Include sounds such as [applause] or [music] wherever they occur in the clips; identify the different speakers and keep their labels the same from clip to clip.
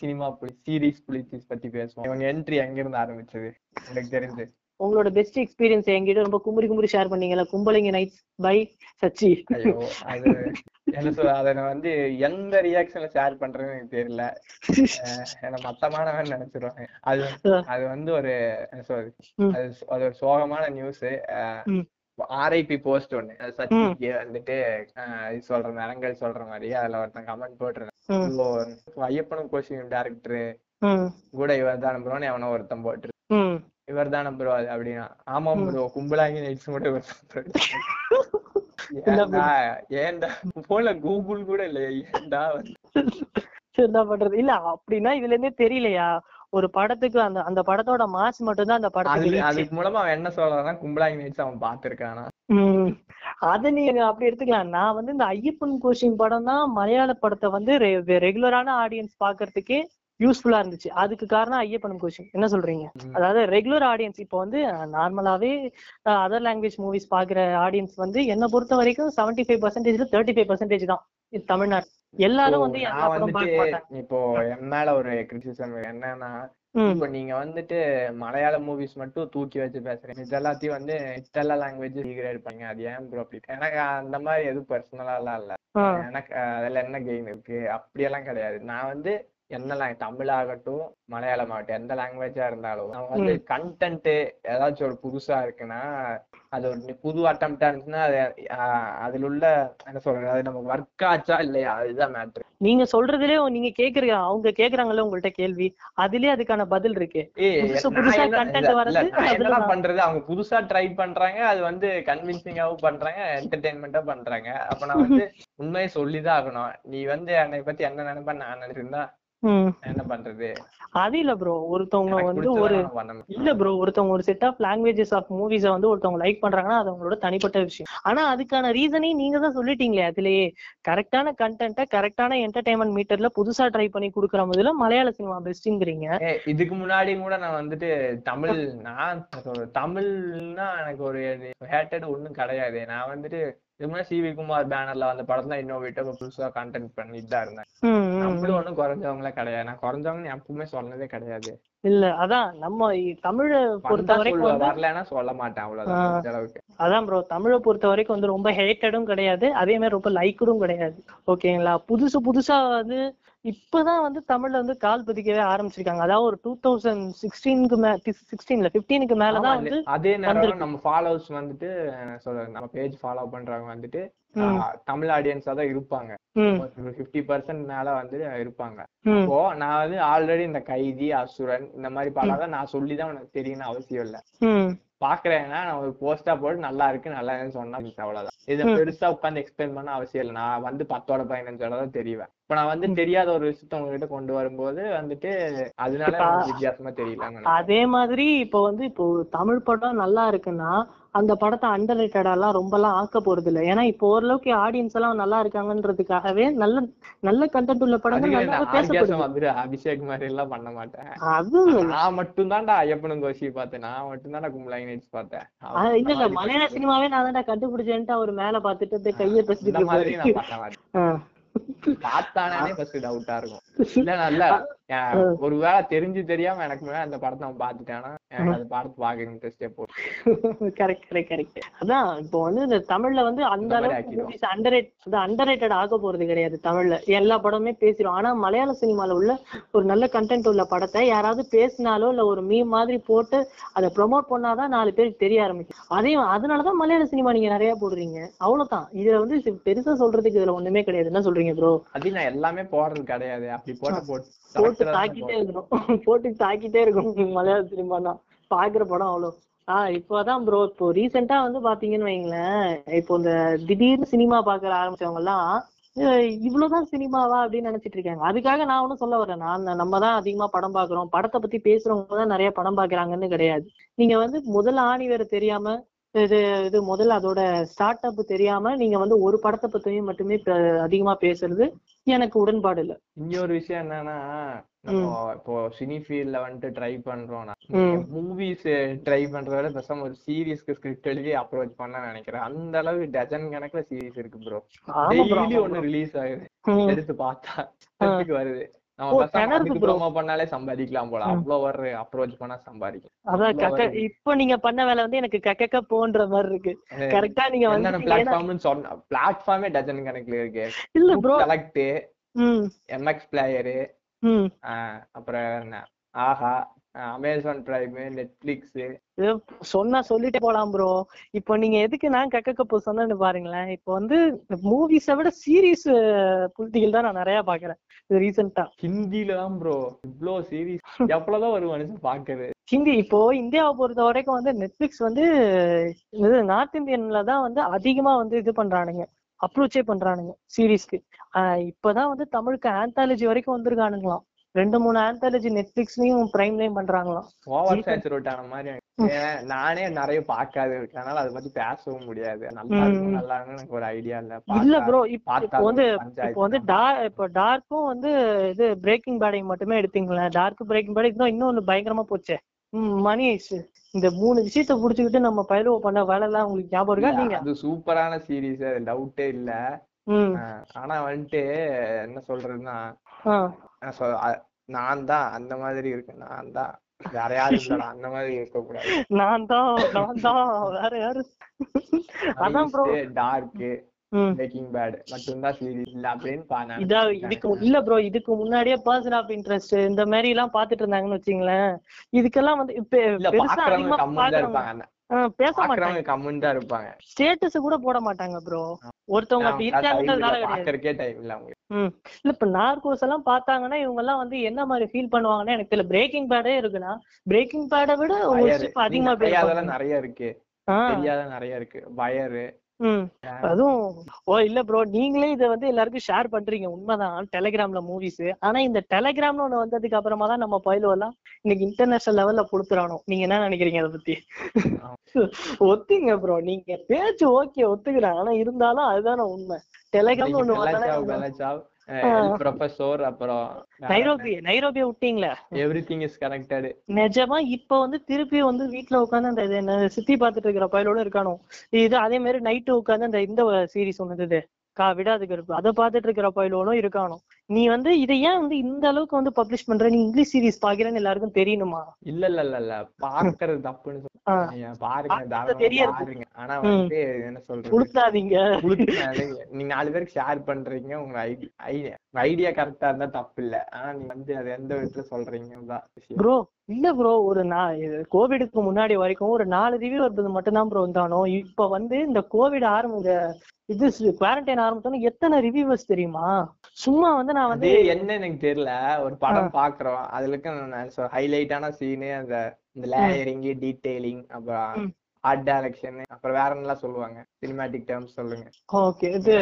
Speaker 1: Cinema series புலிசிஸ் பத்தி பேசுவோம். இவங்க என்ட்ரி எங்க இருந்து ஆரம்பிச்சது? எனக்கு தெரிஞ்சு.
Speaker 2: உங்களோட பெஸ்ட் எக்ஸ்பீரியன்ஸ் என்கிட்ட ரொம்ப குமுறி குமுறி ஷேர் பண்ணீங்கல்ல. கும்பலிங்க நைட்ஸ் பை சச்சி.
Speaker 1: ஐயோ அது என்ன சொல்ல அதை நான் வந்து எந்த ரியாக்ஷன்ல ஷேர் பண்றேன்னு எனக்கு தெரியல. என்ன மத்தமானவன் நினைச்சிருவாங்க. அது அது வந்து ஒரு என்ன சொல்றது. அது அது ஒரு சோகமான நியூஸ். ஆர்ஐபி போஸ்ட் ஒண்ணு. சச்சிக்கு வந்துட்டு சொல்ற நிறங்கள் சொல்ற மாதிரி அதுல ஒருத்தன் கமெண்ட் போட்டிருந்தேன். ஐயப்பனும் கோஷிங் டேரக்டர் கூட இவர் தான் ப்ரோன்னு எவனோ ஒருத்தன் போட்டு. இவர் தானே அது அப்படின்னா. ஆமா ப்ரோ கும்பலாங்கி நைட்ஸ் கூட இவர் தான் ஏன்டா போன்ல கூகுள் கூட இல்ல ஏன்டா
Speaker 2: என்ன பண்றது? இல்ல அப்படின்னா இதுல இருந்தே தெரியலையா? ஒரு படத்துக்கு அந்த அந்த படத்தோட மாஸ் மட்டும்தான் அந்த படத்துக்கு.
Speaker 1: அதுக்கு மூலமா அவன் என்ன சொல்றான்னா கும்பலாங்கி நைட்ஸ் அவன் பாத்துருக்கானா.
Speaker 2: அத நீங்க அப்படி எடுத்துக்கலாம். நான் வந்து இந்த ஐயப்பன் கோஷிங் படம் தான் மலையாள படத்தை வந்து ரெகுலரான ஆடியன்ஸ் பாக்குறதுக்கே யூஸ்ஃபுல்லா இருந்துச்சு. அதுக்கு காரணம் ஐயப்பன் கோஷிங் என்ன சொல்றீங்க. அதாவது ரெகுலர் ஆடியன்ஸ் இப்போ வந்து நார்மலாவே அதர் லாங்குவேஜ் மூவிஸ் பாக்குற ஆடியன்ஸ் வந்து என்ன பொறுத்த வரைக்கும் செவன்டி ஃபைவ் பர்சன்டேஜ்ல தேர்ட்டி ஃபைவ் பர்சன்டேஜ் தான் தமிழ்நாடு. எல்லாரும் வந்து
Speaker 1: இப்போ என் மேல ஒரு கிரிட்டிசிசம் என்னன்னா இப்போ நீங்க வந்துட்டு மலையாள மூவிஸ் மட்டும் தூக்கி வச்சு பேசுறீங்க. இது எல்லாத்தையும் வந்து இத்தலா லாங்குவேஜ் டிகிரேட் பண்ணீங்க. அது ஏன் ப்ரோ அப்படி? எனக்கு அந்த மாதிரி எதுவும் பர்சனலா எல்லாம் இல்ல. எனக்கு அதுல என்ன கெயின் இருக்கு? அப்படியெல்லாம் கிடையாது. நான் வந்து என்ன தமிழ் ஆகட்டும் மலையாளம் ஆகட்டும் எந்த லாங்குவேஜா இருந்தாலும். நம்ம வந்து கண்டென்ட் ஏதாச்சும் ஒரு புதுசா இருக்குன்னா அது ஒரு புது அட்டம்ப்டா இருந்துச்சுன்னா அது அதுல உள்ள என்ன சொல்றது அது நமக்கு ஒர்க் ஆச்சா இல்லையா? அதுதான் மேட்ரு
Speaker 2: நீங்க சொல்றதுலயே நீங்க கேக்குறீங்க அவங்க கேக்குறாங்கல்ல உங்கள்ட்ட கேள்வி அதுலயே அதுக்கான பதில் இருக்கு. புதுசு வரது,
Speaker 1: நான் பண்றது அவங்க புதுசா ட்ரை பண்றாங்க அது வந்து கன்வின்சிங்காவும் பண்றாங்க என்டர்டைன்மெண்டா பண்றாங்க. அப்ப நான் வந்து [laughs] உண்மையை சொல்லிதான் ஆகணும். நீ வந்து என்னை பத்தி என்ன நினைப்ப நான் நினைச்சிருந்தா. என்ன பண்றது?
Speaker 2: அது இல்ல ப்ரோ ஒருத்தவங்க வந்து ஒரு. இல்ல ப்ரோ ஒருத்தவங்க ஒரு set of languages of movies வந்து ஒருத்தவங்க லைக் பண்றாங்கன்னா அது அவங்களோட தனிப்பட்ட விஷயம். ஆனா அதுக்கான ரீசனையும் நீங்க தான் சொல்லிட்டீங்களே அதுலயே. கரெக்டான கண்டென்ட்டை கரெக்டான என்டர்டைன்மெண்ட் மீட்டர்ல புதுசா ட்ரை பண்ணி கொடுக்குற முதல்ல மலையாள சினிமா பெஸ்ட்ங்கிறீங்க
Speaker 1: இதுக்கு முன்னாடி கூட நான் வந்துட்டு தமிழ் நான் தமிழ்னா எனக்கு ஒரு ஹேட்டட் ஒண்ணும் கிடையாது. நான் வந்துட்டு இதுக்கு முன்னாடி சிவி குமார் பேனர்ல வந்த படத்துல இன்னோவேட்டிவ் புதுசா கண்டென்ட் பண்ணிட்டு தான்
Speaker 2: ம்,
Speaker 1: நம்மளும்
Speaker 2: ம்.
Speaker 1: ஒண்ணும் குறைஞ்சவங்களே கிடையாது. நான் குறைஞ்சவங்க எப்பவுமே சொன்னதே கிடையாது.
Speaker 2: இல்ல அதான் நம்ம தமிழை பொறுத்த வரைக்கும்
Speaker 1: வரலைன்னா சொல்ல மாட்டேன் அவ்வளவுதான்
Speaker 2: அதான் ப்ரோ தமிழை பொறுத்த வரைக்கும் வந்து ரொம்ப ஹேட்டடும் கிடையாது அதே மாதிரி ரொம்ப லைக்கடும் கிடையாது. ஓகேங்களா புதுசு புதுசா வந்து இப்பதான் வந்து தமிழ்ல வந்து கால் பதிக்கவே ஆரம்பிச்சிருக்காங்க. அதாவது ஒரு டூ தௌசண்ட் சிக்ஸ்டீனுக்கு மே சிக்ஸ்டீன்ல பிப்டீனுக்கு மேலதான் வந்து
Speaker 1: அதே நேரம். நம்ம ஃபாலோவர்ஸ் வந்துட்டு சொல்றது நம்ம பேஜ் ஃபாலோ பண்றவங்க வந்துட்டு தமிழ் ஆடியன்ஸா தான் இருப்பாங்க. ஃபிஃப்டி பர்சன்ட் மேல வந்து இருப்பாங்க. இப்போ நான் வந்து ஆல்ரெடி இந்த கைதி அசுரன் இந்த மாதிரி படம் தான் நான் சொல்லிதான் உனக்கு தெரியும்னு அவசியம் இல்ல. பாக்குறேன்னா நான் ஒரு போஸ்டா போட்டு நல்லா இருக்கு நல்லா இருக்குன்னு சொன்னா அவ்வளவுதான். இதை. பெருசா உட்காந்து எக்ஸ்பிளைன் பண்ண அவசியம் இல்லை. நான் வந்து பத்தோட பதினஞ்சோட தான் தெரிவேன். இப்ப நான் வந்து தெரியாத ஒரு விஷயத்த உங்ககிட்ட கொண்டு வரும்போது வந்துட்டு அதனால வித்தியாசமா தெரியல
Speaker 2: அதே மாதிரி இப்போ வந்து இப்போ தமிழ் படம் நல்லா இருக்குன்னா அந்த படத்தை அண்டர் எல்லாம் ரொம்பலாம் ஆக்க போறது இல்ல ஏன்னா இப்போ ஓரளவுக்கு ஆடியன்ஸ் எல்லாம் நல்லா இருக்காங்கன்றதுக்காகவே நல்ல நல்ல கண்டென்ட் உள்ள படங்கள் நல்லா பேசப்படுது.
Speaker 1: அபிஷேக் மாதிரி எல்லாம் பண்ண மாட்டேன்.
Speaker 2: அது
Speaker 1: நான் மட்டும் தான்டா ஐயப்பனும் கோஷி பார்த்தேன். நான் மட்டும் தான்டா கும்பலாங்கி நைட்ஸ் பார்த்தேன்.
Speaker 2: இல்ல இல்ல. மலையாள சினிமாவே நான் தான்டா கண்டுபிடிச்சேன்ட்டு அவர் மேல பாத்துட்டு கையை பேசிட்டு
Speaker 1: மாதிரி. பார்த்தானே ஃபர்ஸ்ட் டவுட்டா இருக்கும். இல்ல நல்ல ஒருவேளை தெரிஞ்சு தெரியாம எனக்கு முன்னாடி அந்த படத்தை அவன் பார்த்துட்டானா? எனக்கு அந்த படத்தை பாக்க இன்ட்ரெஸ்டே போகும்
Speaker 2: கரெக்ட் கரெக்ட் கரெக்ட் அதான் இப்போ வந்து இந்த தமிழ்ல வந்து அந்த அளவுக்கு. மூவிஸ் அண்டரேட் அண்டரேட்டட் ஆக போறது கிடையாது தமிழ்ல. எல்லா படமே பேசிடும் ஆனா மலையாள சினிமால உள்ள ஒரு நல்ல கண்டென்ட் உள்ள படத்தை யாராவது பேசினாலோ இல்ல ஒரு மீம் மாதிரி போட்டு அதை ப்ரோமோட் பண்ணாதான் நாலு பேருக்கு தெரிய ஆரம்பிக்கும். அதையும் அதனாலதான் மலையாள சினிமா நீங்க நிறைய போடுறீங்க. அவ்வளவுதான். இதுல வந்து பெருசா சொல்றதுக்கு இதுல ஒண்ணுமே கிடையாது. என்ன சொல்றீங்க ப்ரோ
Speaker 1: அது நான் எல்லாமே போடுறது கிடையாது. அப்படி போட்டு போட்டு
Speaker 2: போட்டு தாக்கிட்டே
Speaker 1: இருக்கும்
Speaker 2: இருக்கணும். போட்டு தாக்கிட்டே இருக்கும் மலையாள சினிமா தான் பாக்குற படம் அவ்வளவு ஆஹ் இப்போதான் ப்ரோ இப்போ ரீசெண்டா வந்து பாத்தீங்கன்னு வைங்களேன். இப்போ இந்த திடீர்னு சினிமா பாக்குற ஆரம்பிச்சவங்க எல்லாம் இவ்வளவுதான் சினிமாவா அப்படின்னு நினைச்சிட்டு இருக்காங்க. அதுக்காக நான் ஒன்றும் சொல்ல வரேன் நான் நம்ம தான் அதிகமா படம் பாக்குறோம். படத்தை பத்தி பேசுறவங்க தான் நிறைய படம் பாக்குறாங்கன்னு கிடையாது. நீங்க வந்து முதல்ல ஆணி வேற தெரியாம இது இது முதல்ல அதோட ஸ்டார்ட் அப் தெரியாம நீங்க வந்து ஒரு படத்தை பத்தியும் மட்டுமே அதிகமா பேசுறது எனக்கு உடன்பாடு இல்ல.
Speaker 1: இன்னொரு விஷயம் என்னன்னா இப்போ சினி ஃபீல்ட்ல வந்துட்டு ட்ரை பண்றோம்னா. மூவிஸ் ட்ரை பண்றத விட பேசாம ஒரு சீரியஸ்க்கு ஸ்கிரிப்ட் எழுதி அப்ரோச் பண்ண நினைக்கிறேன். அந்த அளவுக்கு டஜன் கணக்குல சீரிஸ் இருக்கு ப்ரோ டெய்லி ஒண்ணு. ரிலீஸ் ஆகுது. எடுத்து பார்த்தா வருது. பண்ணாலே சம்பாதிக்கலாம் போல. அவ்வளவு ஒரு அப்ரோச் பண்ணா
Speaker 2: அதான்
Speaker 1: வருது.
Speaker 2: இப்ப நீங்க பண்ண வேலை வந்து எனக்கு கக்கக்க போன்ற மாதிரி இருக்கு. கரெக்டா நீங்க வந்து
Speaker 1: பிளாட்ஃபார்ம்னு சொன்ன பிளாட்ஃபார்மே டஜன் கணக்குல இருக்கு.
Speaker 2: இல்ல ப்ரோ
Speaker 1: செலக்ட் எம்எக்ஸ் பிளேயரு அப்புறம் என்ன? ஆஹா அமேசான் பிரைம் நெட்ஃபிளிக்ஸ்
Speaker 2: இது சொன்னா சொல்லிட்டே போலாம் ப்ரோ இப்போ நீங்க எதுக்கு நான் கக்க கப்பு சொன்னேன்னு பாருங்களேன். இப்போ வந்து மூவிஸை விட சீரீஸ் புல்திகள் தான் நான் நிறைய பாக்குறேன். ரீசெண்டா
Speaker 1: ஹிந்தில தான் ப்ரோ இவ்ளோ சீரிஸ் [laughs] எவ்வளவுதான் ஒரு மனுஷன் பாக்குறது?
Speaker 2: ஹிந்தி இப்போ இந்தியாவை பொறுத்த வரைக்கும் வந்து நெட்ஃபிளிக்ஸ் வந்து இது நார்த் இந்தியன்ல தான் வந்து அதிகமா வந்து இது பண்றானுங்க. அப்ரோச்சே பண்றானுங்க. சீரீஸ்க்கு இப்பதான் வந்து தமிழுக்கு ஆந்தாலஜி வரைக்கும் வந்திருக்கானுங்களாம். ரெண்டு மூணு ஆந்தாலஜி நெட்ஃபிளிக்ஸ்லயும் பிரைம்லயும் பண்றாங்களாம்.
Speaker 1: ஓவர்
Speaker 2: Season-
Speaker 1: சேச்சுரேட் ஆன மாதிரி நானே நிறைய பார்க்காது. இருக்கு அதனால அதை பத்தி பேசவும் முடியாது. நல்லா. நல்லா எனக்கு ஒரு ஐடியா இல்ல.
Speaker 2: இல்ல ப்ரோ இப்போ வந்து இப்போ வந்து
Speaker 1: தான்.
Speaker 2: டா இப்போ டார்க்கும் வந்து இது பிரேக்கிங் பேடையும் மட்டுமே எடுத்தீங்களேன். டார்க் பிரேக்கிங் பேட் இன்னும் இன்னொன்னு பயங்கரமா போச்சே. மணி இந்த மூணு விஷயத்த புடிச்சுக்கிட்டு நம்ம பயிலவ பண்ண வேலை எல்லாம் உங்களுக்கு ஞாபகம் இருக்கா நீங்க?
Speaker 1: அது சூப்பரான சீரிஸ் அது டவுட்டே இல்ல. ஆனா வந்துட்டு என்ன சொல்றதுன்னா நான் தான் அந்த மாதிரி இருக்கு நான் தான். வேற யாரும் [laughs] இல்லடா அந்த மாதிரி இருக்க கூடாது.
Speaker 2: நான் தான் நான் தான். [laughs] வேற யாரு அதான் ப்ரோ
Speaker 1: டார்க்
Speaker 2: ம்.
Speaker 1: பிரேக்கிங் பேட் மட்டும்தான் சீரிஸ் இல்ல அப்படின்னு
Speaker 2: இதா இதுக்கு இல்ல ப்ரோ இதுக்கு முன்னாடியே பர்சன் ஆஃப் இன்ட்ரெஸ்ட் இந்த மாதிரி எல்லாம் பாத்துட்டு இருந்தாங்கன்னு வச்சுங்களேன். இதுக்கெல்லாம் வந்து இப்ப பெருசா அதிகமா
Speaker 1: கம்முன்னு
Speaker 2: பேச மாட்டாங்க.
Speaker 1: கம்முன்னு இருப்பாங்க.
Speaker 2: ஸ்டேட்டஸ் கூட போட மாட்டாங்க ப்ரோ ஒருத்தவங்க அப்படி இருக்காங்கன்றதுனால கிடையாது.
Speaker 1: இல்ல
Speaker 2: இப்ப நார்கோஸ் எல்லாம் பார்த்தாங்கன்னா இவங்க எல்லாம் வந்து என்ன மாதிரி ஃபீல் பண்ணுவாங்கன்னா எனக்கு தெரியல. பிரேக்கிங் பேடே இருக்குன்னா பிரேக்கிங் பேடை விட அதிகமா
Speaker 1: நிறைய இருக்கு. நிறைய இருக்கு. வயரு
Speaker 2: அதுவும் ஓ இல்ல ப்ரோ நீங்களே இத வந்து எல்லாருக்கும் ஷேர் பண்றீங்க. உண்மைதான். டெலிகிராம்ல மூவிஸ் ஆனா இந்த டெலிகிராம்னு ஒண்ணு வந்ததுக்கு அப்புறமா தான் நம்ம பயிலும் எல்லாம் இன்னைக்கு இன்டர்நேஷனல் லெவல்ல புடுத்துறானோ நீங்க என்ன நினைக்கிறீங்க அதை பத்தி? ஒத்துங்க ப்ரோ நீங்க பேச்சு ஓகே ஒத்துக்கிறேன். ஆனா இருந்தாலும் அதுதானே உண்மை. டெலிகிராம்னு ஒண்ணு
Speaker 1: ப்ரொஃபஸர் அப்புறம்
Speaker 2: நைரோபி நைரோபிய விட்டீங்களே?
Speaker 1: எவ்ரி திங் இஸ் கனெக்டட்
Speaker 2: நிஜமா இப்ப வந்து திருப்பி வந்து வீட்ல உட்காந்து அந்த இது என்ன சுத்தி பார்த்துட்டு இருக்கிற பயலோட இருக்கானோ? இது அதே மாதிரி நைட்டு உட்காந்து அந்த இந்த சீரிஸ் ஒண்ணு இது கா விடாது கருப்பு. அதை பார்த்துட்டு இருக்கிற பயலோனும் இருக்கானோ? நீ வந்து இதை ஏன் வந்து இந்த அளவுக்கு வந்து பப்ளிஷ் பண்ற? நீ இங்கிலீஷ் சீரிஸ் பாக்குறேன்னு எல்லாருக்கும் தெரியணுமா?
Speaker 1: இல்ல இல்ல இல்ல இல்ல. பாக்குறது தப்புன்னு பாருங்க
Speaker 2: தெரியாது.
Speaker 1: ஆனா. வந்து என்ன சொல்றது?
Speaker 2: உளுத்தாதீங்க.
Speaker 1: உளுத்துனாலே நீங்க நாலு பேருக்கு ஷேர் பண்றீங்க உங்க ஐடி ஐடியா ஐடியா கரெக்டா இருந்தா தப்பு இல்ல. ஆனா நீங்க வந்து அது எந்த விதத்துல விஷயம்.
Speaker 2: ப்ரோ இல்ல ப்ரோ ஒரு கோவிடுக்கு முன்னாடி வரைக்கும் ஒரு நாலு ரிவ்யூ வருது மட்டும்தான் ப்ரோ இருந்தானோ இப்ப வந்து இந்த கோவிட் ஆரம்பிச்ச இது குவாரண்டைன் ஆரம்பிச்சோன்னு எத்தனை ரிவ்யூவர்ஸ் தெரியுமா? சும்மா வந்து நான் வந்து
Speaker 1: என்ன எனக்கு தெரியல. ஒரு படம் பாக்குறோம். அதுல இருக்க ஹைலைட்டான சீனு அந்த இந்த லேயரிங் டீடைலிங் அப்புறம். ஆர்ட் டைரக்ஷன் அப்புறம் வேற என்னலாம் சொல்லுவாங்க? சினிமேட்டிக் டேர்ம்ஸ் சொல்லுங்க.
Speaker 2: ஓகே இது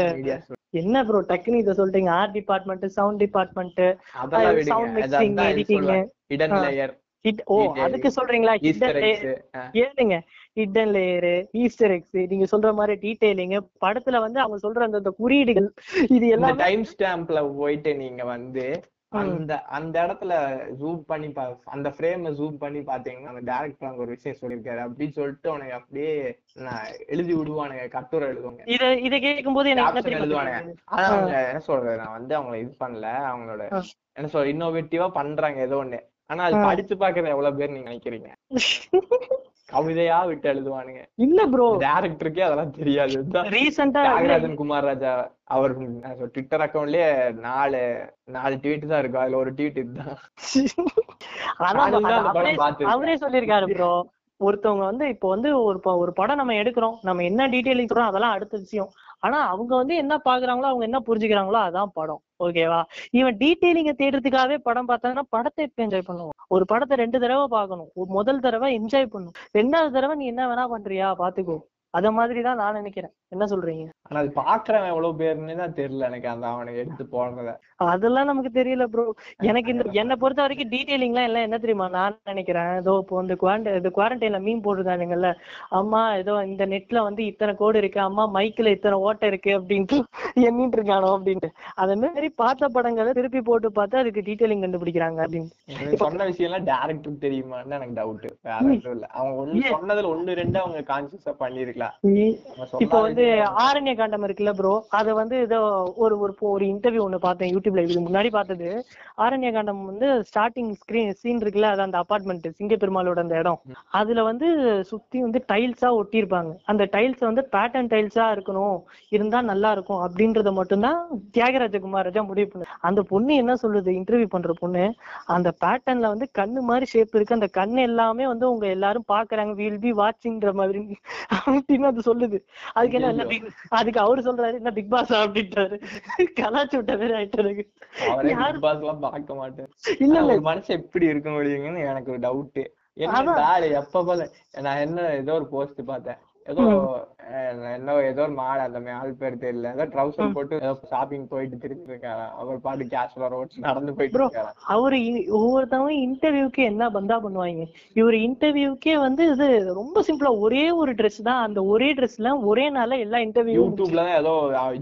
Speaker 2: என்ன ப்ரோ டக்குன்னு இதை சொல்லிட்டீங்க. Art department sound department sound mixing editing
Speaker 1: hidden. Layer
Speaker 2: ஓ அதுக்கு சொல்றீங்களா?
Speaker 1: Easter
Speaker 2: hidden layer Easter eggs நீங்க சொல்ற மாதிரி டீடைலிங் படத்துல வந்து அவங்க சொல்ற அந்த குறியீடுகள் இது எல்லாமே
Speaker 1: டைம் ஸ்டாம்ப்ல போயிட்டு நீங்க வந்து. அந்த அந்த இடத்துல ஜூம் பண்ணி பா அந்த ஃப்ரேம் ஜூம் பண்ணி பாத்தீங்கன்னா அந்த டேரக்டர் அங்க ஒரு விஷயம் சொல்லியிருக்காரு அப்படின்னு சொல்லிட்டு உனக்கு அப்படியே நான் எழுதி விடுவானுங்க கட்டுரை எழுதுவாங்க
Speaker 2: இத இத கேட்கும் போது எனக்கு
Speaker 1: எழுதுவானுங்க? ஆனா அவங்க என்ன சொல்றது நான் வந்து அவங்கள இது பண்ணல அவங்களோட. என்ன சொல்ற இன்னோவேட்டிவா பண்றாங்க ஏதோ ஒண்ணு ஆனா அது. படிச்சு பாக்குறது எவ்வளவு பேர் நீங்க நினைக்கிறீங்க [laughs] கவிதையா விட்டு எழுதுவானுங்க.
Speaker 2: இல்ல ப்ரோ
Speaker 1: டேரக்டருக்கே அதெல்லாம் தெரியாது.
Speaker 2: ரீசெண்டா
Speaker 1: தியாகராஜன் குமார் ராஜா அவர் ட்விட்டர் அக்கவுண்ட்லயே நாலு நாலு ட்வீட் தான் இருக்கும். அதுல ஒரு ட்வீட் இதுதான்.
Speaker 2: அவரே சொல்லியிருக்காரு ப்ரோ ஒருத்தவங்க வந்து இப்போ வந்து ஒரு ஒரு படம் நம்ம எடுக்கிறோம். நம்ம என்ன டீடைலிங் சொல்றோம் அதெல்லாம் அடுத்த விஷயம். ஆனா அவங்க வந்து என்ன பாக்குறாங்களோ அவங்க என்ன புரிஞ்சுக்கிறாங்களோ அதான் படம். ஓகேவா இவன் டீட்டெயிலிங்க தேடுறதுக்காகவே படம் பார்த்தாங்கன்னா படத்தை எப்ப என்ஜாய் பண்ணுவோம் ஒரு படத்தை ரெண்டு தடவை பார்க்கணும். முதல் தடவை என்ஜாய் பண்ணும் ரெண்டாவது தடவை நீ என்ன வேணா பண்றியா? பாத்துக்கோ அத மாதிரிதான் நான் நினைக்கிறேன். என்ன சொல்றீங்க?
Speaker 1: ஆனா அது பாக்குறவன் எவ்வளவு பேருன்னு தான் தெரியல எனக்கு அந்த அவனுக்கு எடுத்து போடுறத
Speaker 2: அதெல்லாம் நமக்கு தெரியல ப்ரோ எனக்கு இந்த [laughs] என்னை பொறுத்த வரைக்கும் டீடைலிங்லாம் எல்லாம் என்ன தெரியுமா? நான் நினைக்கிறேன்? ஏதோ இப்போ இந்த குவாரண்ட இது குவாரண்டைன்ல மீன் போட்டிருக்கானுங்கல்ல. அம்மா ஏதோ இந்த நெட்ல வந்து இத்தனை கோடு இருக்கு. அம்மா மைக்ல இத்தனை ஓட்டை இருக்கு அப்படின்ட்டு எண்ணிட்டு இருக்கானோ அப்படின்ட்டு. அதே மாதிரி பார்த்த படங்களை திருப்பி போட்டு பார்த்து அதுக்கு டீடைலிங் கண்டுபிடிக்கிறாங்க அப்படின்னு.
Speaker 1: சொன்ன விஷயம் எல்லாம் டேரக்டருக்கு தெரியுமான்னு எனக்கு டவுட் வேற எதுவும் இல்ல. அவங்க ஒண்ணு? சொன்னதுல ஒண்ணு ரெண்டு அவங்க கான்சியஸா பண்ணிருக்கலாம்
Speaker 2: இப்போ
Speaker 1: சொல்லாதே
Speaker 2: ஆரண்ய காண்டம் இருக்குல்ல ப்ரோ அது வந்து ஏதோ ஒரு ஒரு ஒரு இன்டர்வியூ ஒண்ணு பார்த்தேன் யூடியூப்ல இதுக்கு முன்னாடி பார்த்தது. ஆரண்ய காண்டம் வந்து ஸ்டார்டிங் ஸ்கிரீன் சீன் இருக்குல்ல அது அந்த அபார்ட்மெண்ட் சிங்க பெருமாளோட அந்த இடம். அதுல வந்து சுத்தி வந்து டைல்ஸா ஒட்டியிருப்பாங்க. அந்த டைல்ஸ் வந்து பேட்டர்ன் டைல்ஸா இருக்கணும். இருந்தா நல்லா இருக்கும். அப்படின்றத மட்டும்தான் தியாகராஜ குமாரஜா முடிவு பண்ணு அந்த பொண்ணு என்ன சொல்லுது? இன்டர்வியூ பண்ற பொண்ணு அந்த பேட்டர்ன்ல வந்து கண்ணு மாதிரி ஷேப் இருக்கு. அந்த கண்ணு எல்லாமே வந்து உங்க எல்லாரும் பாக்குறாங்க வில் பி வாட்சிங்ன்ற மாதிரி. அப்படின்னு அது சொல்லுது. அதுக்கு அதுக்கு அவரு சொல்றாரு என்ன பிக் பாஸ்? அப்படின்றாரு கலாச்சு விட்ட மாதிரி ஆயிட்டு எனக்கு
Speaker 1: அவரே
Speaker 2: யாரு-
Speaker 1: பிக் பாஸ் எல்லாம் பார்க்க மாட்டேன்
Speaker 2: இல்ல இல்ல.
Speaker 1: மனுஷன் எப்படி இருக்க முடியுங்கன்னு எனக்கு ஒரு டவுட் என்ன எப்ப போல நான் என்ன ஏதோ ஒரு போஸ்ட் பார்த்தேன். ஏதோ என்ன ஏதோ ஒரு மாடு அந்த ஆள் பேர் தெரியல. ஏதோ ட்ரௌசர் போட்டு ஏதோ ஷாப்பிங் போயிட்டு திரும்பி இருக்காராம் அவர் பாட்டு கேஷ்ல ரோட் நடந்து போயிட்டு
Speaker 2: அவரு ஒவ்வொருத்தவங்க இன்டர்வியூக்கு என்ன பந்தா பண்ணுவாங்க? இவர் இன்டர்வியூக்கே வந்து இது ரொம்ப சிம்பிளா ஒரே ஒரு Dress தான். அந்த ஒரே ட்ரெஸ்ல ஒரே நாள்ல எல்லா இன்டர்வியூ
Speaker 1: யூடியூப்ல தான் ஏதோ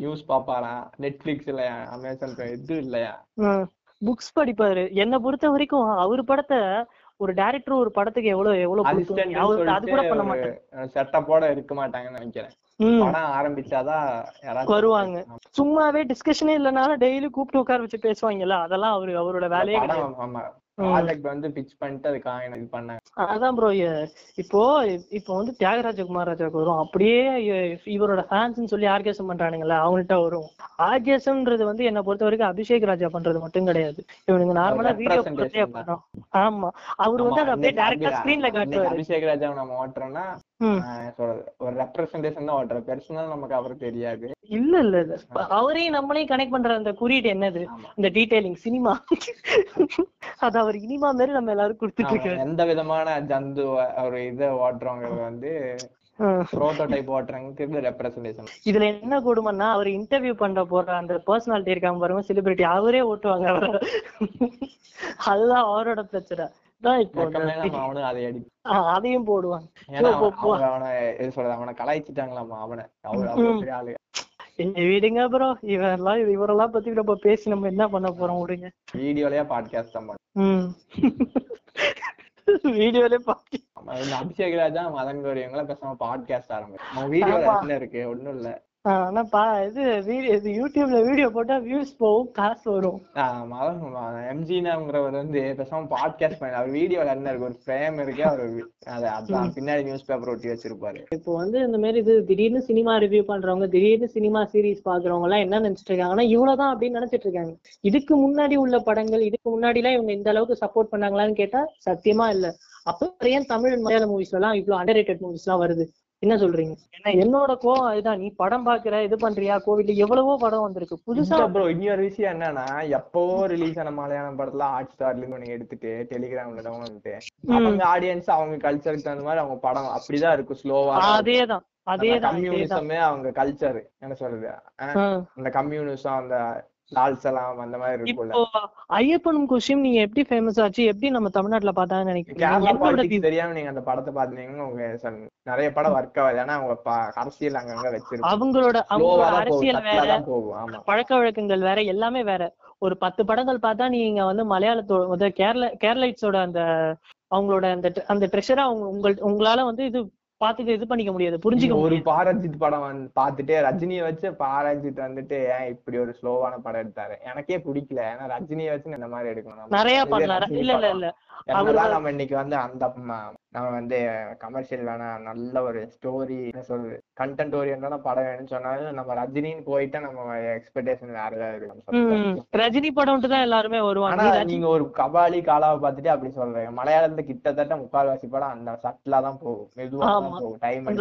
Speaker 1: நியூஸ் பாப்பாராம் நெட்ஃபிளிக்ஸ் இல்லையா? அமேசான் இது இல்லையா?
Speaker 2: புக்ஸ் படிப்பாரு. என்னை பொறுத்த வரைக்கும் அவர் படத்தை ஒரு டைரக்டர் ஒரு படத்துக்கு எவ்வளவு எவ்வளவு அது கூட பண்ண
Speaker 1: அசிஸ்டன்ட் செட்டப்போட இருக்க மாட்டாங்கன்னு நினைக்கிறேன். படம் ஆரம்பிச்சாதான்
Speaker 2: வருவாங்க. சும்மாவே டிஸ்கஷனே இல்லைனாலும் டெய்லி கூப்பிட்டு உட்கார வச்சு பேசுவாங்கல்ல அதெல்லாம் அவரு அவரோட வேலையே
Speaker 1: ஆமா. ப்ராஜெக்ட் வந்து பிச் பண்ணிட்டு அதுக்காக இது பண்ணாங்க.
Speaker 2: அதான் ப்ரோ இப்போ இப்போ வந்து தியாகராஜ குமாரராஜாவுக்கு வரும். அப்படியே இவரோட ஃபேன்ஸ்னு சொல்லி ஆர்கேசம் பண்றானுங்கல்ல அவங்கள்ட்ட வரும். ஆர்கேசம்ன்றது வந்து என்ன பொறுத்த வரைக்கும் அபிஷேக் ராஜா பண்றது மட்டும் கிடையாது. இவனுங்க நார்மலா வீடியோ. பண்ணோம் ஆமா. அவர் வந்து அதை அப்படியே டேரக்டா ஸ்கிரீன்ல காட்டுவாரு.
Speaker 1: அபிஷேக் ராஜாவை நம்ம ஓட்டுறோம்னா ஒரு ரெப்ரசன்டேஷன் தான் ஓட்டுற பெர்சனல் நமக்கு அவருக்கு தெரியாது.
Speaker 2: இல்ல இல்ல இல்ல. அவரையும் நம்மளையும் கனெக்ட் பண்ற அந்த குறியீடு என்னது. இந்த டீடைலிங் சினிமா அது அவர் இனிமா மாதிரி நம்ம எல்லாரும் கொடுத்துட்டு
Speaker 1: ஆமா,
Speaker 2: இருக்காரு.
Speaker 1: எந்த விதமான ஜந்து ஒரு இதை ஓட்டுறவங்க வந்து
Speaker 2: இதுல என்ன கொடுமைன்னா அவர் இன்டர்வியூ பண்ற போற அந்த பர்சனாலிட்டி இருக்காங்க பாருங்க செலிபிரிட்டி அவரே ஓட்டுவாங்க அவரை. அதுதான் அவரோட பிரச்சனை. தான் இப்போ
Speaker 1: அதை அடி
Speaker 2: அதையும் போடுவாங்க
Speaker 1: ஏன்னா
Speaker 2: போ, போ,
Speaker 1: அவன் எது சொல்றது அவனை கலாய்ச்சிட்டாங்களாமா அவனை. அவ்வளவு ஆளு.
Speaker 2: விடுங்க ப்ரோ இவரெல்லாம் இவரெல்லாம் பத்தி நம்ம பேசி நம்ம என்ன பண்ண போறோம் விடுங்க.
Speaker 1: வீடியோலயே பாட்காஸ்ட் தான் பண்ணுவான்.
Speaker 2: ம். வீடியோலே பாக்கி
Speaker 1: அவன் இந்த அபிஷேக் ராஜா மதன் கௌரி இவங்கெல்லாம் பேசாம பாட்காஸ்ட் ஆரம்பிச்சு. என்ன இருக்கு? ஒண்ணும் இல்ல.
Speaker 2: ஆனா பா இது வீடியோ இது யூடியூப்ல வீடியோ போட்டா வியூஸ் போகும் காசு வரும்.
Speaker 1: எம்ஜினாங்கிறவர் வந்து பேசாம பாட்காஸ்ட் பண்ணி. அவர் வீடியோல என்ன இருக்கு? ஒரு ஃப்ரேம் இருக்கு அவர் அது அதான் பின்னாடி நியூஸ் பேப்பர் ஒட்டி வச்சிருப்பாரு.
Speaker 2: இப்போ வந்து இந்த மாதிரி இது திடீர்னு சினிமா ரிவ்யூ பண்றவங்க திடீர்னு சினிமா சீரிஸ் பாக்குறவங்க எல்லாம் என்ன நினைச்சிட்டு இருக்காங்கன்னா இவ்வளவுதான் அப்படின்னு நினைச்சிட்டு இருக்காங்க. இதுக்கு முன்னாடி உள்ள படங்கள் இதுக்கு முன்னாடி எல்லாம் இவங்க இந்த அளவுக்கு சப்போர்ட் பண்ணாங்களான்னு கேட்டா சத்தியமா இல்ல. அப்ப ஏன் தமிழ் மலையாள மூவிஸ்ல எல்லாம் இவ்வளவு அண்டர் ரேட்டட் மூவிஸ் எல்லாம் வருது? என்ன சொல்றீங்க? ஏன்னா என்னோட கோவம் அதுதான். நீ படம் பாக்குற இது பண்றியா? கோவிட்ல எவ்வளவோ படம் வந்திருக்கு. புதுசா
Speaker 1: ப்ரோ இன்னொரு விஷயம் என்னன்னா எப்பவோ ரிலீஸ் ஆன மலையாளம் படத்துல ஹாட் ஸ்டார்ல இருந்து நீங்க எடுத்துட்டு டெலிகிராம்ல டவுன்லோட் அவங்க ஆடியன்ஸ் அவங்க கல்ச்சருக்கு தகுந்த மாதிரி அவங்க படம் அப்படிதான் இருக்கும் ஸ்லோவா
Speaker 2: அதேதான் அதேதான் அதேதான்.
Speaker 1: கம்யூனிசமே அவங்க கல்ச்சர் என்ன சொல்றது. அந்த கம்யூனிசம் அந்த லால்சலாம் அந்த மாதிரி இருக்கும்ல.
Speaker 2: ஐயப்பனும் கொஸ்டின் நீங்க எப்படி ஃபேமஸ் ஆச்சு? எப்படி நம்ம தமிழ்நாட்டுல பார்த்தாங்கன்னு நினைக்கிறீங்க?
Speaker 1: தெரியாம நீங்க அந்த படத்தை பாத்தீங்கன்னா உங்க நிறைய படம் ஒர்க் ஆகாது. ஏன்னா அவங்க அரசியல் அங்கங்க வச்சிருப்பாங்க.
Speaker 2: அவங்களோட
Speaker 1: போகும்.
Speaker 2: அரசியல் வேற. பழக்க வழக்கங்கள் வேற. எல்லாமே வேற. ஒரு பத்து படங்கள் பார்த்தா நீங்க வந்து மலையாளத்தோட கேரள கேரளைட்ஸோட அந்த அவங்களோட அந்த அந்த ட்ரெஷரை அவங்க உங்கள் உங்களால வந்து இது பார்த்துட்டு இது பண்ணிக்க முடியாது புரிஞ்சுக்க
Speaker 1: ஒரு பாரஞ்சித் படம் பாத்துட்டு ரஜினியை வச்சு பாரஞ்சித் வந்துட்டு ஏன் இப்படி ஒரு ஸ்லோவான படம் எடுத்தாரு? எனக்கே பிடிக்கல. ஏன்னா ரஜினியை வச்சு இந்த மாதிரி எடுக்கணும்.
Speaker 2: நிறைய பண்ணலாம். இல்ல இல்ல
Speaker 1: படம்.
Speaker 2: இல்ல.
Speaker 1: என்னதான் நம்ம இன்னைக்கு வந்து அந்த நம்ம வந்து கமர்ஷியல் வேணாம் நல்ல ஒரு ஸ்டோரி என்ன சொல்றது கண்டென்ட் ஓரியன்டான படம் வேணும்னு சொன்னாலும் நம்ம ரஜினின்னு போயிட்டா நம்ம எக்ஸ்பெக்டேஷன் வேற ஏதாவது இருக்கு நம்ம
Speaker 2: ம்,
Speaker 1: சொல்றது.
Speaker 2: ம். ரஜினி படம்ட்டு தான் எல்லாருமே வருவாங்க.
Speaker 1: ஆனா நீங்க ஒரு கபாலி காலாவை பார்த்துட்டு அப்படி சொல்றீங்க. மலையாளத்துல கிட்டத்தட்ட முக்கால்வாசி படம் அந்த சட்டிலா தான் போகும். மெதுவா
Speaker 2: ஆமா.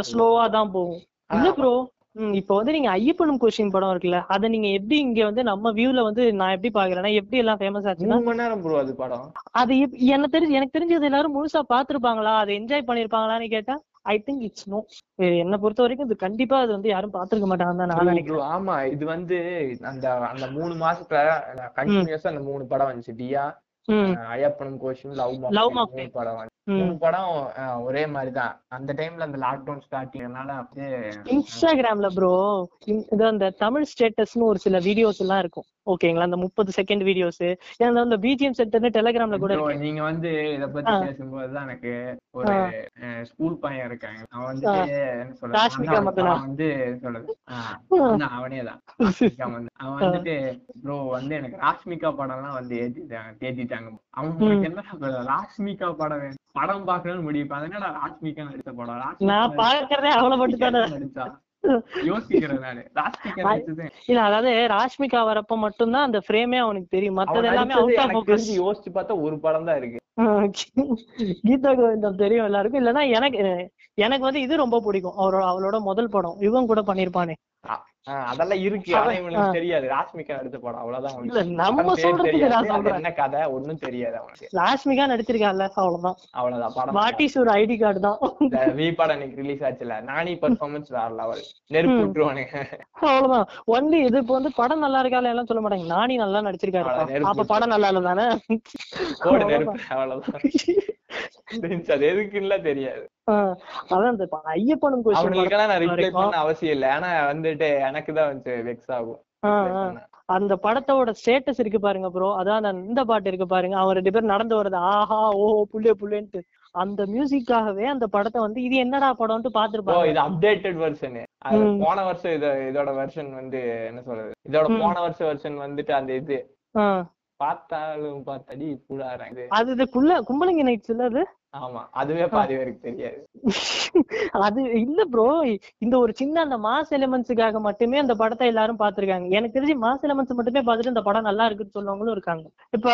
Speaker 2: ஸ்லோவா தான் போகும் இல்ல ப்ரோ இப்போ வந்து நீங்க ஐயப்பனும் கொஸ்டின் படம் இருக்குல்ல அத நீங்க எப்படி இங்க வந்து நம்ம வியூல வந்து நான் எப்படி பாக்குறேன்னா எப்படி எல்லாம் ஃபேமஸ் ஆச்சுன்னா
Speaker 1: மூணு மணி நேரம் ப்ரோ அது படம்.
Speaker 2: அது எனக்கு தெரிஞ்சு எனக்கு தெரிஞ்சு அது எல்லாரும் முழுசா பாத்துருப்பாங்களா அதை என்ஜாய் பண்ணிருப்பாங்களான்னு கேட்டா ஐ திங்க் இட்ஸ் நோ என்ன பொறுத்த வரைக்கும் இது கண்டிப்பா அது வந்து யாரும் பாத்துருக்க மாட்டாங்கன்னு நான் நினைக்கிறேன்.
Speaker 1: ஆமா இது வந்து அந்த அந்த மூணு மாசத்துல கண்டினியூஸா அந்த மூணு படம் வந்துச்சு. டியா ஐயப்பனும் கோஷம் லவ். மூணு படம். மூணு படம் ஒரே மாதிரிதான். அந்த டைம்ல அந்த லாக்டவுன் ஸ்டார்டிங்னால அப்படியே
Speaker 2: இன்ஸ்டாகிராம்ல ப்ரோ இது அந்த தமிழ் ஸ்டேட்டஸ்னு ஒரு சில வீடியோஸ் எல்லாம் இருக்கும். ஓகேங்களா அந்த முப்பது செகண்ட் வீடியோஸ் அந்த பிஜிஎம் சென்டர்னு டெலிகிராம்ல கூட
Speaker 1: நீங்க வந்து இத பத்தி
Speaker 2: ஆ.
Speaker 1: பேசும்போதுதான் எனக்கு ஒரு ஸ்கூல் பையன் இருக்காங்க அவன் வந்துட்டு என்ன சொல்றது? வந்து சொல்றது. அவனே தான். அவன் வந்துட்டு ப்ரோ வந்து எனக்கு ராஷ்மிகா படம்லாம் வந்து ஏத்திட்டாங்க தேத்திட்டாங்க. அவன் என்ன ராஷ்மிகா படம் வேணும் படம் பாக்கணும்னு முடிவு என்னடா ராஷ்மிகா நடிச்ச படம்?
Speaker 2: நான் பாக்குறதே அவளை மட்டும்
Speaker 1: நடிச்சா? யோசிக்கிறேன் நானு. ராஷ்மிகா நடிச்சது.
Speaker 2: இல்ல அதாவது ராஷ்மிகா வரப்ப மட்டும்தான் அந்த ஃப்ரேமே அவனுக்கு தெரியும். மத்தது எல்லாமே
Speaker 1: யோசிச்சு பார்த்தா ஒரு படம் தான் இருக்கு.
Speaker 2: கீதா கோவிந்தம் தெரியும் எல்லாருக்கும். இல்லன்னா எனக்கு எனக்கு வந்து இது ரொம்ப பிடிக்கும். அவரோட அவளோட முதல் படம். இவன் கூட பண்ணிருப்பானே.
Speaker 1: அதெல்லாம் இருக்கு. ஆனா இவனுக்கு. தெரியாது. ராஷ்மிகா நடிச்ச படம் அவ்வளவுதான்
Speaker 2: இல்ல. நம்ம சொல்றதுக்கு
Speaker 1: என்ன கதை? ஒண்ணும் தெரியாது அவனுக்கு.
Speaker 2: ராஷ்மிகா நடிச்சிருக்கான்ல அவ்வளவுதான்.
Speaker 1: அவ்வளவுதான் படம்
Speaker 2: வாட் இஸ் ஒரு ஐடி கார்டு தான்?
Speaker 1: வி படம் இன்னைக்கு ரிலீஸ் ஆச்சுல. நானி பெர்ஃபார்மன்ஸ் வேற லெவல் நெருப்பு. விட்டுருவானுங்க.
Speaker 2: அவ்வளவுதான். ஒன்லி இது இப்போ வந்து படம் நல்லா இருக்கா எல்லாம் சொல்ல மாட்டாங்க. நானி நல்லா நடிச்சிருக்காரு அப்ப படம் நல்லா இல்ல தானே
Speaker 1: நெருப்பு. அவ்வளவுதான். அது எதுக்குன்னு தெரியாது.
Speaker 2: அதான் இந்த ஐயப்பனும்
Speaker 1: அவங்களுக்கெல்லாம் நான் ரிப்ளை
Speaker 2: வரைக்கும்.
Speaker 1: பண்ண அவசியம் இல்லை. ஆனா வந்துட்டு எனக்கு தான் வந்து வெக்ஸ் ஆகும்.
Speaker 2: அந்த படத்தோட ஸ்டேட்டஸ் இருக்கு பாருங்க ப்ரோ அதான் இந்த பாட்டு இருக்கு பாருங்க. அவன் ரெண்டு பேரும் நடந்து வருது ஆஹா ஓ புள்ளே புள்ளேன்ட்டு. அந்த மியூசிக்காகவே அந்த படத்தை வந்து இது என்னடா படம்ட்டு
Speaker 1: ஓ
Speaker 2: பாத்துருப்பாங்க
Speaker 1: இது அப்டேட்டட் வெர்ஷன். போன வருஷம் இத இதோட வெர்ஷன் வந்து என்ன சொல்றது? இதோட. போன வருஷம் வெர்ஷன் வந்துட்டு அந்த இது. பார்த்தாலும் பார்த்தடி புடாரம் இது
Speaker 2: அது இது குள்ள கும்பலிங்க நைட்ஸ் இல்ல அது?
Speaker 1: ஆமா. அதுவே பாதி பேருக்கு தெரியாது.
Speaker 2: அது இல்ல ப்ரோ இந்த ஒரு சின்ன அந்த மாஸ் எலிமெண்ட்ஸுக்காக மட்டுமே அந்த படத்தை எல்லாரும் பாத்திருக்காங்க எனக்கு தெரிஞ்சு மாஸ் எலிமெண்ட்ஸ் மட்டுமே பார்த்துட்டு இந்த படம் நல்லா இருக்குன்னு சொல்றவங்களும் இருக்காங்க. இப்ப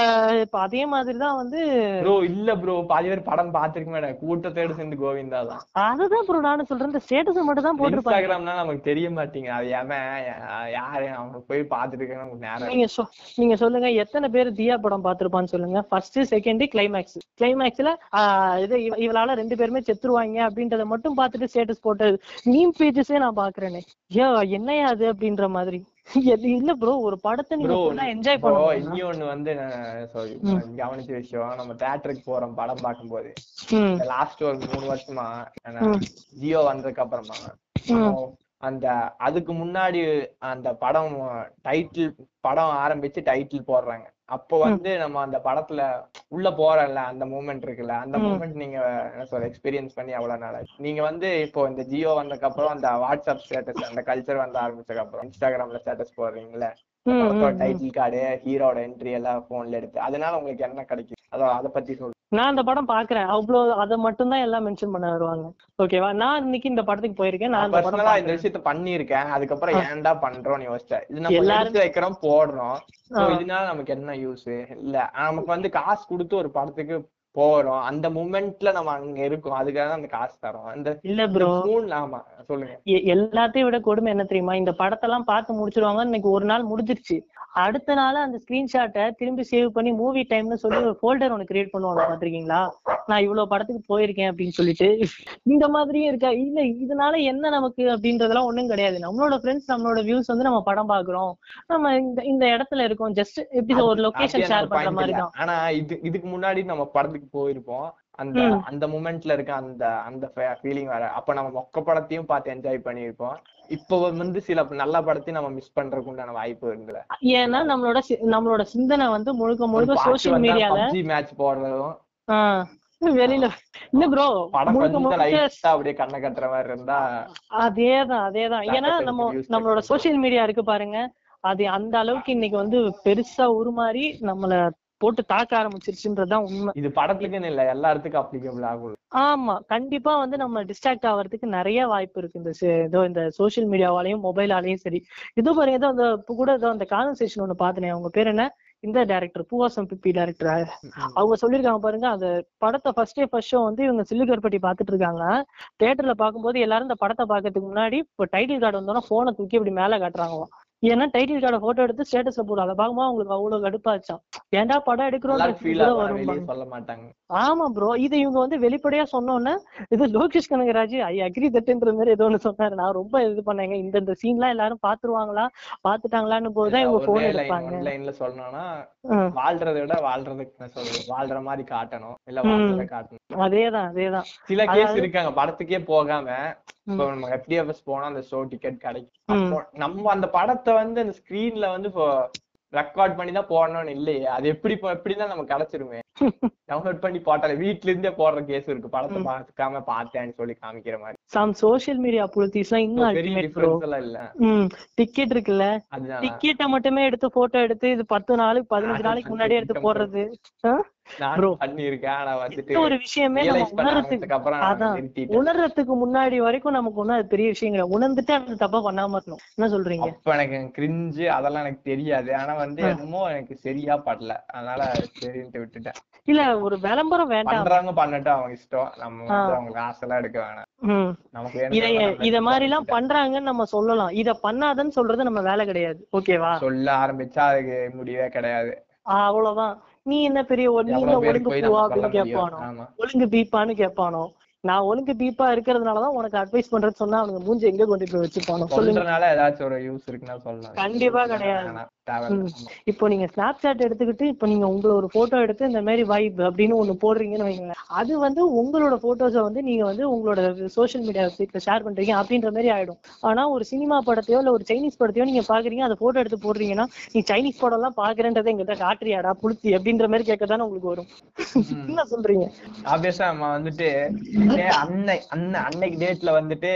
Speaker 2: இப்ப அதே மாதிரிதான் வந்து
Speaker 1: ப்ரோ இல்ல ப்ரோ பாதி பேர் படம் பாத்துருக்க மாட்டேன் கூட்டத்தோட சேர்ந்து கோவிந்தா தான்.
Speaker 2: அதுதான் ப்ரோ நானும் சொல்றேன். இந்த ஸ்டேட்டஸ் மட்டும் தான் போட்டிருப்பாங்க.
Speaker 1: இன்ஸ்டாகிராம்னா நமக்கு தெரிய மாட்டீங்க அது எவன் யாரு அவங்க போய் பாத்துட்டு நமக்கு நேரம்
Speaker 2: நீங்க நீங்க சொல்லுங்க. எத்தனை பேர் தியா படம் பார்த்திருப்பான்னு சொல்லுங்க. ஃபர்ஸ்ட் செகண்ட் கிளைமேக்ஸ் கிளைமேக்ஸ்ல இது இவ- இவளால ரெண்டு பேருமே செத்துருவாங்க அப்படின்றத மட்டும் பார்த்துட்டு ஸ்டேட்டஸ் போட்டது மீம் பேஜஸே நான் பாக்குறேனே ஐயோ என்னையா அது அப்படின்ற மாதிரி. இல்ல ப்ரோ ஒரு படத்தை நீங்க என்ஜாய்
Speaker 1: இப்போ
Speaker 2: பண்ணணும்.
Speaker 1: இனி ஒண்ணு வந்து
Speaker 2: ம்.
Speaker 1: கவனிச்ச விஷயம் நம்ம தியேட்டருக்கு போறோம் படம் பார்க்கும்போது. லாஸ்ட் ஒரு மூணு வருஷமா. ஜியோ வந்ததுக்கு அப்புறமா. அந்த அதுக்கு முன்னாடி அந்த படம் டைட்டில் படம் ஆரம்பிச்சு டைட்டில் போடுறாங்க. அப்போ வந்து நம்ம அந்த படத்துல உள்ள போறோம்ல அந்த மூமெண்ட் இருக்குல்ல அந்த. மூமெண்ட் நீங்க என்ன சொல்ற எக்ஸ்பீரியன்ஸ் பண்ணி அவ்வளவு நாள். நீங்க வந்து இப்போ இந்த ஜியோ வந்ததுக்கு அப்புறம் அந்த வாட்ஸ்அப் ஸ்டேட்டஸ் அந்த கல்ச்சர் வந்து ஆரம்பிச்சதுக்கு அப்புறம் இன்ஸ்டாகிராம்ல ஸ்டேட்டஸ்
Speaker 2: ம்.
Speaker 1: டைட்டில் கார்டு ஹீரோட என்ட்ரி எல்லாம் போன்ல எடுத்து அதனால உங்களுக்கு என்ன கிடைக்கும் அதான் அதை பத்தி சொல்லு
Speaker 2: நான் அந்த படம் பாக்குறேன் அவ்வளோ அதை மட்டும் தான் எல்லாம் மென்ஷன் பண்ண வருவாங்க. ஓகேவா நான் இன்னைக்கு இந்த படத்துக்கு போயிருக்கேன். நான்
Speaker 1: பர்சனலா இந்த. விஷயத்த பண்ணியிருக்கேன். அதுக்கப்புறம் ஏன்டா பண்றோம்னு யோசிச்சேன். இது நம்ம
Speaker 2: எல்லாரும்
Speaker 1: வைக்கிறோம் போடுறோம். இதனால நமக்கு என்ன யூஸ் இல்ல நமக்கு வந்து காசு கொடுத்து ஒரு படத்துக்கு போறோம். அந்த மூமெண்ட்ல நம்ம அங்க இருக்கோம். அதுக்காக அந்த காசு தரோம். அந்த
Speaker 2: இல்ல ப்ரோ
Speaker 1: ஆமா சொல்லுங்க.
Speaker 2: எல்லாத்தையும் விட கொடுமை என்ன தெரியுமா? இந்த படத்தெல்லாம் பார்த்து முடிச்சிருவாங்க. இன்னைக்கு ஒரு நாள் முடிஞ்சிருச்சு. அடுத்த நாள் அந்த ஸ்கிரீன்ஷாட்டை திரும்பி சேவ் பண்ணி மூவி டைம்னு சொல்லி ஒரு ஃபோல்டர் ஒன்று கிரியேட் பண்ணுவாங்க. பாத்திருக்கீங்களா நான் இவ்வளவு படத்துக்கு போயிருக்கேன் அப்படின்னு சொல்லிட்டு. இந்த மாதிரியும் இருக்கா? இல்ல இதனால என்ன நமக்கு அப்படின்றதெல்லாம் ஒண்ணும் கிடையாது. நம்மளோட ஃப்ரெண்ட்ஸ் நம்மளோட வியூஸ் வந்து நம்ம படம் பாக்குறோம் நம்ம இந்த இந்த இடத்துல இருக்கோம். ஜஸ்ட் எப்படி ஒரு லொகேஷன் ஷேர் பண்ற மாதிரி. தான்
Speaker 1: ஆனா இது இதுக்கு முன்னாடி நம்ம படத்துக்கு போயிருப்போம். அந்த. அந்த மூமெண்ட்ல இருக்க அந்த அந்த ஃபீலிங் வர அப்ப நம்ம மொக்க படத்தையும் பார்த்து என்ஜாய் பண்ணியிருப்போம். இப்போ வந்து சில நல்ல படத்தையும் நம்ம மிஸ் பண்றதுக்கு உண்டான வாய்ப்பு இருக்குல்ல.
Speaker 2: ஏன்னா நம்மளோட நம்மளோட சிந்தனை வந்து முழுக்க முழுக்க சோசியல் மீடியால
Speaker 1: மேட்ச் போடுறதும்
Speaker 2: வெளியில இல்ல ப்ரோ
Speaker 1: அப்படியே கண்ணை கட்டுற மாதிரி இருந்தா
Speaker 2: அதேதான் அதேதான். ஏன்னா நம்ம நம்மளோட சோசியல் மீடியா இருக்கு பாருங்க. அது அந்த அளவுக்கு இன்னைக்கு வந்து பெருசா உருமாறி நம்மள போட்டு தாக்க ஆரம்பிச்சிருச்சுன்றதுதான் உண்மை.
Speaker 1: இது படத்துக்குன்னு இல்ல எல்லா இடத்துக்கும் அப்ளிகபிள் ஆகும்
Speaker 2: ஆமா கண்டிப்பா வந்து நம்ம டிஸ்ட்ராக்ட் ஆகிறதுக்கு நிறைய வாய்ப்பு இருக்கு. இந்த ஏதோ இந்த சோசியல் மீடியாவாலையும் மொபைலாலையும் சரி. இதோ பாருங்க ஏதோ அந்த கூட ஏதோ அந்த கான்வர்சேஷன் ஒண்ணு பாத்தனே அவங்க பேர் என்ன? இந்த டைரக்டர் பூவாசம் பிப்பி டைரக்டர் அவங்க சொல்லிருக்காங்க பாருங்க அந்த படத்தை ஃபர்ஸ்ட் டே ஃபர்ஸ்ட் ஷோ வந்து இவங்க சில்லுகர்பட்டி பாத்துட்டு இருக்காங்க. தியேட்டர்ல பாக்கும்போது எல்லாரும் இந்த படத்தை பாக்கிறதுக்கு முன்னாடி இப்போ டைட்டில் கார்டு வந்தோன்னா போனை தூக்கி இப்படி மேல காட்டுறாங்களாம். ஏன்னா டைட்டில் கார்ட போட்டோ எடுத்து ஸ்டேட்டஸ்ல போடும் அதை பார்க்கும்போது அவங்களுக்கு அவ்வளவு கடுப்பாச்சாம் ஏன்டா படம் எடுக்கிறோம்
Speaker 1: சொல்ல மாட்டாங்க.
Speaker 2: ஆமா ப்ரோ இது இவங்க வந்து வெளிப்படையா சொன்னோன்னே இது லோகேஷ் கனகராஜ் ஐ அக்ரி தட்டுன்ற மாதிரி ஏதோ ஒண்ணு சொன்னாரு. நான் ரொம்ப இது பண்ணேங்க. இந்த இந்த சீன்லாம் எல்லாரும் பாத்துருவாங்களா? பாத்துட்டாங்களான்னு போதுதான் இவங்க போன் எடுப்பாங்க.
Speaker 1: லைன்ல சொல்லணும்னா. வாழ்றதை விட வாழ்றதுக்கு வாழ்ற மாதிரி காட்டணும். இல்ல. வாழ்றதை காட்டணும்.
Speaker 2: அதேதான் அதேதான்.
Speaker 1: சில கேஸ் இருக்காங்க. படத்துக்கே போகாம. இப்போ நம்ம எஃப்டிஎஃப்எஸ் போனா அந்த ஷோ டிக்கெட் கிடைக்கும். நம்ம அந்த படத்தை வந்து அந்த ஸ்கிரீன்ல வந்து இப்போ ரெக்கார்ட் பண்ணி தான் போடணும்னு இல்லையே. அது எப்படி எப்படிதான் நமக்கு கிடைச்சிருமே. [laughs] டவுன்லோட் பண்ணி போட்டாலே வீட்ல இருந்தே போடுற கேஸ் இருக்கு. படத்தை பார்க்காம பார்த்தேன்னு சொல்லி காமிக்கிற மாதிரி.
Speaker 2: சம் சோஷியல் மீடியா புலித்தீஸ்லாம் இன்னும்
Speaker 1: பெரிய டிஃபரன்ஸ் எல்லாம் இல்ல.
Speaker 2: டிக்கெட் இருக்குல்ல. டிக்கெட்டை மட்டுமே எடுத்து போட்டோ எடுத்து இது பத்து நாளைக்கு பதினஞ்சு நாளைக்கு முன்னாடியே எடுத்து போடுறது. ஒரு விஷயமே உணர்றதுக்கு முன்னாடி வரைக்கும் நமக்கு அது பெரிய விஷயம் கிடையாது. உணர்ந்துட்டு அந்த தப்பா பண்ணாம இருக்கணும். என்ன சொல்றீங்க?
Speaker 1: அப்ப எனக்கு கிரிஞ்சு அதெல்லாம் எனக்கு தெரியாது. ஆனா வந்து என்னமோ எனக்கு சரியா படல. அதனால சரின்ட்டு விட்டுட்டேன்.
Speaker 2: இல்ல ஒரு விளம்பரம் வேண்டாம்.
Speaker 1: பண்ணட்டும் அவங்க இஷ்டம். நம்ம எடுக்க வேணாம். நமக்கு
Speaker 2: இத மாதிரி எல்லாம். பண்றாங்கன்னு நம்ம சொல்லலாம். இத பண்ணாதன்னு சொல்றது நம்ம வேலை கிடையாது. ஓகேவா?
Speaker 1: சொல்ல ஆரம்பிச்சா அதுக்கு முடிவே கிடையாது.
Speaker 2: அவ்வளவுதான். நீ என்ன பெரிய நீ என்ன ஒழுங்கு பூவா அப்படின்னு கேட்பானோ ஒழுங்கு பீப்பான்னு கேட்பானோ நான் ஒழுங்கு பீப்பா இருக்கிறதுனாலதான் உனக்கு அட்வைஸ் பண்றது சொன்னா அவனுக்கு மூஞ்சி எங்க கொண்டு போய் வச்சுப்பானோ சொல்லுங்க.
Speaker 1: சொல்றதுனால ஏதாச்சும் ஒரு யூஸ் இருக்குன்னா சொல்லலாம்.
Speaker 2: கண்டிப்பா கிடையாது. இப்போ நீங்க ஸ்னாப் சாட் எடுத்துக்கிட்டு இப்போ நீங்க உங்களை ஒரு போட்டோ எடுத்து இந்த மாதிரி வைப் அப்படின்னு ஒண்ணு போடுறீங்கன்னு வைங்களேன். அது வந்து உங்களோட போட்டோஸை வந்து நீங்க வந்து உங்களோட சோஷியல் மீடியா வெப்சைட்ல ஷேர் பண்றீங்க அப்படின்ற மாதிரி ஆயிடும். ஆனா ஒரு சினிமா படத்தையோ இல்ல ஒரு சைனீஸ் படத்தையோ நீங்க பாக்குறீங்க அதை போட்டோ எடுத்து போடுறீங்கன்னா நீ சைனீஸ் படம் எல்லாம் பாக்குறேன்றதை எங்கிட்ட காட்டுறியாடா புளுத்தி அப்படின்ற மாதிரி கேட்கத்தானே உங்களுக்கு வரும். என்ன சொல்றீங்க?
Speaker 1: ஆப்வியஸா நம்ம வந்துட்டு [laughs] அன்னை அன்னை அன்னைக்கு டேட்ல வந்துட்டு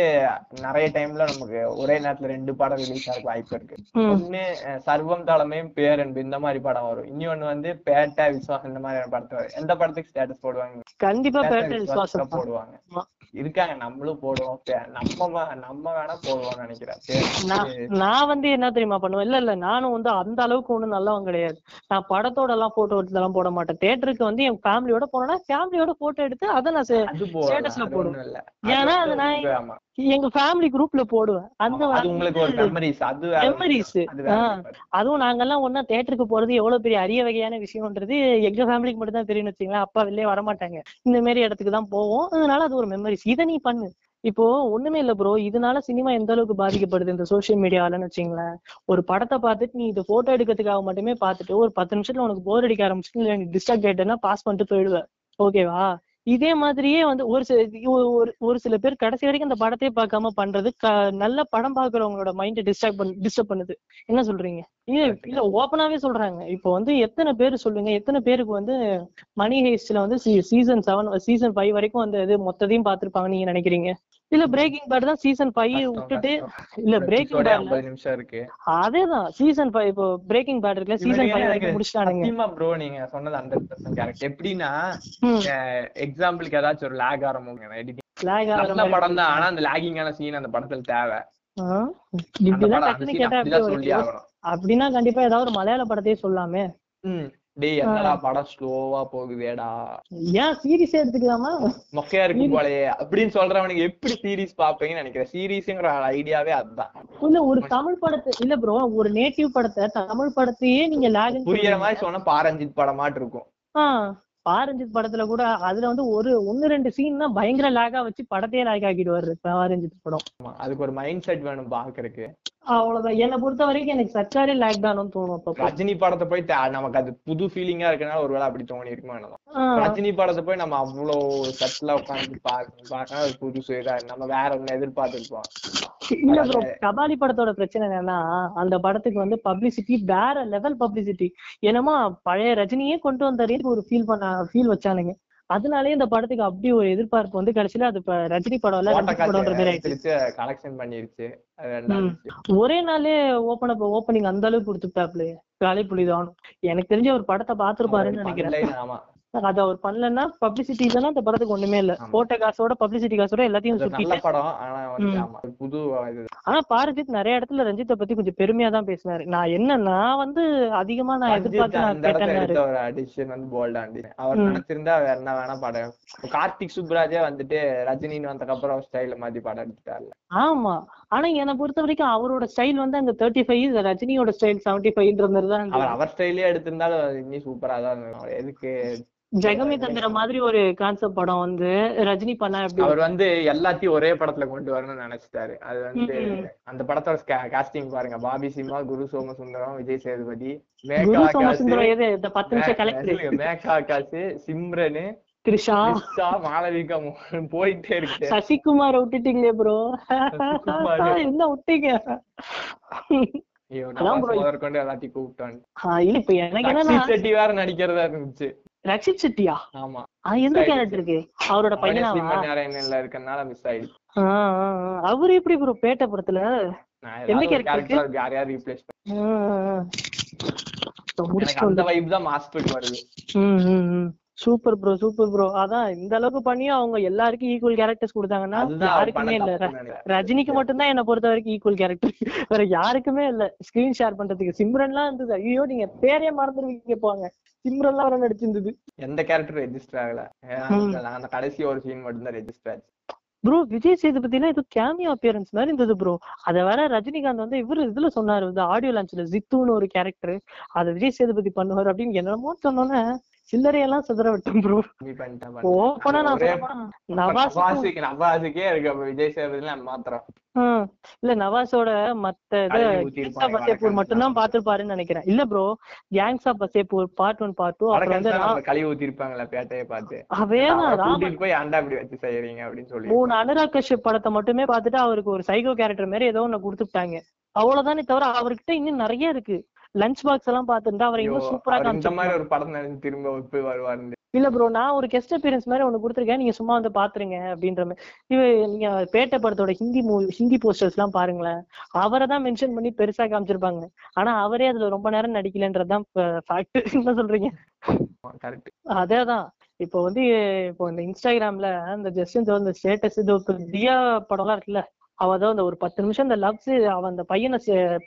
Speaker 1: நிறைய டைம்ல நமக்கு ஒரே நேரத்துல ரெண்டு படம் ரிலீஸ் ஆக வாய்ப்பு இருக்கு. ஒண்ணு சர்வம் தலைமையும் பேரன்பு இந்த மாதிரி படம் வரும். இன்னொன்னு வந்து பேட்டை விஸ்வாசம் இந்த மாதிரியான படத்தை வரும். எந்த படத்துக்கு ஸ்டேட்டஸ் போடுவாங்க?
Speaker 2: கண்டிப்பா
Speaker 1: பேட்டை
Speaker 2: விசுவாசம்
Speaker 1: போடுவாங்க. இருக்காங்க. நம்மளும் போடுவோம். நம்ம நம்ம வேணா போடுவோம்னு நினைக்கிறேன்.
Speaker 2: நான் வந்து என்ன தெரியுமா பண்ணுவேன்? இல்ல இல்ல நானும் வந்து அந்த அளவுக்கு ஒண்ணும் நல்லவன் கிடையாது. நான் படத்தோட எல்லாம் போட்டோ எடுத்துலாம் போட மாட்டேன். தியேட்டருக்கு வந்து என் ஃபேமிலியோட போனேன்னா ஃபேமிலியோட போட்டோ எடுத்து அதை நான்
Speaker 1: அது
Speaker 2: போடுவேன். ஏன்னா
Speaker 1: அது
Speaker 2: நான். எங்க ஃபேமிலி குரூப்ல போடுவேன். அந்த
Speaker 1: அது உங்களுக்கு ஒரு மெமரிஸ்.
Speaker 2: அதுவும் நாங்கெல்லாம் ஒண்ணா தியேட்டருக்கு போறது எவ்வளவு பெரிய அரிய வகையான விஷயம்ன்றது எங்க ஃபேமிலிக்கு மட்டும் தான் தெரியும்னு வச்சுங்களேன் அப்பா வெளியே வர மாட்டாங்க இந்த மாதிரி இடத்துக்கு தான் போவோம். அதனால அது ஒரு மெமரிஸ் இதை நீ பண்ணு. இப்போ ஒண்ணுமே இல்ல ப்ரோ இதனால சினிமா எந்த அளவுக்கு பாதிக்கப்படுது இந்த சோஷியல் மீடியாலன்னு வச்சுங்களேன் ஒரு படத்தை பார்த்துட்டு நீ இது போட்டோ எடுக்கிறதுக்காக மட்டுமே பார்த்துட்டு ஒரு பத்து நிமிஷத்துல உனக்கு போர் அடிக்க ஆரம்பிச்சு இல்ல நீ டிஸ்ட்ராக்ட் ஆயிட்டேன்னா பாஸ் பண்ணிட்டு போயிடுவ ஓகேவா இதே மாதிரியே வந்து ஒரு சில ஒரு- சில பேர் கடைசி வரைக்கும் அந்த படத்தையே பார்க்காம பண்றது நல்ல படம் பாக்குறவங்களோட மைண்டை டிஸ்டர்ப் பண்ண டிஸ்டர்ப் பண்ணுது. என்ன சொல்றீங்க? இல்ல இல்ல ஓப்பனாவே சொல்றாங்க. இப்போ வந்து எத்தனை பேர் சொல்லுங்க எத்தனை பேருக்கு வந்து மணி ஹேஸ்ட்ல வந்து சீசன் செவன் சீசன் ஃபைவ் வரைக்கும் அந்த இது மொத்தத்தையும் பார்த்திருப்பாங்க நீங்க நினைக்கிறீங்க? இல்ல பிரேக்கிங் பேட் தான் சீசன் ஃபைவ் விட்டுட்டு. இல்ல பிரேக்கிங்
Speaker 1: 50 நிமிஷம் இருக்கு.
Speaker 2: அதேதான் சீசன் ஃபைவ் இப்போ பிரேக்கிங் பேட் இருக்குல்ல சீசன்
Speaker 1: இவனுக்கு
Speaker 2: ஃபைவ்
Speaker 1: எனக்கு
Speaker 2: வரைக்கும் முடிச்சிட்டானுங்க.
Speaker 1: சத்தியமா ப்ரோ நீங்க சொன்னது ஹண்ட்ரட் பர்சன்ட் கரெக்ட் எப்படின்னா எக்ஸாம்பிளுக்கு ஏதாச்சும் ஒரு லேக் ஆரம்பிங்க எடிட்டிங் நல்ல
Speaker 2: மாதிரி
Speaker 1: படம் தான் ஆனா அந்த லேகிங்கான சீன் அந்த படத்துல தேவை.
Speaker 2: இப்படிதான்
Speaker 1: scene
Speaker 2: கேட்டா அப்படின்னா கண்டிப்பா ஏதாவது ஒரு மலையாள படத்தையே சொல்லாமே
Speaker 1: டேய் என்னடா படம் ஸ்லோவா போகுதேடா.
Speaker 2: ஏன் சீரிஸே எடுத்துக்கலாமா?
Speaker 1: மொக்கையா இருக்கும் போலயே. அப்படின்னு சொல்றவனுக்கு எப்படி சீரிஸ் பாப்பீங்கன்னு நினைக்கிறேன். சீரிஸ்ங்கிற ஐடியாவே அதுதான்.
Speaker 2: இல்ல ஒரு தமிழ் படத்தை இல்ல ப்ரோ ஒரு நேட்டிவ் படத்தை தமிழ் படத்தையே நீங்க லேக்
Speaker 1: புரியுற மாதிரி சொன்னா பாரஞ்சித் படமாட்டு இருக்கும்.
Speaker 2: பாரஞ்சித் படத்துல கூட அதுல வந்து ஒரு ஒன்னு ரெண்டு சீன் தான் பயங்கர லேகா வச்சு படத்தையே லேக் ஆக்கிடுவாரு பாரஞ்சித் படம்.
Speaker 1: அதுக்கு ஒரு மைண்ட் செட் வேணும் பாக்குறதுக்கு
Speaker 2: அவ்வளவுதான். என்னை பொறுத்த வரைக்கும் எனக்கு சச்சாரே லேக் தானும் தோணும் அப்பப்போ.
Speaker 1: ரஜினி படத்தை போய் நமக்கு அது புது ஃபீலிங்கா இருக்கனால ஒருவேளை அப்படி தோணி இருக்குமா என்னமோ.
Speaker 2: ஆஹ்
Speaker 1: ரஜினி படத்தை போய் நம்ம அவ்வளோ சட்டிலா உட்காந்து பாக்க புதுசு இதா நம்ம வேற ஒண்ணு எதிர்பார்த்திருப்போம்
Speaker 2: இல்ல ப்ரோ கபாலி படத்தோட பிரச்சனை என்னன்னா அந்த படத்துக்கு வந்து பப்ளிசிட்டி வேற லெவல் பப்ளிசிட்டி என்னமோ பழைய ரஜினியே கொண்டு வந்த ஒரு ஃபீல் பண்ண ஃபீல் வச்சானுங்க. அதனாலயே இந்த படத்துக்கு அப்படி ஒரு எதிர்பார்ப்பு வந்து கடைசியில அது ரஜினி படம் இல்ல ரஜினி படம்ன்ற மாதிரி ஆயிடுச்சு.
Speaker 1: காசு கலெக்ஷன் பண்ணிருச்சு. அது ரெண்டாவது
Speaker 2: ம்.
Speaker 1: விஷயம்.
Speaker 2: ஒரே நாளே ஓப்பன் அப் ஓப்பனிங் அந்த அளவுக்கு கொடுத்துட்டாப்ல காலை புலிதானும் எனக்கு தெரிஞ்ச ஒரு படத்தை பாத்துருப்பாருன்னு நினைக்கிறேன்.
Speaker 1: ஆமா.
Speaker 2: அது அவர் பண்ணலன்னா பப்ளிசிட்டி இல்லைன்னா அந்த படத்துக்கு ஒண்ணுமே இல்ல. போட்ட காசோட பப்ளிசிட்டி காசோட எல்லாத்தையும்
Speaker 1: ஒரு புது
Speaker 2: ஆனா பாரஜித் நிறைய இடத்துல ரஞ்சித்தை பத்தி கொஞ்சம் பெருமையா தான் பேசினாரு. நான் என்ன நான் வந்து அதிகமா நான் எதிர்பார்த்து நான்
Speaker 1: போல்டா அவர். நினைச்சிருந்தா வேற என்ன வேணா படம். கார்த்திக் சுப்ராஜே வந்துட்டு ரஜினின்னு வந்ததுக்கு அப்புறம் ஸ்டைல மாத்தி படம் எடுத்துட்டாருல
Speaker 2: ஆமா. ஆனா என்னை பொறுத்த வரைக்கும் அவரோட ஸ்டைல் வந்து அங்க தேர்ட்டி ஃபைவ் ரஜினியோட ஸ்டைல் செவன்டி ஃபைவ்ன்ற மாதிரி தான்.
Speaker 1: அவர் அவர் ஸ்டைலே எடுத்திருந்தாலும் இன்னும் சூப்பரா தான் எதுக்கு?
Speaker 2: ஜெகமே தந்திர மாதிரி ஒரு கான்செப்ட் படம் வந்து ரஜினி பண்ணா எப்படி
Speaker 1: அவர் வந்து எல்லாத்தையும் ஒரே படத்துல கொண்டு வரணும்னு நினைச்சிட்டாரு. அது வந்து. அந்த படத்தோட காஸ்டிங் பாருங்க. பாபி சிம்மா குரு சோமசுந்தரம் விஜய் சேதுபதி மேகா
Speaker 2: கலெக்டர்.
Speaker 1: மேகா ஆகாஷ் சிம்ரனு
Speaker 2: த்ரிஷா
Speaker 1: மாளவிகா மோகன் போயிட்டே இருக்கு.
Speaker 2: சசிகுமார் விட்டுட்டீங்களே ப்ரோ. என்ன விட்டீங்க?
Speaker 1: எல்லாத்தையும் கூப்பிட்டான்.
Speaker 2: இல்ல இப்ப எனக்கு
Speaker 1: ரக்ஷித் செட்டி வேற நடிக்கிறதா இருந்துச்சு.
Speaker 2: ரக்ஷித் செட்டியா?
Speaker 1: ஆமா.
Speaker 2: ஆ, எந்த
Speaker 1: Miss
Speaker 2: கேரக்டர் இருக்கு? அவரோட
Speaker 1: அவனே
Speaker 2: பையனாவா?
Speaker 1: ஸ்ரீமன்னாராயணன்ல இருக்கறனால மிஸ் ஆயிடுச்சு.
Speaker 2: அவரு எப்படி ப்ரோ பேட்ட படத்துல? எந்த character
Speaker 1: யார் யார் ரீப்ளேஸ் அந்த வைப் தான் மாஸ்பெட் வருது.
Speaker 2: சூப்பர் ப்ரோ சூப்பர் ப்ரோ அதான் இந்த அளவுக்கு பண்ணியும் அவங்க எல்லாருக்கும் ஈக்குவல் கேரக்டர்ஸ் கொடுத்தாங்கன்னா யாருக்குமே
Speaker 1: பண்ண
Speaker 2: இல்ல. ரஜினிக்கு மட்டும்தான் என்ன பொறுத்த வரைக்கும் ஈக்குவல் கேரக்டர் வேற யாருக்குமே இல்ல. ஸ்கிரீன் ஷேர் பண்றதுக்கு. சிம்ரன்லாம் இருந்தது. ஐயோ நீங்க பேரே மறந்துருவீங்க போங்க. சிம்ரன்லாம் வர நடிச்சிருந்தது.
Speaker 1: எந்த கேரக்டர் ரெஜிஸ்டர் ஆகல. அந்த- கடைசி ஒரு சீன் மட்டும் தான் ரெஜிஸ்டர் ஆச்சு.
Speaker 2: ப்ரோ விஜய் சேதுபதினா இது கேமியோ அப்பியரன்ஸ் மாதிரி இருந்தது ப்ரோ அத வேற ரஜினிகாந்த் வந்து இவரு இதுல சொன்னாரு இந்த ஆடியோ லான்ச்ல ஜித்துன்னு ஒரு கேரக்டர் அத விஜய் சேதுபதி பண்ணுவார் அப்படின்னு என்னமோ சொன்னோன்னே சில்லறையெல்லாம் சிதற விட்டேன் ப்ரோ ஓப்பனா
Speaker 1: நவாஸுக்கு நவாஸுக்கே இருக்கு விஜய் சேதுபதியில மாத்திரம்.
Speaker 2: இல்ல நவாஸோட மத்த பசேப்பூர் மட்டும்தான்
Speaker 1: வடக்கன்ஸ்
Speaker 2: பாத்துருப்பாருன்னு நினைக்கிறேன். இல்ல bro gangs of Wasseypur part one part two அப்புறம் வந்து
Speaker 1: கழுவி ஊத்திருப்பாங்களா பேட்டையை பார்த்து. கூட்டிட்டு போய் அண்டா இப்படி வச்சு செய்யறீங்க அப்படின்னு சொல்லி.
Speaker 2: மூணு அனுராக் கஷ்யப் படத்தை மட்டுமே பார்த்துட்டு அவருக்கு ஒரு சைக்கோ கேரக்டர் மாதிரி ஏதோ ஒண்ணு கொடுத்துட்டாங்க. அவ்வளவுதானே தவிர அவர்கிட்ட இன்னும் நிறைய இருக்கு. லஞ்ச் பாக்ஸ் எல்லாம் பார்த்துட்டா அவரை இன்னும் சூப்பரா
Speaker 1: இந்த மாதிரி ஒரு படம் திரும்ப போய் வருவாரு
Speaker 2: இல்ல ப்ரோ நான் ஒரு கெஸ்ட் அப்பியரன்ஸ் மாதிரி ஒண்ணு கொடுத்துருக்கேன். நீங்க சும்மா வந்து பாத்துருங்க அப்படின்ற மாதிரி நீங்க பேட்டை படத்தோட ஹிந்தி மூவி ஹிந்தி போஸ்டர்ஸ் எல்லாம் பாருங்களேன். அவரை தான் மென்ஷன் பண்ணி பெருசா காமிச்சிருப்பாங்க. ஆனா அவரே அதுல ரொம்ப நேரம் நடிக்கலன்றதுதான் ஃபேக்ட் [laughs] என்ன சொல்றீங்க? அதேதான். இப்போ வந்து இப்போ இந்த இன்ஸ்டாகிராம்ல இந்த ஜஸ்டின் இந்த ஸ்டேட்டஸ் இது தியா படம்லாம் இருக்குல்ல. அவ அதான் அந்த ஒரு பத்து நிமிஷம் இந்த லவ்ஸ் அவ அந்த பையனை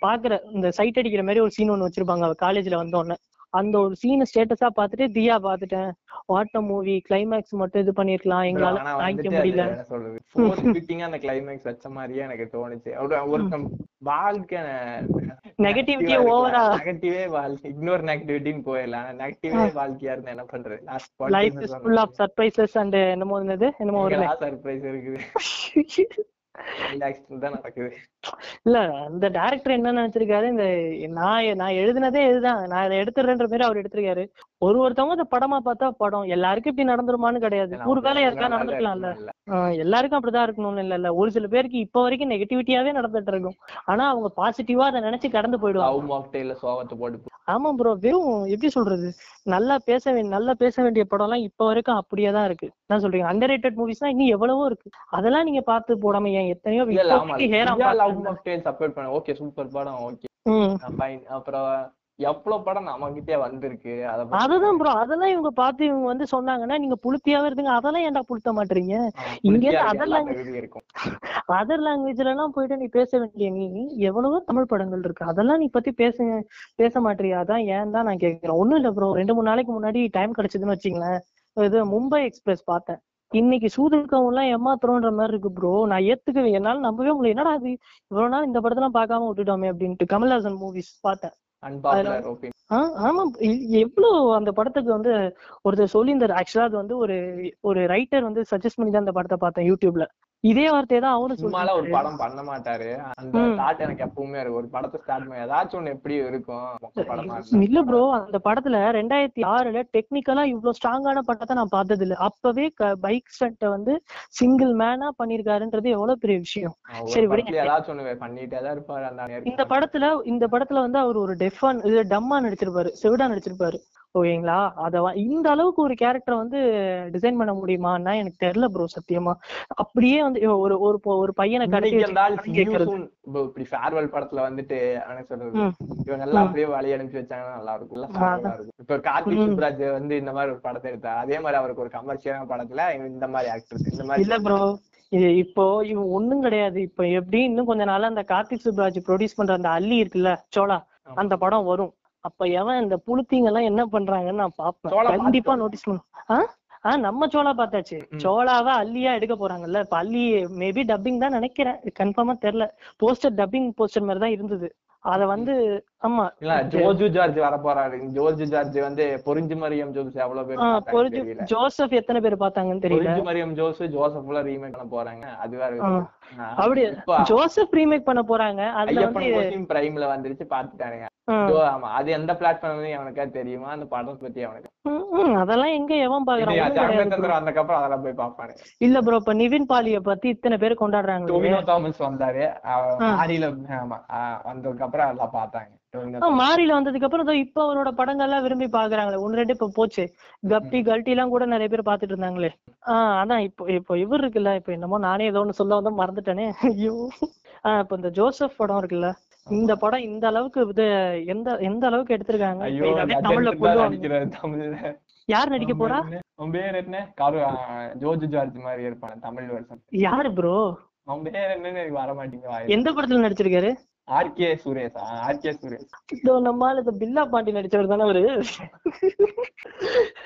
Speaker 2: பாக்குற இந்த சைட் அடிக்கிற மாதிரி ஒரு சீன் ஒண்ணு வச்சிருப்பாங்க அவ காலேஜ்ல வந்தோடனே அந்த ஒரு சீனை ஸ்டேட்டஸா பார்த்துட்டு தியா பார்த்துட்டேன். வாட்ட மூவி கிளைமேக்ஸ் மட்டும் இது பண்ணிருக்கலாம். எங்களால தாங்கிக்க
Speaker 1: அது
Speaker 2: முடியல
Speaker 1: அந்த கிளைமேக்ஸ் வச்ச மாதிரியே எனக்கு தோணுச்சு. ஒரு வாழ்க்கை
Speaker 2: நெகட்டிவிட்டியே ஓவரா
Speaker 1: நெகட்டிவே வாழ்க்கை இன்னொரு நெகட்டிவிட்டின்னு போயிடலாம். நெகட்டிவே வாழ்க்கையா இருந்தா என்ன பண்றது?
Speaker 2: Life is full of surprises and என்னமோ என்னது என்னமோ வருது
Speaker 1: சர்ப்ரைஸ் இருக்குது? தான் [laughs]
Speaker 2: இல்ல அந்த டைரக்டர் என்ன நினைச்சிருக்காரு? இந்த நான் நான் எழுதினதே இதுதான். நான் இதை எடுத்துறேன்ற மாதிரி அவர் எடுத்திருக்காரு. ஒரு ஒருத்தவங்க இந்த படமா பார்த்தா படம் எல்லாருக்கும் இப்படி நடந்துருமான்னு கிடையாது. ஒரு வேலை யாருக்கா நடந்துக்கலாம்ல. எல்லாருக்கும் அப்படிதான் இருக்கணும்னு இல்ல இல்ல. ஒரு சில பேருக்கு இப்ப வரைக்கும் நெகட்டிவிட்டியாவே நடந்துட்டு இருக்கும். ஆனா அவங்க பாசிட்டிவா அதை நினைச்சு கடந்து போயிடுவாங்க. ஆமா ப்ரோ வெறும் எப்படி சொல்றது? நல்லா பேச வேண்டிய நல்லா பேச வேண்டிய படம் எல்லாம் இப்ப வரைக்கும் அப்படியே தான் இருக்கு. என்ன சொல்றீங்க? அண்டர் ரேட்டட் மூவிஸ்லாம் இன்னும் எவ்வளவோ இருக்கு. அதெல்லாம் நீங்க பார்த்து போடாம ஏன் எத்தனையோ
Speaker 1: ஓகே சூப்பர் படம் ஓகே அப்புறம் எவ்வளவு படம் நம்மகிட்டே வந்திருக்கு
Speaker 2: அதுதான் ப்ரோ அதெல்லாம் இவங்க பார்த்து இவங்க வந்து சொன்னாங்கன்னா நீங்க புளுத்தியாவே இருந்துங்க. அதெல்லாம் ஏன்டா புளுத்த மாட்டீங்க இங்க
Speaker 1: எல்லா தகுதியும் இருக்கும்.
Speaker 2: அதர் லாங்குவேஜ்ல எல்லாம் போயிட்டு நீ பேச வேண்டிய நீ எவ்வளவோ தமிழ் படங்கள் இருக்கு. அதெல்லாம் நீ பத்தி பேச பேச மாட்டியா? அதான் ஏன் தான் நான் கேக்குறேன். ஒண்ணும் இல்ல ப்ரோ ரெண்டு மூணு நாளைக்கு முன்னாடி டைம் கிடைச்சதுன்னு வச்சுங்களேன் இது மும்பை எக்ஸ்பிரஸ் பார்த்தேன். இன்னைக்கு சூதுக்கவும் எல்லாம் ஏமாத்துறோன்ற மாதிரி இருக்கு ப்ரோ நான் ஏத்துக்கவே என்னால நம்பவே முடியல. என்னடா அது இவ்வளவு நாள் இந்த படத்தெல்லாம் பார்க்காம விட்டுட்டோமே அப்படின்ட்டு கமல்ஹாசன் மூவிஸ் பார்த்தேன். ஆமா எவ்வளவு அந்த படத்துக்கு வந்து ஒருத்தர் சொல்லியிருந்தாரு. ஆக்சுவலா அது வந்து ஒரு ஒரு ரைட்டர் வந்து சஜஸ்ட் பண்ணி தான் அந்த படத்தை பார்த்தேன் யூடியூப்ல. இதே வார்த்தையை தான் அவரும்
Speaker 1: சும்மால ஒரு படம் பண்ண மாட்டாரு அந்த. தாட் எனக்கு எப்பவுமே இருக்கு ஒரு படத்தை ஸ்டார்ட் பண்ணி ஏதாச்சும் ஒண்ணு எப்படி இருக்கும்.
Speaker 2: இல்ல ப்ரோ அந்த படத்துல ரெண்டாயிரத்தி ஆறுல டெக்னிக்கலா இவ்வளவு ஸ்ட்ராங்கான படத்தை நான் பார்த்தது இல்ல அப்பவே பைக் ஸ்டண்ட்டை வந்து சிங்கிள் மேனா பண்ணிருக்காருன்றது எவ்வளவு பெரிய விஷயம் சரி.
Speaker 1: ஏதாச்சும் ஒண்ணு பண்ணிட்டே தான் இருப்பாரு.
Speaker 2: இந்த படத்துல இந்த படத்துல வந்து அவர் ஒரு டெஃபான் இது டம்மா நடிச்சிருப்பாரு செவிடா நடிச்சிருப்பாரு ஓகேங்களா அத வ- இந்த அளவுக்கு ஒரு கேரக்டர் வந்து டிசைன் பண்ண முடியுமான்னா எனக்கு தெரியல ப்ரோ சத்தியமா அப்படியே வந்து ஒரு ஒரு ஒரு பையனை
Speaker 1: இப்ப இப்படி ஃபேர்வெல் படத்துல வந்துட்டு சொல்றது. இவங்க எல்லாம். அப்படியே வழி அனுப்பிச்சு வச்சாங்கன்னா நல்லா இருக்கும் எல்லாம்
Speaker 2: ஆ.
Speaker 1: farewell-ஆ இருக்கும் இப்ப கார்த்திக். சுப்ராஜ் வந்து இந்த மாதிரி ஒரு படத்தை எடுத்தா அதே மாதிரி அவருக்கு ஒரு கமர்ஷியலான படத்துல இந்த மாதிரி ஆக்டர்ஸ் இந்த மாதிரி
Speaker 2: இல்ல ப்ரோ இப்போ இவன் ஒண்ணும் கிடையாது இப்போ எப்படி இன்னும் கொஞ்ச நாளா அந்த கார்த்திக் சுப்ராஜ் ப்ரொடியூஸ் பண்ற அந்த அள்ளி இருக்குல்ல
Speaker 1: ஆமா.
Speaker 2: அந்த படம் வரும் அப்ப எவன் இந்த புளுத்திங்க எல்லாம் என்ன பண்றாங்கன்னு நான் பாப்பேன் கண்டிப்பா. நோட்டீஸ் பண்ணும் ஆ? ஆஹ் நம்ம சோளா பார்த்தாச்சு.
Speaker 1: ம்.
Speaker 2: சோளாவை அல்லியா எடுக்க போறாங்கல்ல. இப்ப அல்லி மேபி டப்பிங் தான் நினைக்கிறேன். கன்ஃபார்மா தெரியல. போஸ்டர் டப்பிங் போஸ்டர் மாதிரி தான் இருந்தது. அத வந்து ஆமா.
Speaker 1: இல்ல ஜோர்ஜு ஜார்ஜ் வர போறாரு ஜோர்ஜு ஜார்ஜ் வந்து பொறிஞ்சு மரியம் ஜோஸ் எவ்வளவு பேர்
Speaker 2: பொறிஞ்சு ஜோசப் எத்தனை பேர் பார்த்தாங்கன்னு தெரியல.
Speaker 1: பொறிஞ்சு மரியம் ஜோஸ் ஜோசப்ல ரீமேக் பண்ண போறாங்க. அது வேற
Speaker 2: அப்படி ஜோசப் ரீமேக் பண்ண போறாங்க. அதுல வந்து
Speaker 1: பிரைம்ல வந்துருச்சு பாத்துட்டானுங்க ஆமா. அது எந்த பிளாட்ஃபார்ம் அவனுக்கா தெரியுமா? அந்த படம் பத்தி அவனுக்கு
Speaker 2: அதெல்லாம் எங்க எவன் பாக்குறான்.
Speaker 1: ஜெகமேந்திரன் வந்ததுக்கப்புறம் அதெல்லாம் போய் பாப்பானுங்க
Speaker 2: இல்ல ப்ரோ இப்ப நிவின் பாலிய பத்தி இத்தனை பேர் கொண்டாடுறாங்க
Speaker 1: டொவினோ தாமஸ் வந்தாரு. ஆமா வந்ததுக்கு அப்புறம் எல்லாம் பார்த்தாங்க.
Speaker 2: மாறில வந்ததுக்கு அப்புறம் இப்ப அவரோட படங்கள்லாம் விரும்பி பாக்குறாங்களே. ஒன்னு ரெண்டு இப்ப போச்சு. கப்பி கல்ட்டி எல்லாம் கூட நிறைய பேர் பாத்துட்டு இருந்தாங்களே. ஆஹ் அதான் இப்போ இப்போ இவர் இருக்குல்ல இப்போ என்னமோ நானே ஏதோ ஒண்ணு சொல்ல வந்து மறந்துட்டேனே. ஐயோ. ஆஹ் இப்ப இந்த ஜோசப் படம் இருக்குல்ல இந்த படம் இந்த அளவுக்கு இது எந்த எந்த அளவுக்கு எடுத்திருக்காங்க? தமிழ்ல கொண்டு யார் நடிக்க போறா?
Speaker 1: அவன் பேர் என்ன? கரு ஜோர்ஜ் ஜார்ஜ் மாதிரி இருப்பான் தமிழ் வருஷம்
Speaker 2: யாரு ப்ரோ
Speaker 1: அவன் பேர் என்னன்னு எனக்கு வர மாட்டேங்க வாயில.
Speaker 2: எந்த படத்துல நடிச்சிருக்காரு?
Speaker 1: ஆர்கே சுரேஷ்? ஆர்கே சுரேஷ்.
Speaker 2: இதோ நம்மால இந்த பில்லா பாண்டி நடிச்சவர் தானே அவரு?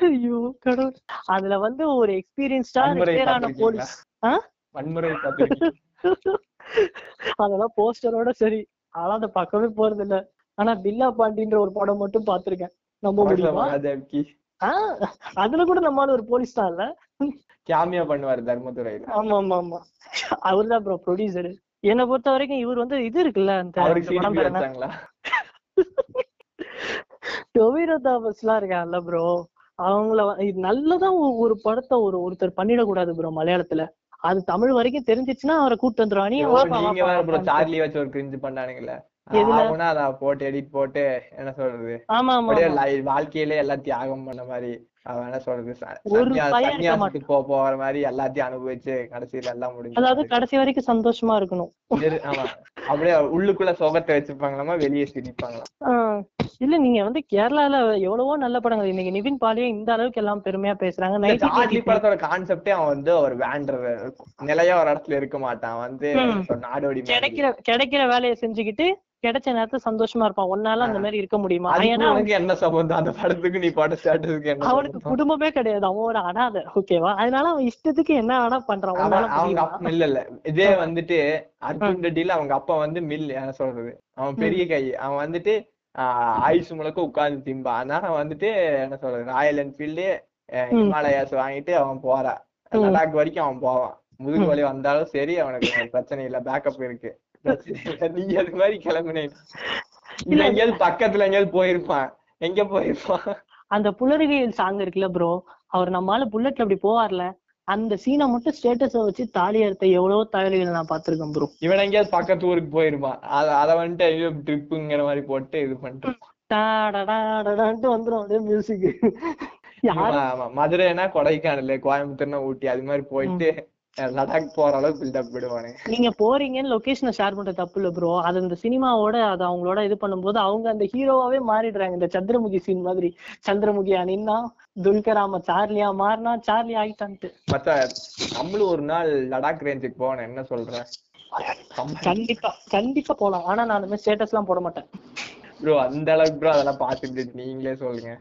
Speaker 2: ஐயோ கடவுள். அதுல வந்து ஒரு எக்ஸ்பீரியன்ஸ்டா ரிட்டையர் ஆன? போலீஸ்.
Speaker 1: வன்முறை
Speaker 2: அதெல்லாம் போஸ்டரோட சரி. ஆனா அந்த பக்கமே போறது இல்ல ஆனா பில்லா பாண்டின்ற ஒரு படம் மட்டும் பாத்திருக்கேன் நம்ப முடியுமா? அதுல கூட நம்மால ஒரு போலீஸ் தான் இல்ல?
Speaker 1: கேமியா பண்ணுவாரு தர்மதுரையில.
Speaker 2: ஆமா ஆமா ஆமா. அவர்தான் ப்ரோ ப்ரொடியூசர் என்னை பொறுத்த வரைக்கும் இவர் வந்து இது இருக்குல்ல அந்த டொவினோ தாமஸ் எல்லாம் இருக்காங்கல்ல ப்ரோ அவங்கள நல்லதான் ஒரு படத்தை ஒரு ஒருத்தர் பண்ணிடக்கூடாது ப்ரோ மலையாளத்துல. அது தமிழ் வரைக்கும் தெரிஞ்சிச்சுன்னா அவரை கூட்டு வந்துருவா நீ
Speaker 1: ஐயோ,
Speaker 2: வாப்பா,
Speaker 1: நீங்க
Speaker 2: வாப்பா,
Speaker 1: வேற ப்ரோ
Speaker 2: வாப்பான்ட்டு.
Speaker 1: சார்லி வச்சு ஒரு கிரிஞ்சு அத போட்டு எடிட் போட்டு என்ன சொல்றது? வாழ்க்கையிலே எல்லாம் தியாகம் பண்ண மாதிரி. அவன் என்ன சொல்றது ச-
Speaker 2: ஒரு
Speaker 1: சன்னியா-
Speaker 2: பையன் இருக்க
Speaker 1: சன்னியாசத்துக்கு போ போற மாதிரி எல்லாத்தையும் அனுபவிச்சு கடைசியில எல்லாம் முடிஞ்சு
Speaker 2: அதாவது கடைசி வரைக்கும் சந்தோஷமா இருக்கணும்.
Speaker 1: ஆமா. அப்படியே உள்ளுக்குள்ள சோகத்தை வச்சுப்பாங்களாமா வெளியே சிரிப்பாங்களாம்
Speaker 2: இல்ல நீங்க வந்து கேரளால எவ்வளவோ நல்ல படங்கள். இன்னைக்கு நிவின் பாலியே இந்த அளவுக்கு எல்லாம் பெருமையா பேசுறாங்க.
Speaker 1: படத்தோட கான்செப்டே அவன் வந்து ஒரு வேண்டர். நிலையா ஒரு இடத்துல இருக்க மாட்டான். வந்து நாடோடி.
Speaker 2: கிடைக்கிற கிடைக்கிற வேலையை செஞ்சுக்கிட்டு கிடைச்ச நேரத்துல சந்தோஷமா இருப்பான். உன்னால அந்த மாதிரி இருக்க முடியுமா? ஏன்னா
Speaker 1: என்ன சம்பந்தம்? அந்த படத்துக்கு நீ பட ஸ்டேட்டஸ்க்கு என்ன
Speaker 2: அவனுக்கு? குடும்பமே கிடையாது. அவன் ஒரு அனாதை ஓகேவா அதனால அவன் இஷ்டத்துக்கு என்ன வேணா பண்றான்.
Speaker 1: அவங்க? அப்பா இல்ல இல்ல. இதே வந்துட்டு அர்ஜுன் ரெட்டில அவங்க அப்பா வந்து மில் என்ன சொல்றது? அவன் பெரிய கை. அவன் வந்துட்டு ஆயுசு முழுக்க உட்கார்ந்து திம்பான் அதனால அவன் வந்துட்டு என்ன சொல்றது ராயல் என்ஃபீல்டு ஹிமாலயாஸ் வாங்கிட்டு அவன் போறான். லடாக் வரைக்கும் அவன் போவான். முதுகு வலி வந்தாலும் சரி அவனுக்கு பிரச்சனை இல்ல. பேக்கப் இருக்கு. [laughs] நீ அது மாதிரி கிளம்புனே. இல்ல. எங்கேயாவது பக்கத்துல எங்கேயாவது போயிருப்பான். எங்க போயிருப்பான்?
Speaker 2: அந்த புலரிகையில் சாங் இருக்குல்ல ப்ரோ அவர் நம்மால புல்லட்ல அப்படி போவார்ல. அந்த சீனை மட்டும் ஸ்டேட்டஸ வச்சு தாலி அறுத்த எவ்வளவோ தகவல்கள் நான் பாத்திருக்கேன் ப்ரோ
Speaker 1: இவன் எங்கேயாவது பக்கத்து ஊருக்கு போயிருப்பான். அத அத வந்துட்டு ஐயோ ட்ரிப்புங்கிற மாதிரி போட்டு இது பண்ணிட்டு
Speaker 2: டாடடாடடான்ட்டு வந்துரும் அப்படியே மியூசிக்.
Speaker 1: மதுரைனா கொடைக்கானல் கோயம்புத்தூர்னா ஊட்டி அது மாதிரி போயிட்டு லடாக் போற அளவுக்கு பில்டப் விடுவானுங்க
Speaker 2: நீங்க போறீங்கன்னு லொகேஷனை ஷேர் பண்ற தப்பு இல்ல ப்ரோ அது இந்த சினிமாவோட அது அவங்களோட இது பண்ணும்போது அவங்க அந்த ஹீரோவாவே மாறிடுறாங்க. இந்த சந்திரமுகி சீன் மாதிரி. சந்திரமுகியா நின்னா துல்கராம சார்லியா மாறினா சார்லி ஆகிட்டான்ட்டு
Speaker 1: மத்த நம்மளும் ஒரு நாள் லடாக் ரேஞ்சுக்கு போகணும். என்ன சொல்ற?
Speaker 2: கண்டிப்பா கண்டிப்பா போலாம். ஆனா நான் அந்த மாதிரி ஸ்டேட்டஸ் எல்லாம் போட மாட்டேன்.
Speaker 1: ப்ரோ அந்த அளவுக்கு ப்ரோ அதெல்லாம் பாத்துட்டு நீங்களே சொல்லுங்க.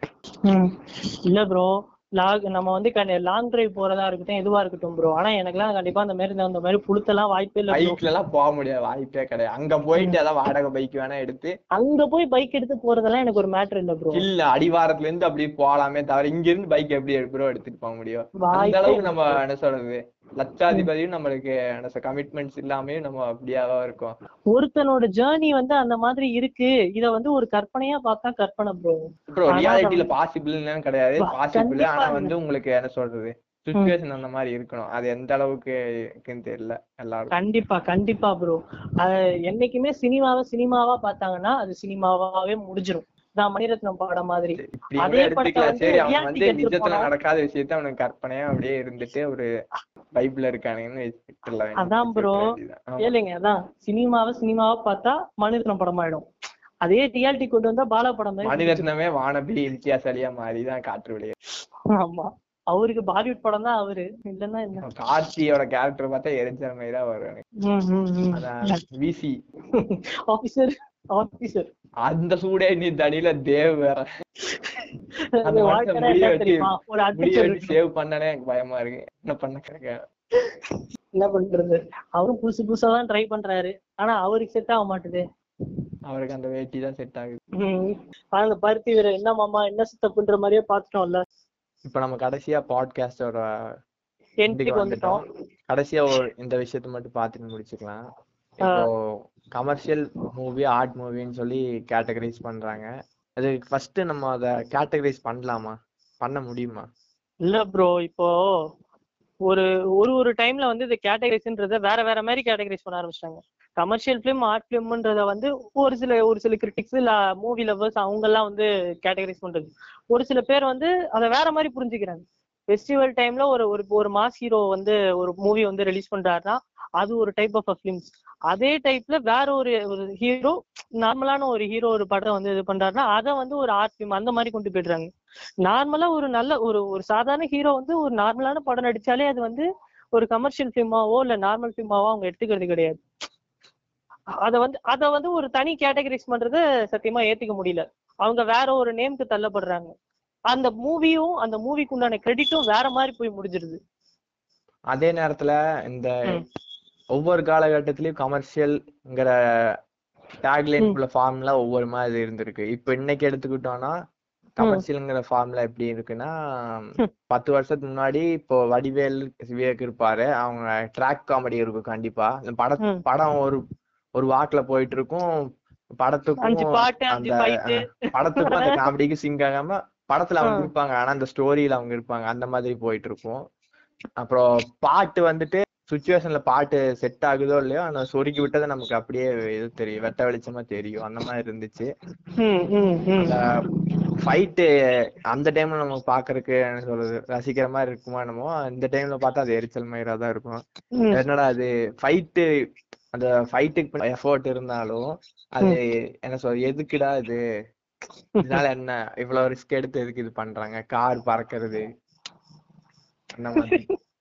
Speaker 2: இல்ல ப்ரோ லாங் நம்ம வந்து லாங் டிரைவ் போறதா இருக்கட்டும் எதுவா இருக்கட்டும் ப்ரோ ஆனா எனக்குலாம் கண்டிப்பா அந்த மாதிரி அந்த மாதிரி புளுத்தெல்லாம் வாய்ப்பே இல்ல.
Speaker 1: பைக்ல எல்லாம் போக முடியாது வாய்ப்பே கிடையாது. அங்க போயிட்டு ஏதாவது வாடகை பைக் வேணா எடுத்து
Speaker 2: அங்க போய் பைக் எடுத்து போறதெல்லாம் எனக்கு ஒரு மேட்டர் இல்ல ப்ரோ
Speaker 1: இல்ல அடிவாரத்துல இருந்து அப்படியே போலாமே தவிர இங்க இருந்து பைக் எப்படி ப்ரோ எடுத்துட்டு போக முடியும்? அந்த அளவுக்கு நம்ம என்ன சொல்றது? லட்சாதிபதியும் நம்மளுக்கு என்ன கமிட்மெண்ட்ஸ் இல்லாமயும் நம்ம அப்படியாவா இருக்கோம்.
Speaker 2: ஒருத்தனோட ஜேர்னி வந்து அந்த மாதிரி இருக்கு. இத வந்து ஒரு கற்பனையா பார்த்தா கற்பனை ப்ரோ
Speaker 1: ப்ரோ ரியாலிட்டியில பாசிபிள்னு கிடையாது. பாசிபிள் ஆனா. வந்து உங்களுக்கு என்ன சொல்றது? சுச்சுவேஷன் அந்த மாதிரி இருக்கணும். அது எந்த அளவுக்கு இருக்குன்னு தெரியல எல்லாரும்
Speaker 2: கண்டிப்பா கண்டிப்பா ப்ரோ என்னைக்குமே சினிமாவை சினிமாவா பார்த்தாங்கன்னா அது சினிமாவாவே முடிஞ்சிரும். நான் மணிரத்னம் படம் மாதிரி. அதே படத்தை
Speaker 1: நடக்காத விஷயத்த அவனுக்கு கற்பனையா அப்படியே இருந்துட்டு ஒரு பைபிள்ல இருக்கானுங்கன்னு
Speaker 2: அதான் bro. ஏழைங்க அதான் சினிமாவை சினிமாவா பார்த்தா மணிரத்னம் படம் ஆயிடும். அதே ரியாலிட்டி கொண்டு வந்தா பாலா படம் மாதிரி
Speaker 1: மணிரத்னமே வானபி இம்தியாசலியா மாறிதான் காற்று வெளியே.
Speaker 2: ஆமா. அவருக்கு பாலிவுட் படம் தான் அவரு. இல்லன்னா என்ன?
Speaker 1: கார்த்தியோட கேரக்டர் பார்த்தா எரிஞ்ச மாதிரி தான் வரும் விசி
Speaker 2: ஆபீசர் [laughs] ஆபீசர்
Speaker 1: அந்த சூடே நீ தனியில தேவ் வேற. [laughs] அந்த சேவ் பண்ணனே எனக்கு பயமா இருக்கு. என்ன பண்ண கிடைக்க
Speaker 2: என்ன பண்றது? அவரும் புதுசு புதுசா தான் ட்ரை பண்றாரு. ஆனா அவருக்கு செட் ஆக மாட்டுது.
Speaker 1: அவருக்கு அந்த வேட்டி தான் செட் ஆகுது.
Speaker 2: ஆனா அந்த பருத்தி வீரர் என்ன மாமா என்ன தப்புன்ற மாதிரியே பாத்துட்டோம்ல
Speaker 1: இப்ப நம்ம கடைசியா பாட்காஸ்டோட
Speaker 2: வந்துட்டோம்.
Speaker 1: கடைசியா இந்த விஷயத்த மட்டும் பார்த்துட்டு முடிச்சுக்கலாம். இப்போ கமர்ஷியல் மூவி ஆர்ட் மூவின்னு சொல்லி கேட்டகரைஸ் பண்றாங்க. அது ஃபர்ஸ்ட் நம்ம அத கேட்டகரைஸ் பண்ணலாமா? பண்ண முடியுமா?
Speaker 2: இல்ல ப்ரோ இப்போ ஒரு ஒரு ஒரு டைம்ல வந்து இந்த கேட்டகரைஸ்ன்றத வேற வேற மாதிரி கேட்டகரைஸ் பண்ண ஆரம்பிச்சிட்டாங்க. கமர்ஷியல் ஃபிலிம் ஆர்ட் ஃபிலிம்ன்றத வந்து ஒரு சில ஒரு சில கிரிட்டிக்ஸ் இல்ல மூவி லவர்ஸ் அவங்க எல்லாம் வந்து கேட்டகரைஸ் பண்றது. ஒரு சில பேர் வந்து அதை வேற மாதிரி புரிஞ்சுக்கிறாங்க. ஃபெஸ்டிவல் டைம்ல ஒரு ஒரு ஒரு மாஸ் ஹீரோ வந்து ஒரு மூவி வந்து ரிலீஸ் பண்றாருன்னா அது ஒரு டைப் ஆஃப் ஃபிலிம்ஸ் அதே டைப்ல வேற ஒரு ஒரு ஹீரோ நார்மலான ஒரு ஹீரோ ஒரு படம் வந்து இது பண்றாருன்னா அதை வந்து ஒரு ஆர்ட் ஃபிலிம் அந்த மாதிரி கொண்டு போயிடுறாங்க. நார்மலா ஒரு நல்ல ஒரு ஒரு சாதாரண ஹீரோ வந்து ஒரு நார்மலான படம் நடிச்சாலே அது வந்து ஒரு கமர்ஷியல் ஃபிலிமாவோ இல்ல நார்மல் ஃபிலிமாவோ அவங்க எடுத்துக்கிறது கிடையாது. அத வந்து அத வந்து ஒரு தனி கேட்டகரைஸ் பண்றது சத்தியமா ஏத்துக்க முடியல. அவங்க வேற ஒரு நேம்க்கு தள்ளப்படுறாங்க. அந்த மூவியும் அந்த மூவிக்கு உண்டான கிரெடிட்டும் வேற மாதிரி போய் முடிஞ்சிருது.
Speaker 1: அதே நேரத்துல இந்த. ஒவ்வொரு காலகட்டத்திலயும் கமர்ஷியல்ங்கிற டேக்லைன் உள்ள ஃபார்ம்ல ஒவ்வொரு மாதிரி இருந்திருக்கு. இப்ப இன்னைக்கு எடுத்துக்கிட்டோம்னா கமர்ஷியல்ங்கிற ஃபார்ம்ல எப்படி இருக்குன்னா பத்து வருஷத்துக்கு முன்னாடி இப்போ வடிவேல் விவேக் இருப்பாரு. அவங்க ட்ராக் காமெடி இருக்கும் கண்டிப்பா. இந்த படம்
Speaker 2: ம்.
Speaker 1: படம் ஒரு ஒரு வாக்குல போயிட்டு இருக்கும். படத்துக்கும் அந்த படத்துக்கும் அந்த காமெடிக்கு சிங்க் ஆகாம படத்துல அவங்க இருப்பாங்க. ஆனா அந்த ஸ்டோரியில அவங்க இருப்பாங்க. அந்த மாதிரி போயிட்டு இருக்கும் அப்புறம் பாட்டு வந்துட்டு சுச்சுவேஷன்ல பாட்டு செட் ஆகுதோ இல்லையோ ஆனா சொருக்கி விட்டதை நமக்கு அப்படியே இது தெரியும். வெட்ட வெளிச்சமா தெரியும். அந்த மாதிரி இருந்துச்சு. ஃபைட்டு அந்த டைம்ல நம்ம பாக்குறதுக்கு என்ன சொல்றது? ரசிக்கிற மாதிரி இருக்குமா என்னமோ இந்த டைம்ல பார்த்தா அது எரிச்சல் மயிரா தான் இருக்கும். என்னடா அது? ஃபைட்டு அந்த ஃபைட்டுக்கு எஃபோர்ட் இருந்தாலும் அது என்ன சொல்றது? எதுக்குடா இது? இதனால என்ன? இவ்வளவு ரிஸ்க் எடுத்து எதுக்கு இது பண்றாங்க? கார் பறக்கிறது. அந்த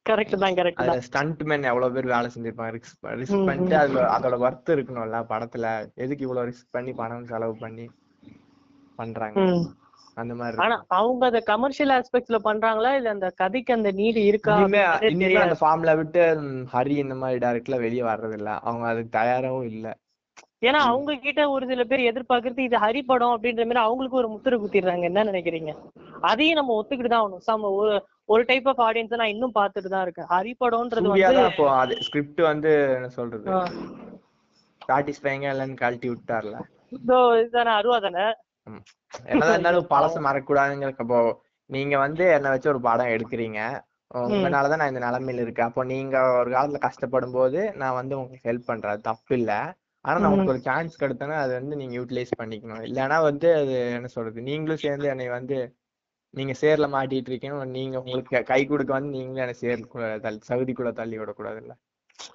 Speaker 2: கரெக்ட் தான் கரெக்ட்
Speaker 1: அதுல ஸ்டண்ட் மேன் எவ்வளவு பேர் வேலை செஞ்சிருப்பாங்க. ரிஸ்க் ரிஸ்க் பண்ணிட்டு அதுல அதோட ஒர்த் இருக்கணும்ல படத்துல. எதுக்கு இவ்வளவு ரிஸ்க் பண்ணி பணம் செலவு பண்ணி பண்றாங்க? அந்த மாதிரி.
Speaker 2: ஆனா அவங்க அத கமர்ஷியல் ஆஸ்பெக்ட்ஸ்ல பண்றாங்களா? இல்ல அந்த கதைக்கு அந்த நீடு இருக்கா?
Speaker 1: இனிமே அந்த ஃபார்ம்ல விட்டு ஹரி இந்த மாதிரி டைரக்ட்ல வெளியே வர்றது இல்ல அவங்க அதுக்கு தயாராவும் இல்ல.
Speaker 2: ஏன்னா அவங்க கிட்ட ஒரு சில பேர் எதிர்பார்க்கறது இது ஹரி படம் அப்படின்ற மாதிரி அவங்களுக்கு ஒரு முத்திரை குத்திடுறாங்க. என்ன நினைக்கிறீங்க? அதையும் நம்ம ஒத்துக்கிட்டு தான் ஆகணும். சம ஒரு ஒரு டைப் ஆஃப் ஆடியன்ஸ் நான் இன்னும் பார்த்துட்டு தான் இருக்கேன். ஹரி படம்ன்றது வந்து
Speaker 1: அது ஸ்கிரிப்ட் வந்து என்ன சொல்றது? சாட்டிஸ்ஃபைங்கா இல்லைன்னு கழட்டி விட்டார்ல.
Speaker 2: இதோ இதுதானே அருவா தானே?
Speaker 1: என்னதான் இருந்தாலும் [laughs] பழசு மறக்கக்கூடாதுங்கிற இப்போ நீங்க வந்து என்ன வச்சு ஒரு படம் எடுக்கிறீங்க. உங்களாலதான் நான் இந்த நிலைமையில இருக்கேன். அப்போ நீங்க ஒரு காலத்துல கஷ்டப்படும் போது நான் வந்து உங்களுக்கு ஹெல்ப் பண்றேன். தப்பு இல்ல ஆனா நான் உங்களுக்கு ஒரு சான்ஸ் கொடுத்தேன்னா அது வந்து நீங்க யூட்டிலைஸ் பண்ணிக்கணும். இல்லைன்னா வந்து அது என்ன சொல்றது? நீங்களும் சேர்ந்து என்னை வந்து நீங்க சேர்ல மாட்டிட்டு இருக்கீங்க நீங்க உங்களுக்கு கை- கொடுக்க வந்து நீங்களும் என்ன சேர்க்குள்ள தள்ளி சகுதிக்குள்ள தள்ளி விடக்கூடாது இல்ல?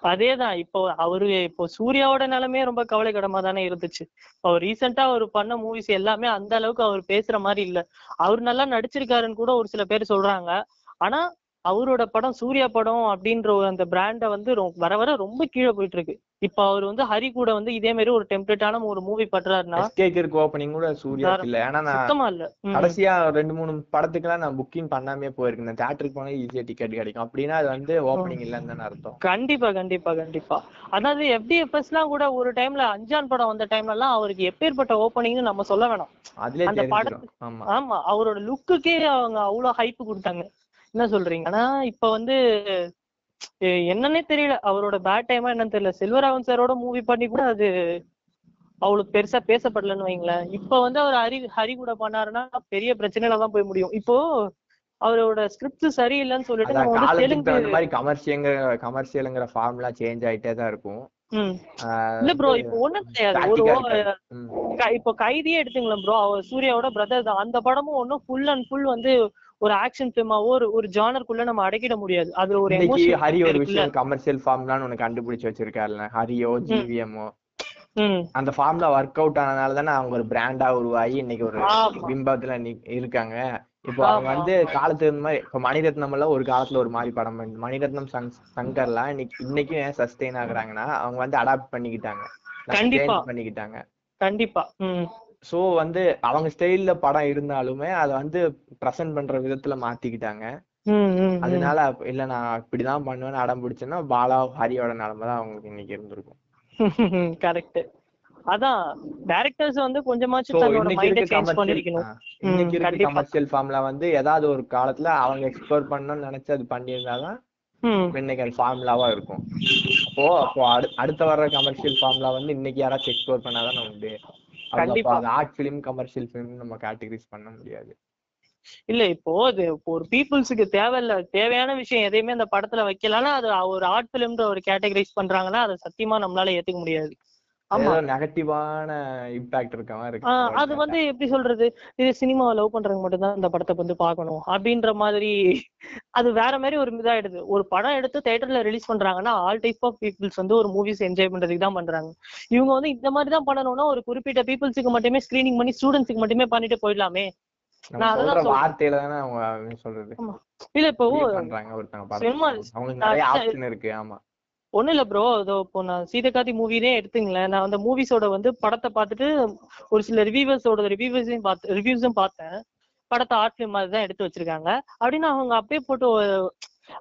Speaker 2: அதேதான். இப்போ அவரு இப்போ சூர்யாவோட நிலைமையே ரொம்ப கவலைக்கிடமா தானே இருந்துச்சு. அவர் ரீசெண்டா அவர் பண்ண மூவிஸ் எல்லாமே அந்த அளவுக்கு அவர் பேசுற மாதிரி இல்ல. அவர் நல்லா நடிச்சிருக்காருன்னு கூட ஒரு சில பேர் சொல்றாங்க. ஆனா அவரோட படம் சூர்யா படம் அப்படின்ற அந்த பிராண்ட வந்து வர வர ரொம்ப கீழே போயிட்டு இருக்கு இப்போ அவர் வந்து ஹரி கூட வந்து இதே மாதிரி ஒரு டெம்ப்ளேட்டான ஒரு மூவி பண்றாருன்னா
Speaker 1: இருக்க ஓப்பனிங் கூட சூர்யா இல்ல. ஏன்னா
Speaker 2: சுத்தமா இல்ல.
Speaker 1: கடைசியா ரெண்டு மூணு படத்துக்குலாம் நான் புக்கிங் பண்ணாமே போயிருக்கேன். தியேட்டருக்கு போனா ஈஸியா டிக்கெட் கிடைக்கும். அப்படின்னா அது வந்து ஓப்பனிங் இல்லைன்னு அர்த்தம்.
Speaker 2: கண்டிப்பா கண்டிப்பா கண்டிப்பா. அதாவது FDFS எல்லாம் கூட ஒரு டைம்ல அஞ்சான் படம் வந்த டைம்ல எல்லாம் அவருக்கு எப்பேற்பட்ட ஓப்பனிங்னு நம்ம சொல்ல வேணாம். அந்த
Speaker 1: ஆமா.
Speaker 2: ஆமா அவரோட லுக்குக்கே அவங்க அவ்வளவு ஹைப் கொடுத்தாங்க. என்ன சொல்றீங்க? ஆனா இப்ப வந்து என்னன்னே தெரியல. அவரோட பேட் டைமா என்னன்னு தெரியல. செல்வராகவன் சாரோட மூவி பண்ணி கூட அது அவ்வளவு பெருசா பேசப்படலன்னு வைங்களேன். இப்ப வந்து அவர் ஹரி ஹரி கூட பண்ணாருன்னா பெரிய பிரச்சனையில தான் போய் முடியும். இப்போ அவரோட ஸ்கிரிப்ட் சரியில்லைன்னு சொல்லிட்டு நம்ம வந்து தெலுங்கு
Speaker 1: மாதிரி கமர்ஷியங்கிற கமர்ஷியலுங்கிற ஃபார்ம்லாம் சேஞ்ச் ஆயிட்டே தான் இருக்கும்.
Speaker 2: இல்ல ப்ரோ இப்போ ஒண்ணும் கிடையாது. ஒரு இப்போ கைதியே எடுத்துங்களேன் ப்ரோ அவர் சூர்யாவோட பிரதர் தான். அந்த படமும் ஒன்றும் ஃபுல் அண்ட் ஃபுல் வந்து ஒரு ஆக்ஷன் ஃபிலிமாவோ ஒரு ஒரு ஜானருக்குள்ள நம்ம அடக்கிட முடியாது. அதுல ஒரு
Speaker 1: இன்னைக்கு
Speaker 2: எமோஷன்
Speaker 1: ஹரி ஒரு விஷயம் கமர்ஷியல் ஃபார்ம்லாம் ஒண்ணு கண்டுபிடிச்சு வச்சிருக்காருல்ல. ஹரியோ ஜிவிஎம்மோ
Speaker 2: ம்.
Speaker 1: அந்த ஃபார்ம்ல ஒர்க் அவுட் ஆனதுனால தானே அவங்க ஒரு பிராண்டா உருவாகி இன்னைக்கு ஒரு. பிம்பத்துல இருக்காங்க. இப்போ அவங்க. வந்து காலத்துக்கு மாதிரி இப்போ மணிரத்னம் எல்லாம் ஒரு காலத்துல ஒரு மாதிரி படம் மணிரத்னம் சங்- சங்கர்லாம் இன்னைக்கு இன்னைக்கும் ஏன் சஸ்டெயின் ஆகுறாங்கன்னா அவங்க வந்து அடாப்ட் பண்ணிக்கிட்டாங்க.
Speaker 2: கண்டிப்பா.
Speaker 1: பண்ணிக்கிட்டாங்க.
Speaker 2: கண்டிப்பா.
Speaker 1: சோ வந்து அவங்க ஸ்டைல்ல படம் இருந்தாலுமே அதை வந்து ப்ரெசென்ட் பண்ற விதத்துல மாத்திக்கிட்டாங்க. அதனால இல்ல நான் இப்படிதான் பண்ணுவேன்னு அடம் பிடிச்சேன்னா பாலா ஹரியோட நிலைமை தான் அவங்களுக்கு இன்னைக்கு இருந்திருக்கும். [laughs]
Speaker 2: கரெக்ட் அதான் டைரக்டர்ஸ் வந்து கொஞ்சமாச்சும்
Speaker 1: இன்னைக்கு கமர்ஷியல்
Speaker 2: பண்ணிருக்கணும்.
Speaker 1: இன்னைக்கு இருக்க
Speaker 2: கண்டிப்பா.
Speaker 1: கமர்ஷியல் ஃபார்ம்ல வந்து ஏதாவது ஒரு காலத்துல அவங்க எக்ஸ்ப்ளோர் பண்ணணும்னு நினைச்சு அது பண்ணியிருந்தாதான் இன்னைக்கு அது ஃபார்முலாவா இருக்கும். அப்போ அப்போ அடு- அடுத்த வர்ற கமர்ஷியல் ஃபார்முலா வந்து இன்னைக்கு யாராச்சும் எக்ஸ்ப்ளோர் பண்ணாதானே உண்டு.
Speaker 2: கண்டிப்பா.
Speaker 1: ஆர்ட் ஃபிலிம் கமர்ஷியல் ஃபிலிம் நம்ம கேட்டகரைஸ் பண்ண முடியாது.
Speaker 2: இல்ல இப்போ அது இப்போ ஒரு பீப்புள்ஸுக்கு தேவையில்ல தேவையான விஷயம் எதையுமே அந்த படத்துல வைக்கலன்னா அது ஒரு ஆர்ட் பிலிம்ன்ற ஒரு கேட்டகரைஸ் பண்றாங்கன்னா அதை சத்தியமா நம்மளால ஏத்துக்க முடியாது.
Speaker 1: நெகட்டிவான இம்பாக்ட் இருக்க மாதிரி
Speaker 2: அது வந்து எப்படி சொல்றது? இது சினிமாவை லவ் பண்றவங்க மட்டும்தான் இந்த படத்தை வந்து பார்க்கணும். அப்படின்ற மாதிரி அது வேற மாதிரி ஒரு இதாயிடுது. ஒரு படம் எடுத்து தியேட்டர்ல ரிலீஸ் பண்றாங்கன்னா ஆல் டைப் ஆஃப் பீப்புள்ஸ் வந்து ஒரு மூவிஸ் என்ஜாய் பண்றதுக்கு தான் பண்றாங்க. இவங்க வந்து இந்த மாதிரி தான் பண்ணணும்னா ஒரு குறிப்பிட்ட பீப்புள்ஸுக்கு மட்டுமே ஸ்கிரீனிங் பண்ணி ஸ்டூடெண்ட்ஸுக்கு மட்டுமே பண்ணிட்டு போயிடலாமே.
Speaker 1: வார்த்தையில தானே அவங்க சொல்றது?
Speaker 2: இல்ல இப்போ சினிமா-
Speaker 1: இருக்கு ஆமா.
Speaker 2: ஒண்ணும் இல்ல ப்ரோ இதோ இப்போ நான் சீதகாதி மூவினே எடுத்துங்களேன். நான் அந்த மூவிஸோட வந்து படத்தை பார்த்துட்டு ஒரு சில ரிவ்யூவர்ஸோட ரிவ்யூவர்ஸையும் பார்த்து ரிவ்யூஸும் பார்த்தேன். படத்தை ஆர்ட் ஃபிலிம் மாதிரி தான் எடுத்து வச்சிருக்காங்க. அப்படின்னு அவங்க அப்படியே போட்டு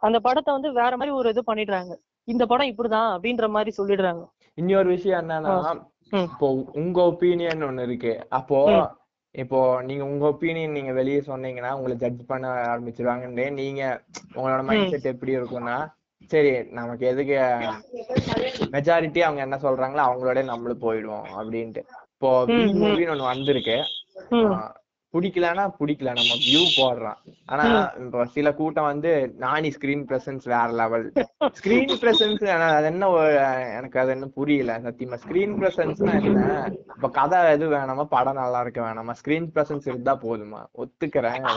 Speaker 2: அந்த படத்தை வந்து வேற மாதிரி ஒரு இது பண்ணிடுறாங்க. இந்த படம் இப்படிதான் அப்படின்ற மாதிரி சொல்லிடுறாங்க.
Speaker 1: இன்னொரு விஷயம் என்னன்னா. இப்போ உங்க ஒப்பீனியன் ஒண்ணு இருக்கு. அப்போ. இப்போ நீங்க உங்க ஒப்பீனியன் நீங்க வெளியே சொன்னீங்கன்னா உங்களை ஜட்ஜ் பண்ண ஆரம்பிச்சிருவாங்கன்னு நீங்க உங்களோட மைண்ட் செட் எப்படி இருக்கும்னா சரி நமக்கு எதுக்கு மெஜாரிட்டி அவங்க என்ன சொல்றாங்களோ அவங்களோட நம்மளும் போயிடுவோம் அப்படின்ட்டு. இப்போ. மூவின்னு ஒண்ணு வந்திருக்கு. பிடிக்கலன்னா பிடிக்கல. நம்ம வியூ போடுறோம். ஆனா இப்போ சில கூட்டம் வந்து நானி ஸ்கிரீன் பிரசன்ஸ் வேற லெவல் ஸ்கிரீன் பிரசன்ஸ் அது என்ன எனக்கு அது என்ன புரியல. சத்தியமா ஸ்கிரீன் பிரசன்ஸ்னா என்ன? இப்ப கதை எது வேணாமா படம் நல்லா இருக்க வேணாமா? ஸ்கிரீன் பிரசன்ஸ் இருந்தா போதுமா? ஒத்துக்கிறேன்.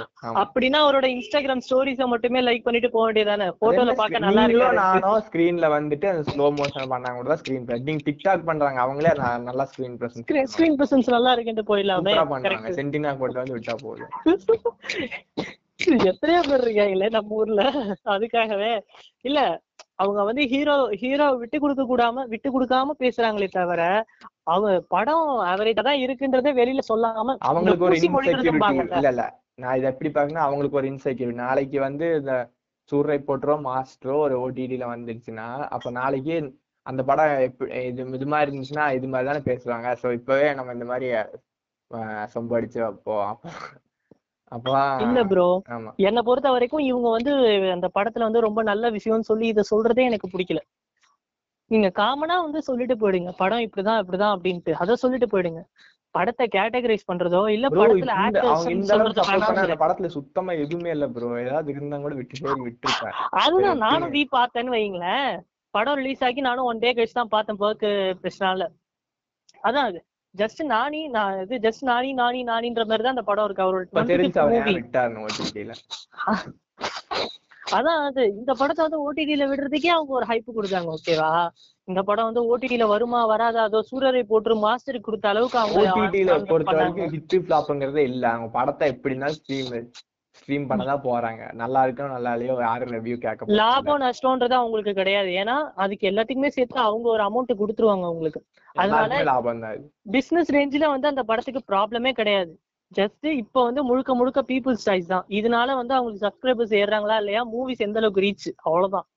Speaker 2: அப்படின்னா அவரோட இன்ஸ்டாகிராம் ஸ்டோரிஸ மட்டுமே லைக் பண்ணிட்டு போக வேண்டியதானே போட்டோல பார்க்க நல்லா இருக்கு
Speaker 1: நானும் ஸ்கிரீன்ல வந்துட்டு அந்த ஸ்லோ மோஷன் பண்ணாங்க கூட ஸ்கிரீன் நீங்க டிக்டாக் பண்றாங்க அவங்களே நல்லா ஸ்கிரீன் பிரசன்ஸ்
Speaker 2: ஸ்கிரீன் பிரசன்ஸ் நல்லா இருக்குன்ட்டு போயிடலாமே.
Speaker 1: சென்டினா போட்டு வந்து விட்டா போதும்.
Speaker 2: எத்தனையோ பேர் இருக்காங்களே நம்ம ஊர்ல. அதுக்காகவே. இல்ல அவங்க வந்து ஹீரோ ஹீரோ விட்டு கொடுக்க கூடாம விட்டு கொடுக்காம பேசுறாங்களே தவிர அவங்க படம் அவரேஜா தான் இருக்குன்றதே வெளியில சொல்லாம
Speaker 1: அவங்களுக்கு ஒரு இன்செக்யூரிட்டி. இல்ல இல்ல. நான் இதை எப்படி பாக்கணும் அவங்களுக்கு ஒரு இன்செக்யூரிட்டி நாளைக்கு வந்து இந்த சூர்ரை போட்டரோ மாஸ்டரோ ஒரு ஓடிடில வந்துருச்சுன்னா அப்ப நாளைக்கு அந்த படம் இது இது மாதிரி இருந்துச்சுன்னா இது மாதிரி தானே பேசுவாங்க. சோ இப்பவே நம்ம இந்த மாதிரி அஹ், சொம்பு அடிச்சு வைப்போம் அப்போ
Speaker 2: இல்ல ப்ரோ என்னை பொறுத்த வரைக்கும் இவங்க வந்து அந்த படத்துல வந்து ரொம்ப நல்ல விஷயம்னு சொல்லி இதை சொல்றதே எனக்கு பிடிக்கல. நீங்க காமனா வந்து சொல்லிட்டு போயிடுங்க. படம் இப்படிதான் இப்படிதான் அப்படின்ட்டு. அதை சொல்லிட்டு போயிடுங்க. படத்தை கேட்டகரைஸ் பண்றதோ இல்ல படத்துல
Speaker 1: படத்துல சுத்தமா எதுவுமே இல்ல ப்ரோ ஏதாவது இருந்தா கூட விட்டு விட்டுருப்பேன்.
Speaker 2: அதுதான் நானும் வி பார்த்தேன்னு வைங்களேன். படம் ரிலீஸ் ஆகி நானும் ஒன் டே கழிச்சு தான் பார்த்தேன் ஒர்க் பிரச்சனால அதான் அது. ஜஸ்ட் நானி நான் இது ஜஸ்ட் நானி நானி நானின்ற மாதிரி தான் அந்த படம் இருக்கு. அவரோட அதான் அது. இந்த படத்தை வந்து ஓடிடில விடுறதுக்கே அவங்க ஒரு ஹைப் கொடுத்தாங்க ஓகேவா இந்த படம் வந்து ஓடிடில வருமா வராதா? அதோ சூரரை போட்டு மாஸ்டருக்கு கொடுத்த அளவுக்கு அவங்க அவங்க
Speaker 1: பொறுத்த. வரைக்கும் ஹிட் ஃபிளாப்ங்கிறதே இல்ல. அவங்க படத்தை எப்படி இருந்தாலும் ஸ்ட்ரீம் ஸ்ட்ரீம் பண்ணதான் போறாங்க. நல்லா இருக்கோ நல்லா இல்லையோ யாரும் ரிவ்யூ கேட்க.
Speaker 2: லாபம் நஷ்டம்ன்றது அவங்களுக்கு கிடையாது. ஏன்னா அதுக்கு எல்லாத்துக்குமே சேர்த்து அவங்க ஒரு அமௌண்ட் கொடுத்துருவாங்க உங்களுக்கு அதனால
Speaker 1: லாபம் தான்
Speaker 2: பிசினஸ் ரேஞ்சில வந்து அந்த படத்துக்கு ப்ராப்ளமே கிடையாது. ஜஸ்ட் இப்போ வந்து முழுக்க முழுக்க பீப்புள்ஸ் சாய்ஸ் தான். இதனால வந்து அவங்களுக்கு சப்ஸ்கிரைபர்ஸ் ஏறுறாங்களா இல்லையா? மூவிஸ் எந்த அளவுக்கு ரீச் அவ்வளவுதான்.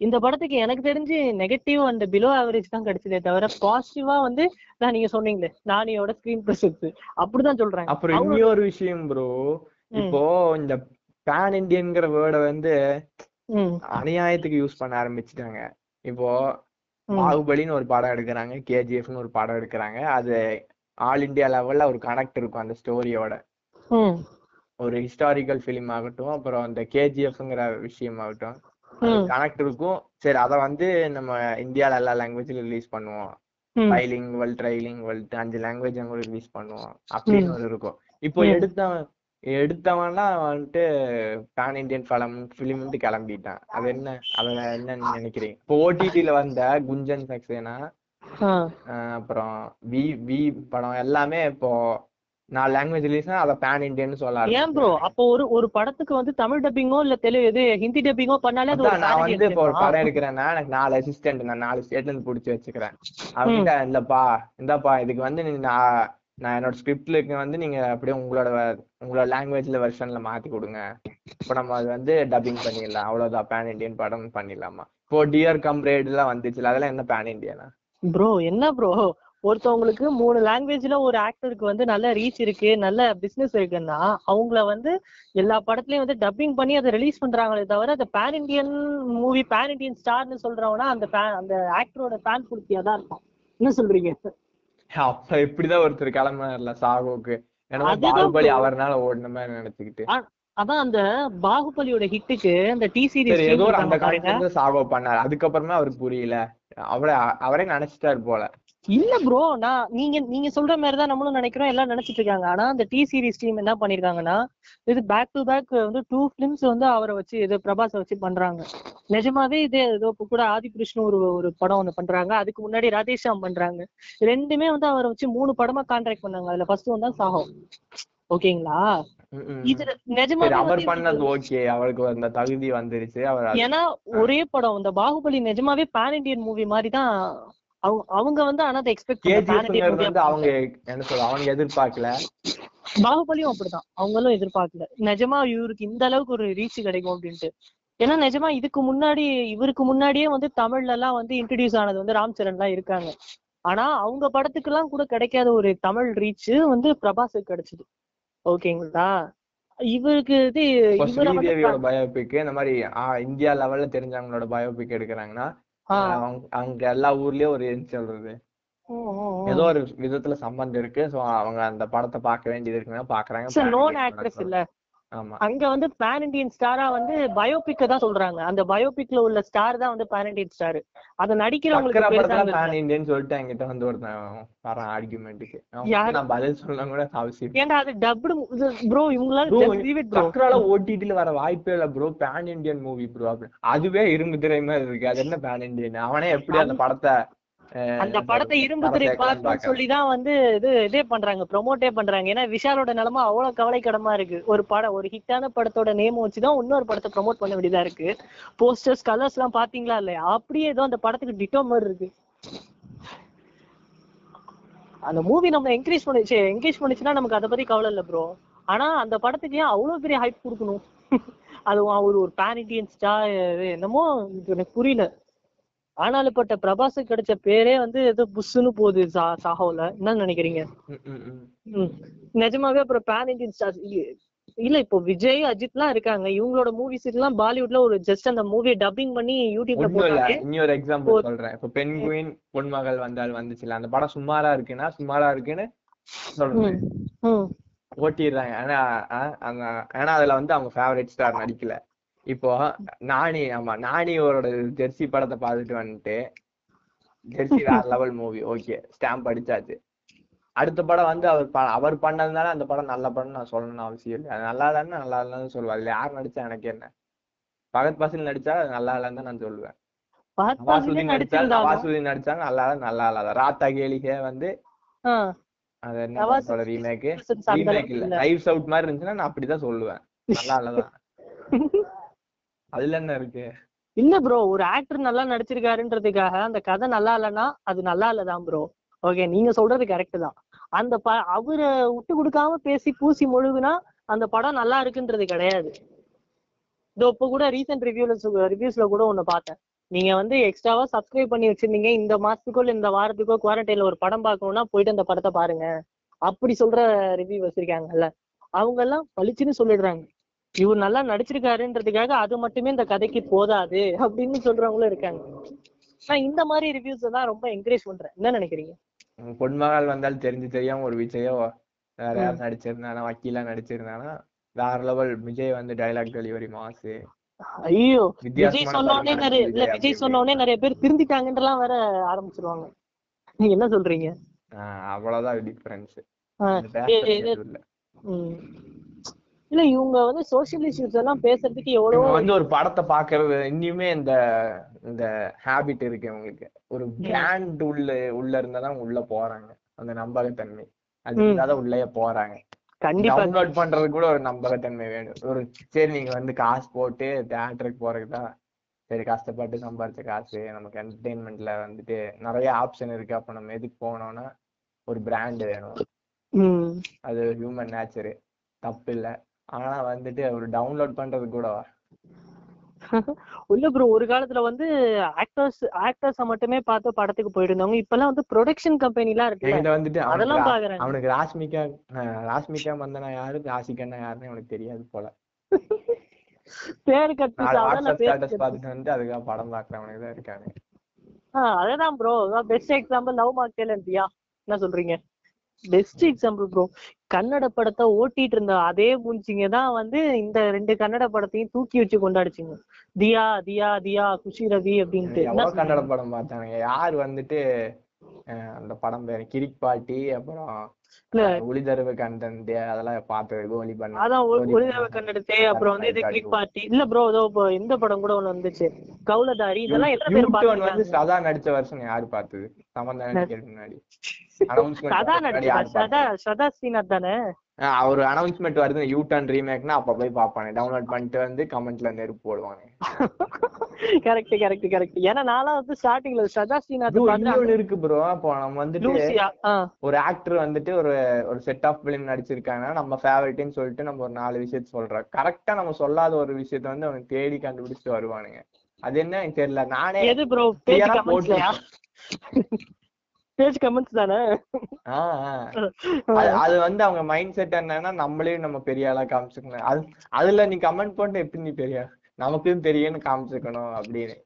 Speaker 2: இந்த படத்துக்கு எனக்கு தெரிஞ்சு நெகட்டிவ் அண்ட் பிலோ ஆவரேஜ் தான் கிடைச்சதே தவிர பாசிட்டிவா வந்து நான் நீங்க சொன்னீங்களே நானியோட ஸ்கிரீன் பிரசன்ஸ் அப்படிதான் சொல்றாங்க.
Speaker 1: அப்புறம் இன்னொரு விஷயம் ப்ரோ இப்போ இந்த பேன் இண்டியன்ங்கிற வேர்டை வந்து அநியாயத்துக்கு யூஸ் பண்ண ஆரம்பிச்சுட்டாங்க. இப்போ பாகுபலின்னு ஒரு படம் எடுக்கிறாங்க. கேஜிஎஃப்னு ஒரு படம் எடுக்கிறாங்க. அது ஆல் இந்தியா லெவல்ல ஒரு கனெக்ட் இருக்கும் அந்த ஸ்டோரியோட. ஒரு ஹிஸ்டாரிக்கல் ஃபிலிம் ஆகட்டும் அப்புறம் அந்த கேஜிஎஃப்ங்கிற விஷயம் ஆகட்டும் கனெக்ட் இருக்கும். சரி அதை வந்து நம்ம இந்தியால எல்லா லாங்குவேஜ்ல ரிலீஸ் பண்ணுவோம்.
Speaker 2: ம்,
Speaker 1: பைலிங்குவல் ட்ரைலிங்குவல் அஞ்சு லாங்குவேஜ் அங்க ரிலீஸ் பண்ணுவோம். அப்படின்னு ஒரு இருக்கும். இப்போ
Speaker 2: ம்.
Speaker 1: எடுத்தவன் எடுத்தவன்லாம் வந்துட்டு பேன் இந்தியன் படம் ஃபிலிம் வந்து கிளம்பிட்டான். அது என்ன? அத என்னன்னு நினைக்கிறீங்க இப்போ ஓடிடில வந்த குஞ்சன் சக்சேனா அப்புறம் வி வி படம் எல்லாமே இப்போ நாலு லாங்குவேஜ் ரிலீஸ்னா அதை பேன் இண்டியன் சொல்ல
Speaker 2: ஏன் ப்ரோ அப்போ ஒரு ஒரு படத்துக்கு வந்து தமிழ் டப்பிங்கோ இல்ல தெலுங்கு இது ஹிந்தி டப்பிங்கோ பண்ணாலே அது
Speaker 1: நான் வந்து இப்போ ஒரு படம். எடுக்கிறேன்னா எனக்கு நாலு அசிஸ்டன்ட் நான் நாலு ஸ்டேட்ல இருந்து புடிச்சு வச்சுக்கிறேன். அவங்கிட்ட இல்லப்பா இந்தாப்பா இதுக்கு வந்து நீ நான் நான் என்னோட ஸ்கிரிப்ட்லுக்கு வந்து நீங்க அப்படியே உங்களோட உங்களோட லாங்குவேஜ்ல வெர்ஷன்ல மாத்தி கொடுங்க. இப்போ நம்ம அது வந்து டப்பிங் பண்ணிடலாம். அவ்வளவுதான். பேன் இண்டியன் படம் பண்ணிடலாமா? இப்போ டியர் கம்ரேட் எல்லாம் வந்துச்சுல அதெல்லாம் என்ன பேன் இண்டியனா
Speaker 2: ப்ரோ என்ன ப்ரோ ஒருத்தவங்களுக்கு மூணு லாங்குவேஜ்ல ஒரு ஆக்டருக்கு வந்து நல்ல ரீச் இருக்கு நல்ல பிசினஸ் இருக்குன்னா அவங்கள வந்து எல்லா படத்துலயும் வந்து டப்பிங் பண்ணி அதை ரிலீஸ் பண்றாங்களே தவிர அந்த pan Indian movie pan Indian ஸ்டார்னு சொல்றவங்கன்னா அந்த அந்த ஆக்டரோட பேன் குடுத்தியா தான் இருக்கும் என்ன சொல்றீங்க?
Speaker 1: அப்ப இப்படிதான் ஒருத்தர் கிளம்பினார்ல சாகோக்கு ஏன்னா பாகுபலி. அவர்னால ஓடின மாதிரி நினைச்சுக்கிட்டு.
Speaker 2: அதான் அந்த பாகுபலியோட ஹிட்டுக்கு அந்த டி
Speaker 1: சரி ஏதோ ஒரு அந்த
Speaker 2: சீரிஸ்
Speaker 1: காலத்துல சாகோ பண்ணாரு. அதுக்கப்புறமா அவருக்கு புரியல. அவரே அவரே நினைச்சிட்டாரு போல.
Speaker 2: இல்ல ப்ரோ நான் நீங்க நீங்க சொல்ற மாதிரி தான் நம்மளும் நினைக்கிறோம் எல்லாம் நினைச்சிட்டு இருக்காங்க. ஆனா அந்த டி சீரிஸ் டீம் என்ன பண்ணிருக்காங்கன்னா இது பேக் டு பேக் வந்து டூ பிலிம்ஸ் வந்து அவரை வச்சு இது பிரபாஸை வச்சு பண்றாங்க. நிஜமாவே இது ஏதோ இப்ப கூட ஆதிபுருஷ்னு ஒரு ஒரு படம் ஒண்ணு பண்றாங்க. அதுக்கு முன்னாடி ராதேஷாம் பண்றாங்க. ரெண்டுமே வந்து அவரை வச்சு மூணு படமா கான்ட்ராக்ட் பண்ணாங்க. அதுல ஃபர்ஸ்ட் ஒன் தான் சாஹோ ஓகேங்களா? இது
Speaker 1: ம்.
Speaker 2: நிஜமாவே
Speaker 1: சரி அவர்
Speaker 2: வந்து
Speaker 1: பண்ணது ஓகே. அவருக்கு அந்த தகுதி வந்துருச்சு. அவர்
Speaker 2: ஏன்னா ஒரே படம். இந்த பாகுபலி நிஜமாவே பேன் இண்டியன் மூவி மாதிரி தான் அவங்க அவங்க வந்து ஆனா அதை எக்ஸ்பெக்ட்
Speaker 1: வந்து அவங்க என்ன சொல்ல அவங்க எதிர்பார்க்கல.
Speaker 2: பாகுபலியும் அப்படிதான். அவங்களும் எதிர்பார்க்கல. நிஜமா இவருக்கு இந்த அளவுக்கு ஒரு ரீச் கிடைக்கும் அப்படின்ட்டு. ஏன்னா நிஜமா இதுக்கு முன்னாடி இவருக்கு முன்னாடியே வந்து தமிழ்ல எல்லாம் வந்து இன்ட்ரடியூஸ் ஆனது வந்து ராம் சரண் எல்லாம் இருக்காங்க. ஆனா அவங்க படத்துக்கு எல்லாம் கூட கிடைக்காத ஒரு தமிழ் ரீச் வந்து பிரபாஸுக்கு கிடைச்சது. ஓகேங்களா? இவருக்கு இது
Speaker 1: பயோபிக் இந்த மாதிரி இந்தியா லெவல்ல தெரிஞ்சவங்களோட பயோபிக் எடுக்கிறாங்கன்னா அவங்க அங்க எல்லா ஊர்லயும் ஒரு என்ன சொல்றது. ஏதோ ஒரு விதத்துல சம்பந்தம் இருக்கு. சோ அவங்க அந்த படத்தை பார்க்க வேண்டியது இருக்குன்னா பாக்குறாங்க
Speaker 2: அங்க வந்து பேன் இண்டியன் ஸ்டாரா வந்து பயோபிக்க தான் சொல்றாங்க. அந்த பயோபிக்ல உள்ள ஸ்டார் தான் வந்து பேன் இண்டியன் ஸ்டார் அத நடிக்கிறவங்களுக்கு
Speaker 1: படத்துல
Speaker 2: அந்த-
Speaker 1: பேன் இண்டியன் சொல்லிட்டு என்கிட்ட வந்து ஒருத்தன் வரான் ஆர்குமெண்ட்டுக்கு
Speaker 2: யாரு?
Speaker 1: நான் பதில் சொல்லலாம் கூட அவசியம்
Speaker 2: ஏன்டா அது டப்டு ப்ரோ இவங்களால leave it bro.
Speaker 1: சக்கரால ஓடிடில வர வாய்ப்பே இல்ல bro pan Indian movie bro அதுவே இரும்பு திரை மாதிரி இருக்கு. அது என்ன பேன் இண்டியன் அவனே எப்படி அந்த படத்தை
Speaker 2: அந்த படத்தை இரும்பு திரை பார்க்கணும்னு. சொல்லி தான் வந்து இது இதே பண்றாங்க ப்ரொமோட்டே பண்றாங்க. ஏன்னா விஷாலோட நிலைமை அவ்வளவு கவலைக்கிடமா இருக்கு. ஒரு படம் ஒரு ஹிட்டான படத்தோட நேம் வச்சுதான் இன்னொரு படத்தை ப்ரோமோட் பண்ண வேண்டியதா இருக்கு. போஸ்டர்ஸ் கலர்ஸ் எல்லாம் பாத்தீங்களா இல்லையா? அப்படியே ஏதோ அந்த படத்துக்கு டிட்டோ மாதிரி இருக்கு. அந்த மூவி நம்ம என்கரேஜ் பண்ணிச்சு என்கரேஜ் பண்ணிச்சுன்னா நமக்கு அதை பத்தி கவலை இல்ல ப்ரோ ஆனா அந்த படத்துக்கு ஏன் அவ்வளவு பெரிய ஹைப் கொடுக்கணும்? [laughs] அது ஒரு ஒரு பேன் இண்டியன் ஸ்டார் என்னமோ எனக்கு புரியல. ஆனாலுப்பட்ட பிரபாஸுக்கு கிடைச்ச பேரே வந்து ஏதோ புஷ்ஷுன்னு போகுது சா சாஹோல என்ன நினைக்கிறீங்க. நிஜமாவே அப்புறம் பேன் இண்டியன் ஸ்டார்ஸ் இல்ல இப்போ விஜய் அஜித்லாம் இருக்காங்க. இவங்களோட மூவிஸ் எல்லாம் பாலிவுட்ல ஒரு ஜஸ்ட் அந்த மூவியை டப்பிங் பண்ணி யூடியூப்ல போட்டாலே
Speaker 1: இன்னொரு எக்ஸாம்பிள் சொல்றேன். இப்ப பெண்குயின் பொன்மகள் வந்தால் வந்துச்சுல அந்த படம் சுமாரா இருக்குன்னா சுமாரா இருக்குன்னு சொல்றேன். ஓட்டிடுறாங்க. ஆனா ஏன்னா அதுல வந்து அவங்க ஃபேவரட் ஸ்டார் நடிக்கல. இப்போ நானி ஆமா நானியோட ஜெர்சி படத்தை பார்த்துட்டு வந்துட்டு ஜெர்சி வேற லெவல் மூவி ஓகே ஸ்டாம்ப் அடிச்சாச்சு. அடுத்த படம் வந்து அவர் அவர் பண்ணதுனால அந்த படம் நல்ல படம் நான் சொல்லணும்னு அவசியம் இல்லை. அது நல்லா இல்லைன்னு நல்லா இல்லைன்னு சொல்லுவேன் அதுல யார் நடிச்சா எனக்கு என்ன? பகத் பாசில் நடிச்சா அது நல்லா இல்லைன்னு நான் சொல்லுவேன். நவாசுதீன் நடிச்சா நவாசுதீன் நடிச்சாங்க நல்லா இல்ல நல்லா இல்லாத ராத்தா கேலிகே வந்து அது என்ன ரீமேக் ரீமேக்
Speaker 2: அளவுக்கு
Speaker 1: இல்ல. லைவ்ஸ் அவுட் மாதிரி இருந்துச்சுன்னா நான் அப்படிதான் சொல்லுவேன். நல்லா இல்லதான். [laughs] அதுல என்ன இருக்கு?
Speaker 2: இல்ல ப்ரோ ஒரு ஆக்டர் நல்லா நடிச்சிருக்காருன்றதுக்காக அந்த கதை நல்லா இல்லைன்னா அது நல்லா இல்லதான் ப்ரோ ஓகே நீங்க சொல்றது கரெக்ட் தான். அந்த ப அவரை விட்டு கொடுக்காம பேசி பூசி முழுகுனா அந்த படம் நல்லா இருக்குன்றது கிடையாது. இதோ இப்ப கூட ரீசெண்ட் ரிவ்யூல ரிவ்யூஸ்ல கூட ஒண்ணு பார்த்தேன். நீங்க வந்து எக்ஸ்ட்ராவா சப்ஸ்கிரைப் பண்ணி வச்சிருந்தீங்க இந்த மாசத்துக்கோ இந்த வாரத்துக்கோ குவாரண்டைன்ல ஒரு படம் பார்க்கணும்னா போயிட்டு அந்த படத்தை பாருங்க. அப்படி சொல்ற ரிவ்யூ வச்சிருக்காங்கல்ல. அவங்க எல்லாம் பளிச்சுன்னு சொல்லிடுறாங்க. இவர் நல்லா நடிச்சிருக்காருன்றதுக்காக அது மட்டுமே இந்த கதைக்கு போதாது அப்படின்னு சொல்றவங்களும் இருக்காங்க. நான் இந்த மாதிரி ரிவ்யூஸ் தான் ரொம்ப என்கரேஜ் பண்றேன். என்ன நினைக்கிறீங்க?
Speaker 1: பொன்மகள் வந்தாலும் தெரிஞ்சு தெரியாம ஒரு விஜயோ வேற யார் நடிச்சிருந்தானா வக்கீலா நடிச்சிருந்தானா வேற லெவல் விஜய் வந்து டைலாக் டெலிவரி மாசு
Speaker 2: ஐயோ விஜய் சொன்னோடனே நிறைய இல்ல
Speaker 1: விஜய்
Speaker 2: சொன்னோடனே நிறைய பேர் திருந்திட்டாங்கன்றலாம் வேற ஆரம்பிச்சிருவாங்க. நீங்க என்ன சொல்றீங்க?
Speaker 1: அவ்வளவுதான் டிஃபரன்ஸ் இல்ல
Speaker 2: இவங்க வந்து சோசியல் இஷ்யூஸ் எல்லாம் பேசுறதுக்கு எவ்வளவோ
Speaker 1: வந்து ஒரு படத்தை பாக்குறது இன்னுமே இந்த இந்த ஹாபிட் இருக்கு இவங்களுக்கு. ஒரு பிராண்ட் உள்ள உள்ள இருந்தாதான் உள்ள போறாங்க. அந்த நம்பகத்தன்மை. அதுக்கு தான் உள்ளேயே போறாங்க.
Speaker 2: கண்டிப்பா.
Speaker 1: டவுன்லோட் பண்றது கூட ஒரு நம்பகத்தன்மை வேணும். ஒரு சரி நீங்க வந்து காசு போட்டு தியேட்டருக்கு போறதுக்கு தான். சரி கஷ்டப்பட்டு சம்பாரிச்ச காசு நமக்கு என்டர்டெயின்மெண்ட்ல வந்துட்டு நிறைய ஆப்ஷன் இருக்கு. அப்ப நம்ம எதுக்கு போனோம்னா ஒரு பிராண்ட் வேணும். அது ஹியூமன் நேச்சரு தப்பு இல்ல ஆனா வந்துட்டு ஒரு டவுன்லோட் பண்றது கூட.
Speaker 2: இல்ல ப்ரோ ஒரு காலத்துல வந்து ஆக்டர்ஸ் ஆக்டர்ஸ மட்டுமே பார்த்து படத்துக்கு போயிட்டு இருந்தவங்க இப்பெல்லாம் வந்து ப்ரொடக்ஷன் கம்பெனி எல்லாம்
Speaker 1: என்கிட்ட வந்துட்டு
Speaker 2: அதெல்லாம் பாக்குறாங்க
Speaker 1: அவனுக்கு ராஷ்மிகா ராஷ்மிகா மந்தனா யாரு ராசிகண்ணா யாருன்னு அவனுக்கு தெரியாது போல.
Speaker 2: பேரு கட்டி
Speaker 1: பார்த்துட்டு வந்து அதுக்காக படம் பாக்குறவனுக்கு தான் இருக்காங்க
Speaker 2: அதேதான் bro best example love mocktail Dia என்ன சொல்றீங்க? பெஸ்ட் எக்ஸாம்பிள் ப்ரோ கன்னட படத்தை ஓட்டிட்டு இருந்த அதே மூஞ்சிங்க தான் வந்து இந்த ரெண்டு கன்னட படத்தையும் தூக்கி வச்சு கொண்டாடிச்சுங்க. தியா தியா தியா குஷி ரவி அப்படின்ட்டு.
Speaker 1: கன்னட படம் பார்த்தானுங்க. யார் வந்துட்டு அந்த படம் பேரு? கிரிக் பாட்டி அப்புறம்
Speaker 2: இல்ல.
Speaker 1: ஒளிதருவு கண்டன்ட் அதெல்லாம் பார்த்தது கோலி பண்ண
Speaker 2: அதான் ஒ-
Speaker 1: கோலி
Speaker 2: ஒரு
Speaker 1: பண்ண.
Speaker 2: தடவை கன்னடத்தே அப்புறம் வந்து இது கிளிக் பார்ட்டி இல்ல ப்ரோ ஏதோ இந்த படம் கூட ஒண்ணு வந்துச்சு. கவுலதாரி இதெல்லாம் எத்தனை பேர்
Speaker 1: வந்து சதா நடிச்ச வருஷம் யாரு பார்த்தது? நடிக்கிறதுக்கு முன்னாடி. [laughs] அவர் அனௌன்ஸ்மெண்ட் வருது. யூ டர்ன் ரீமேக்னா அப்ப போய் பாப்பானே டவுன்லோட் பண்ணிட்டு வந்து கமெண்ட்ல நெருப்பு போடுவானே.
Speaker 2: கரெக்ட் கரெக்ட் கரெக்ட் ஏன்னா நான்லாம் வந்து ஸ்டார்டிங்ல சதா ஸ்ரீநாத்
Speaker 1: இன்னொன்னு இருக்கு ப்ரோ அப்போ நம்ம வந்துட்டு ஒரு ஆக்டர் வந்துட்டு ஒரு ஒரு செட் ஆஃப் பிலிம் நடிச்சிருக்காங்கன்னா நம்ம ஃபேவரட்னு சொல்லிட்டு நம்ம ஒரு நாலு விஷயத்த சொல்றோம். கரெக்டா நம்ம சொல்லாத ஒரு விஷயத்த வந்து அவனுக்கு தேடி கண்டுபிடிச்சிட்டு வருவானுங்க. அது என்ன? தெரியல. நானே
Speaker 2: எது ப்ரோ கமெண்ட்ஸ்லயா பேஜ் கமெண்ட்ஸ் தானே.
Speaker 1: அது வந்து அவங்க மைண்ட் செட் என்னன்னா நம்மளே நம்ம பெரிய ஆளா காமிச்சுக்கணும். அது அதுல நீ கமெண்ட் போட்டு எப்படி நீ பெரிய? நமக்கும் தெரியும்னு காமிச்சுக்கணும் அப்படின்னு.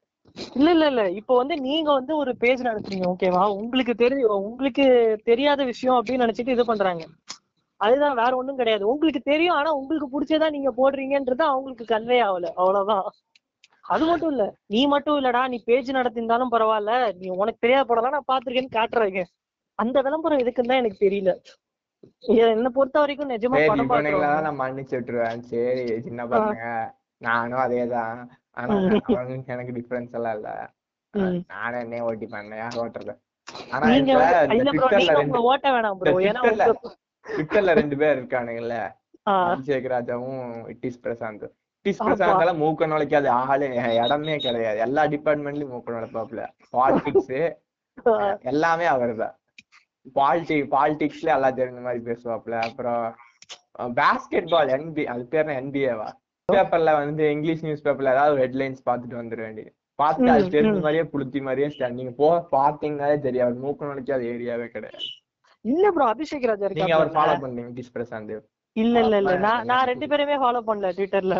Speaker 2: இல்ல இல்ல. இல்ல இப்போ வந்து நீங்க வந்து ஒரு பேஜ் நடத்துறீங்க ஓகேவா உங்களுக்கு தெரி உங்களுக்கு தெரியாத விஷயம் அப்படின்னு நினைச்சிட்டு இது பண்றாங்க. அதுதான் வேற ஒண்ணும் கிடையாது. உங்களுக்கு தெரியும் ஆனா உங்களுக்கு பிடிச்சதா நீங்க போடுறீங்கன்றது அவங்களுக்கு கன்வே ஆகல. அவ்வளவுதான். அது மட்டும் இல்ல நீ மட்டும் இல்லடா நீ பேஜ் நடத்திருந்தாலும் பரவாயில்ல நீ உனக்கு தெரியாத படம்லாம் நான் பாத்திருக்கேன்னு காட்டுறாங்க. அந்த விளம்பரம் எதுக்குன்னு தான் எனக்கு தெரியல. என்னை பொறுத்த வரைக்கும் நிஜமா படம் பாக்குறவங்க
Speaker 1: நான் மன்னிச்சு விட்டுருவேன். சரி சின்ன பசங்க. நானும் அதேதான். ஆனா எனக்கு டிஃபரன்ஸ் எல்லாம் இல்ல. நானே என்ன ஓட்டி பண்ணேன் யார் ஓட்டுறது? ஆனா
Speaker 2: ஓட்ட வேணாம்
Speaker 1: ட்விட்டர்ல ரெண்டு பேர் இருக்கானுங்கல்ல. அபிஷேக் ராஜாவும் இட்டிஸ் பிரசாந்த் எல்லாம் மூக்க நுழைக்காத ஆளு இடமே கிடையாது. எல்லா டிபார்ட்மெண்ட்லயும் மூக்க நுழைப்பாப்புல. பாலிடிக்ஸ் எல்லாமே அவர்தான் பாலிடி பாலிடிக்ஸ்ல எல்லாம் தெரிஞ்ச மாதிரி பேசுவாப்புல. அப்புறம் பாஸ்கெட் பால் என்பி அது பேர் என்பிஏவா பேப்பர்ல வந்து இங்கிலீஷ் நியூஸ் பேப்பர்ல ஏதாவது ஹெட்லைன்ஸ் பார்த்துட்டு வந்துட வேண்டியது பார்த்து அது தெரிஞ்ச. மாதிரியே புளுத்தி மாதிரியே. நீங்க போ பாத்தீங்கன்னாலே தெரியாது மூக்க நுழைக்காத ஏரியாவே கிடையாது.
Speaker 2: இல்ல ப்ரோ அபிஷேக் ராஜா
Speaker 1: நீங்க அவர் ஃபாலோ பண்ணீங்க இட்டிஸ் பிரசாந்த்
Speaker 2: இல்ல இல்ல இல்ல. நான் நான் ரெண்டு பேருமே ஃபாலோ பண்ணல ட்விட்டர்ல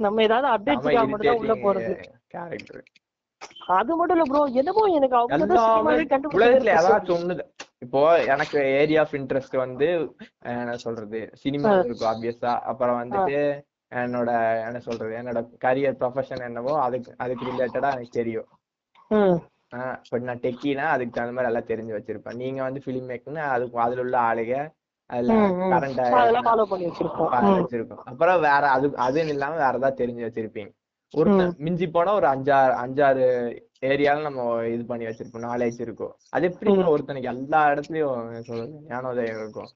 Speaker 2: நம்ம ஏதாவது அப்டேட்ஸ்க்காக மட்டும் தான் உள்ள போறது.
Speaker 1: கேரக்டர்
Speaker 2: அது மட்டும் இல்ல ப்ரோ என்னமோ எனக்கு அவங்க
Speaker 1: உலகத்துல ஏதாச்சும் இப்போ எனக்கு ஏரியா ஆஃப் இன்ட்ரெஸ்ட் வந்து என்ன சொல்றது? சினிமா இருக்கும் ஆப்வியஸா அப்புறம் வந்துட்டு என்னோட என்ன சொல்றது? என்னோட கரியர் ப்ரொஃபஷன் என்னவோ அதுக்கு அதுக்கு ரிலேட்டடா எனக்கு தெரியும். இப்ப நான் டெக்கினா அதுக்கு தகுந்த மாதிரி எல்லாம் தெரிஞ்சு வச்சிருப்பேன். நீங்க வந்து ஃபிலிம் மேக்னா அதுக்கு அதுல உள்ள ஆளுங்க அதுல. கரண்ட்
Speaker 2: வச்சிருக்கோம்
Speaker 1: அப்புறம் வேற அது அதுன்னு இல்லாம வேற ஏதாவது தெரிஞ்சு வச்சிருப்பீங்க. ஒரு மிஞ்சி போனா ஒரு அஞ்சாறு அஞ்சாறு ஏரியால நம்ம இது பண்ணி வச்சிருப்போம். நாலேஜ் இருக்கும். அது எப்படி. ஒருத்தனுக்கு எல்லா இடத்துலயும் ஞானோதயம் இருக்கும்.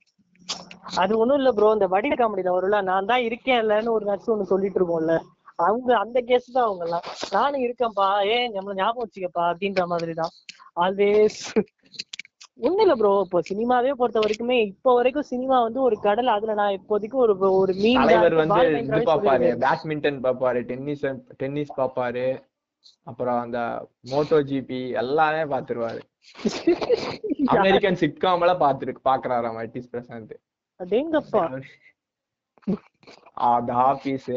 Speaker 2: அது ஒண்ணும் இல்ல ப்ரோ இந்த வடிவ காமெடியில வரும்ல நான் தான் இருக்கேன் இல்லன்னு ஒரு நட்ஸ் ஒண்ணு சொல்லிட்டு இருக்கோம்ல அவங்க அந்த கேஸ் தான் அவங்க எல்லாம் நானும் இருக்கேன்ப்பா. ஏன் நம்மள ஞாபகம் வச்சுக்கப்பா அப்படின்ற மாதிரி தான் ஆல்வேஸ் ஒண்ணும் இல்ல ப்ரோ இப்போ சினிமாவே பொறுத்த வரைக்குமே இப்போ வரைக்கும் சினிமா வந்து ஒரு கடல். அதுல நான் இப்போதைக்கு ஒரு ஒரு மீன்
Speaker 1: தலைவர் வந்து இது பாப்பாரு. பேட்மிண்டன் பாப்பாரு. டென்னிஸ் டென்னிஸ் பாப்பாரு. அப்புறம் அந்த மோட்டோ ஜிபி எல்லாமே பாத்துருவாரு. [laughs] அமெரிக்கன் சிட்காம் எல்லாம் பாத்துருக்கு பாக்குறாராம் ஐடிஸ் பிரசாந்த்
Speaker 2: அடேங்கப்பா.
Speaker 1: அந்த ஆபீஸ்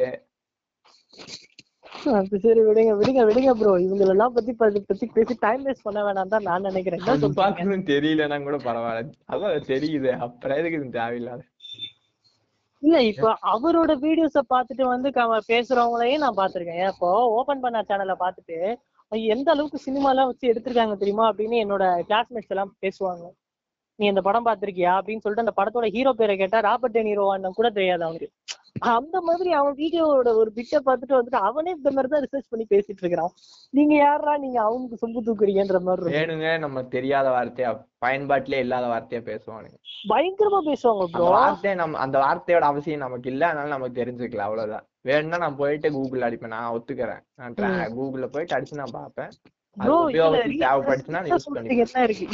Speaker 2: அது சரி விடுங்க விடுங்க விடுங்க ப்ரோ இவங்க எல்லாம் பத்தி பத்தி பேசி டைம் வேஸ்ட் பண்ண வேணாம் தான் நான் நினைக்கிறேன். என்ன
Speaker 1: அது
Speaker 2: சொல்றீங்க?
Speaker 1: தெரியலன்னா கூட பரவாயில்ல. அதான் தெரியுது. அப்புறம் எதுக்கு இது தேவையில்லாத?
Speaker 2: இல்ல இப்ப அவரோட வீடியோஸ பாத்துட்டு வந்து க- பேசுறவங்களையும் நான் பாத்திருக்கேன் இப்போ ஓபன் பண்ண சேனலை பாத்துட்டு எந்த அளவுக்கு சினிமா எல்லாம் வச்சு எடுத்திருக்காங்க தெரியுமா அப்படின்னு என்னோட கிளாஸ்மேட்ஸ் எல்லாம் பேசுவாங்க. நீ இந்த படம் பார்த்திருக்கியா? அப்படின்னு சொல்லிட்டு அந்த படத்தோட ஹீரோ பேரை கேட்டா ராபர்ட் டெனிரோவான்னு கூட தெரியாது அவனுக்கு. அந்த மாதிரி அவன் வீடியோவோட ஒரு பிட்டை பார்த்துட்டு வந்துட்டு அவனே இந்த மாதிரி தான் ரிசர்ச் பண்ணி பேசிட்டு இருக்கிறான். நீங்க யாரா நீங்க அவனுக்கு சொம்பு தூக்குறீங்கன்ற மாதிரி.
Speaker 1: வேணுங்க நம்ம தெரியாத வார்த்தையா பயன்பாட்டிலே இல்லாத வார்த்தையா பேசுவானுங்க
Speaker 2: பயங்கரமா பேசுவாங்க ப்ரோ
Speaker 1: வார்த்தை நம்ம அந்த வார்த்தையோட அவசியம் நமக்கு இல்ல அதனால நமக்கு தெரிஞ்சுக்கலாம் அவ்வளவுதான். வேணும்னா நான் போயிட்டு கூகுள் அடிப்பேன் நான் ஒத்துக்கிறேன். நான் கூகுள்ல போயிட்டு அடிச்சு நான் பார்ப்பேன்.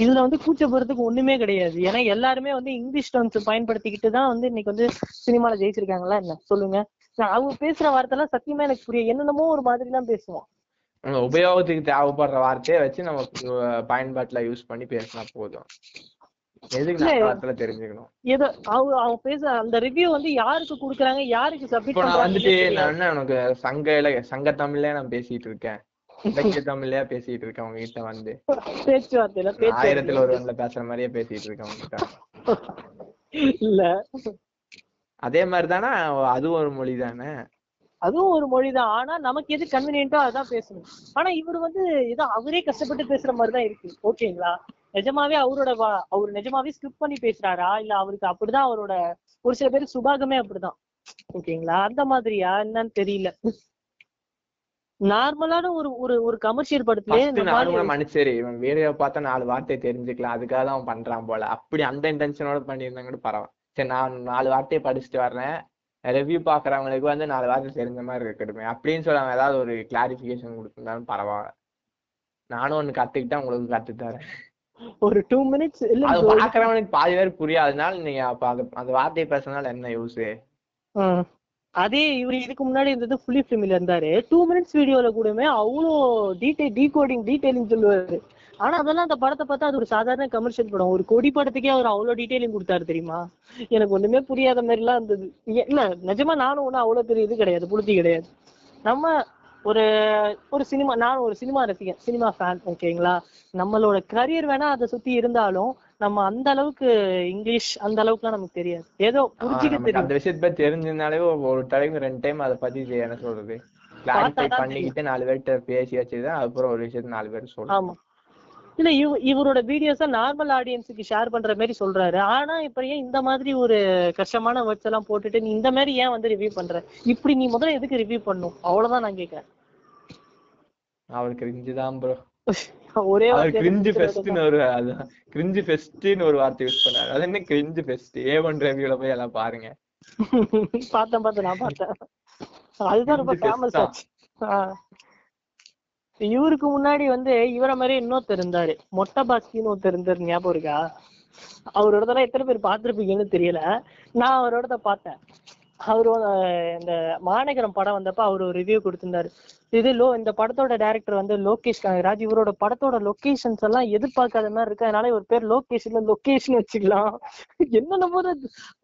Speaker 2: இதுல வந்து கூச்சப்படுறதுக்கு ஒண்ணுமே கிடையாது. ஏன்னா எல்லாருமே வந்து இங்கிலீஷ் டர்ம்ஸ் பயன்படுத்திக்கிட்டு தான் வந்து இன்னைக்கு வந்து சினிமால ஜெயிச்சிருக்காங்களா என்ன? சொல்லுங்க. அவங்க பேசுற வார்த்தை எல்லாம் சத்தியமா எனக்கு புரியும் என்னென்னமோ ஒரு மாதிரி எல்லாம் பேசுவோம்
Speaker 1: உபயோகத்துக்கு தேவைப்படுற வார்த்தையை வச்சு நம்ம பயன்பாட்டுல யூஸ் பண்ணி பேசினா போதும்.
Speaker 2: ஏதோ அவங்க அவங்க பேச அந்த ரிவ்யூ வந்து யாருக்கு குடுக்குறாங்க யாருக்கு சப்மிட்
Speaker 1: நான் வந்துட்டு
Speaker 2: பண்றாங்க
Speaker 1: நான் என்ன உனக்கு சங்க சங்க தமிழ்லயே நான் பேசிட்டு இருக்கேன். இலக்கிய தமிழ்லயே பேசிட்டு இருக்கேன் உங்ககிட்ட வந்து.
Speaker 2: பேச்சுவார்த்தையில
Speaker 1: ஆயிரத்துல
Speaker 2: பேச்சு
Speaker 1: ஒருவன்ல பேசுற மாதிரியே பேசிட்டு இருக்கேன் உங்ககிட்ட.
Speaker 2: இல்ல.
Speaker 1: அதே மாதிரி தானே அதுவும் ஒரு மொழி தானே
Speaker 2: அதுவும் ஒரு மொழிதான். ஆனா நமக்கு எது கன்வீனியன்ட்டோ அதான் பேசணும். ஆனா இவர் வந்து ஏதோ அவரே கஷ்டப்பட்டு பேசுற மாதிரி தான் இருக்கு. ஓகேங்களா? நிஜமாவே அவரோட அவர் நிஜமாவே ஸ்கிரிப்ட் பண்ணி பேசுறாரா? இல்ல அவருக்கு அப்படிதான் அவரோட ஒரு சில பேர் சுபாகமே அப்படிதான். ஓகேங்களா? அந்த மாதிரியா? என்னன்னு தெரியல. நார்மலான ஒரு ஒரு ஒரு கமர்ஷியல் மாதிரி
Speaker 1: கூட மனுஷரு இவன் வீடியோ பார்த்தா நாலு வார்த்தை தெரிஞ்சுக்கலாம். அதுக்காக தான் அவன் பண்றான் போல. அப்படி அந்த இன்டென்ஷனோட பண்ணியிருந்தா கூட பரவாயில்ல. சரி நான் நாலு வார்த்தையை படிச்சுட்டு வர்றேன். ரிவ்யூ பாக்குறவங்களுக்கு வந்து நாலு வார்த்தை தெரிஞ்ச மாதிரி இருக்கட்டுமே. அப்படின்னு சொல்லி அவன் ஏதாவது ஒரு கிளாரிஃபிகேஷன் கொடுத்துருந்தாலும் பரவாயில்ல. நானும் ஒண்ணு கத்துக்கிட்டா உங்களுக்கு கத்து தரேன்.
Speaker 2: ஒரு டூ மினிட்ஸ் இல்ல
Speaker 1: அது பாக்குறவனுக்கு பாதி பேர் புரியாதனால நீங்க அந்த வார்த்தையை பேசுறதுனால என்ன யூஸ்.
Speaker 2: அதே இவர் இதுக்கு முன்னாடி இருந்தது ஃபுல்லி ஃபிலிம்ல இருந்தாரு. டூ மினிட்ஸ் வீடியோல கூடமே அவ்வளோ டீடைல் டீகோடிங் டீடைலிங் சொல்லுவாரு. ஆனா அதெல்லாம் அந்த படத்தை பார்த்தா அது ஒரு சாதாரண கமர்ஷியல் படம். ஒரு கொடி படத்துக்கே அவர் அவ்வளோ டீடைலிங் கொடுத்தாரு தெரியுமா? எனக்கு ஒண்ணுமே புரியாத மாதிரிலாம் இருந்தது. இல்ல நிஜமா நானும் ஒன்றும் அவ்வளோ பெரிய இது கிடையாது புளுத்தி கிடையாது. நம்ம ஒரு ஒரு சினிமா நான் ஒரு சினிமா ரசிகன் சினிமா ஃபேன் ஓகேங்களா நம்மளோட கரியர் வேணா அதை சுத்தி இருந்தாலும் நம்ம அந்த அளவுக்கு இங்கிலீஷ் அந்த அளவுக்குலாம் நமக்கு தெரியாது. ஏதோ புரிஞ்சுக்க தெரியும்.
Speaker 1: அந்த விஷயத்தை பத்தி தெரிஞ்சிருந்தாலே ஒரு டைம் ரெண்டு டைம் அதை பத்தி என்ன சொல்றது? கிளாரிஃபை பண்ணிக்கிட்டு நாலு பேர்கிட்ட பேசி வச்சுதான் அதுக்கப்புறம் ஒரு விஷயத்த நாலு பேர் சொல்லணும்.
Speaker 2: ஆமா. இல்ல இவ இவரோட வீடியோஸ நார்மல் ஆடியன்ஸுக்கு ஷேர் பண்ற மாதிரி சொல்றாரு. ஆனா இப்ப ஏன் இந்த மாதிரி ஒரு கஷ்டமான வேர்ட்ஸ் எல்லாம் போட்டுட்டு நீ இந்த மாதிரி ஏன் வந்து ரிவ்யூ பண்ற? இப்படி நீ முதல்ல எதுக்கு ரிவ்யூ பண்ணும்? அவ்வளவுதான் நான் கேக்குறேன்.
Speaker 1: அவர் கிரிஞ்சு தான் ப்ரோ [laughs] [laughs]
Speaker 2: ஒரே
Speaker 1: கிரிஞ்சு ஃபெஸ்ட்னு ஒரு அதான் கிரிஞ்சு ஃபெஸ்ட்னு ஒரு வார்த்தை யூஸ் பண்ணாரு. அது என்ன கிரிஞ்சு ஃபெஸ்ட் ஏ ஒன் ரிவ்யூல போய் எல்லாம் பாருங்க. [laughs]
Speaker 2: பார்த்தேன் பார்த்தேன் நான் பார்த்தேன். அதுதான் ரொம்ப ஃபேமஸ் ஆச்சு. இவருக்கு முன்னாடி வந்து இவரை மாதிரி இன்னொருத்தர் இருந்தாரு. மொட்டை பாஸ்கின்னு ஒருத்தர் இருந்தாரு ஞாபகம் இருக்கா? அவரோடதெல்லாம் எத்தனை பேர் பார்த்திருப்பீங்கன்னு தெரியல. நான் அவரோடத பார்த்தேன். அவர் இந்த மாநகரம் படம் வந்தப்ப அவர் ஒரு ரிவ்யூ கொடுத்திருந்தாரு. இது லோ இந்த படத்தோட டைரக்டர் வந்து லோகேஷ் கனகராஜ் இவரோட படத்தோட லொகேஷன்ஸ் எல்லாம் எதிர்பார்க்காத மாதிரி இருக்கு அதனால இவர் பேர் லோகேஷ் இல்ல லொகேஷன் வச்சுக்கலாம். என்னென்ன போது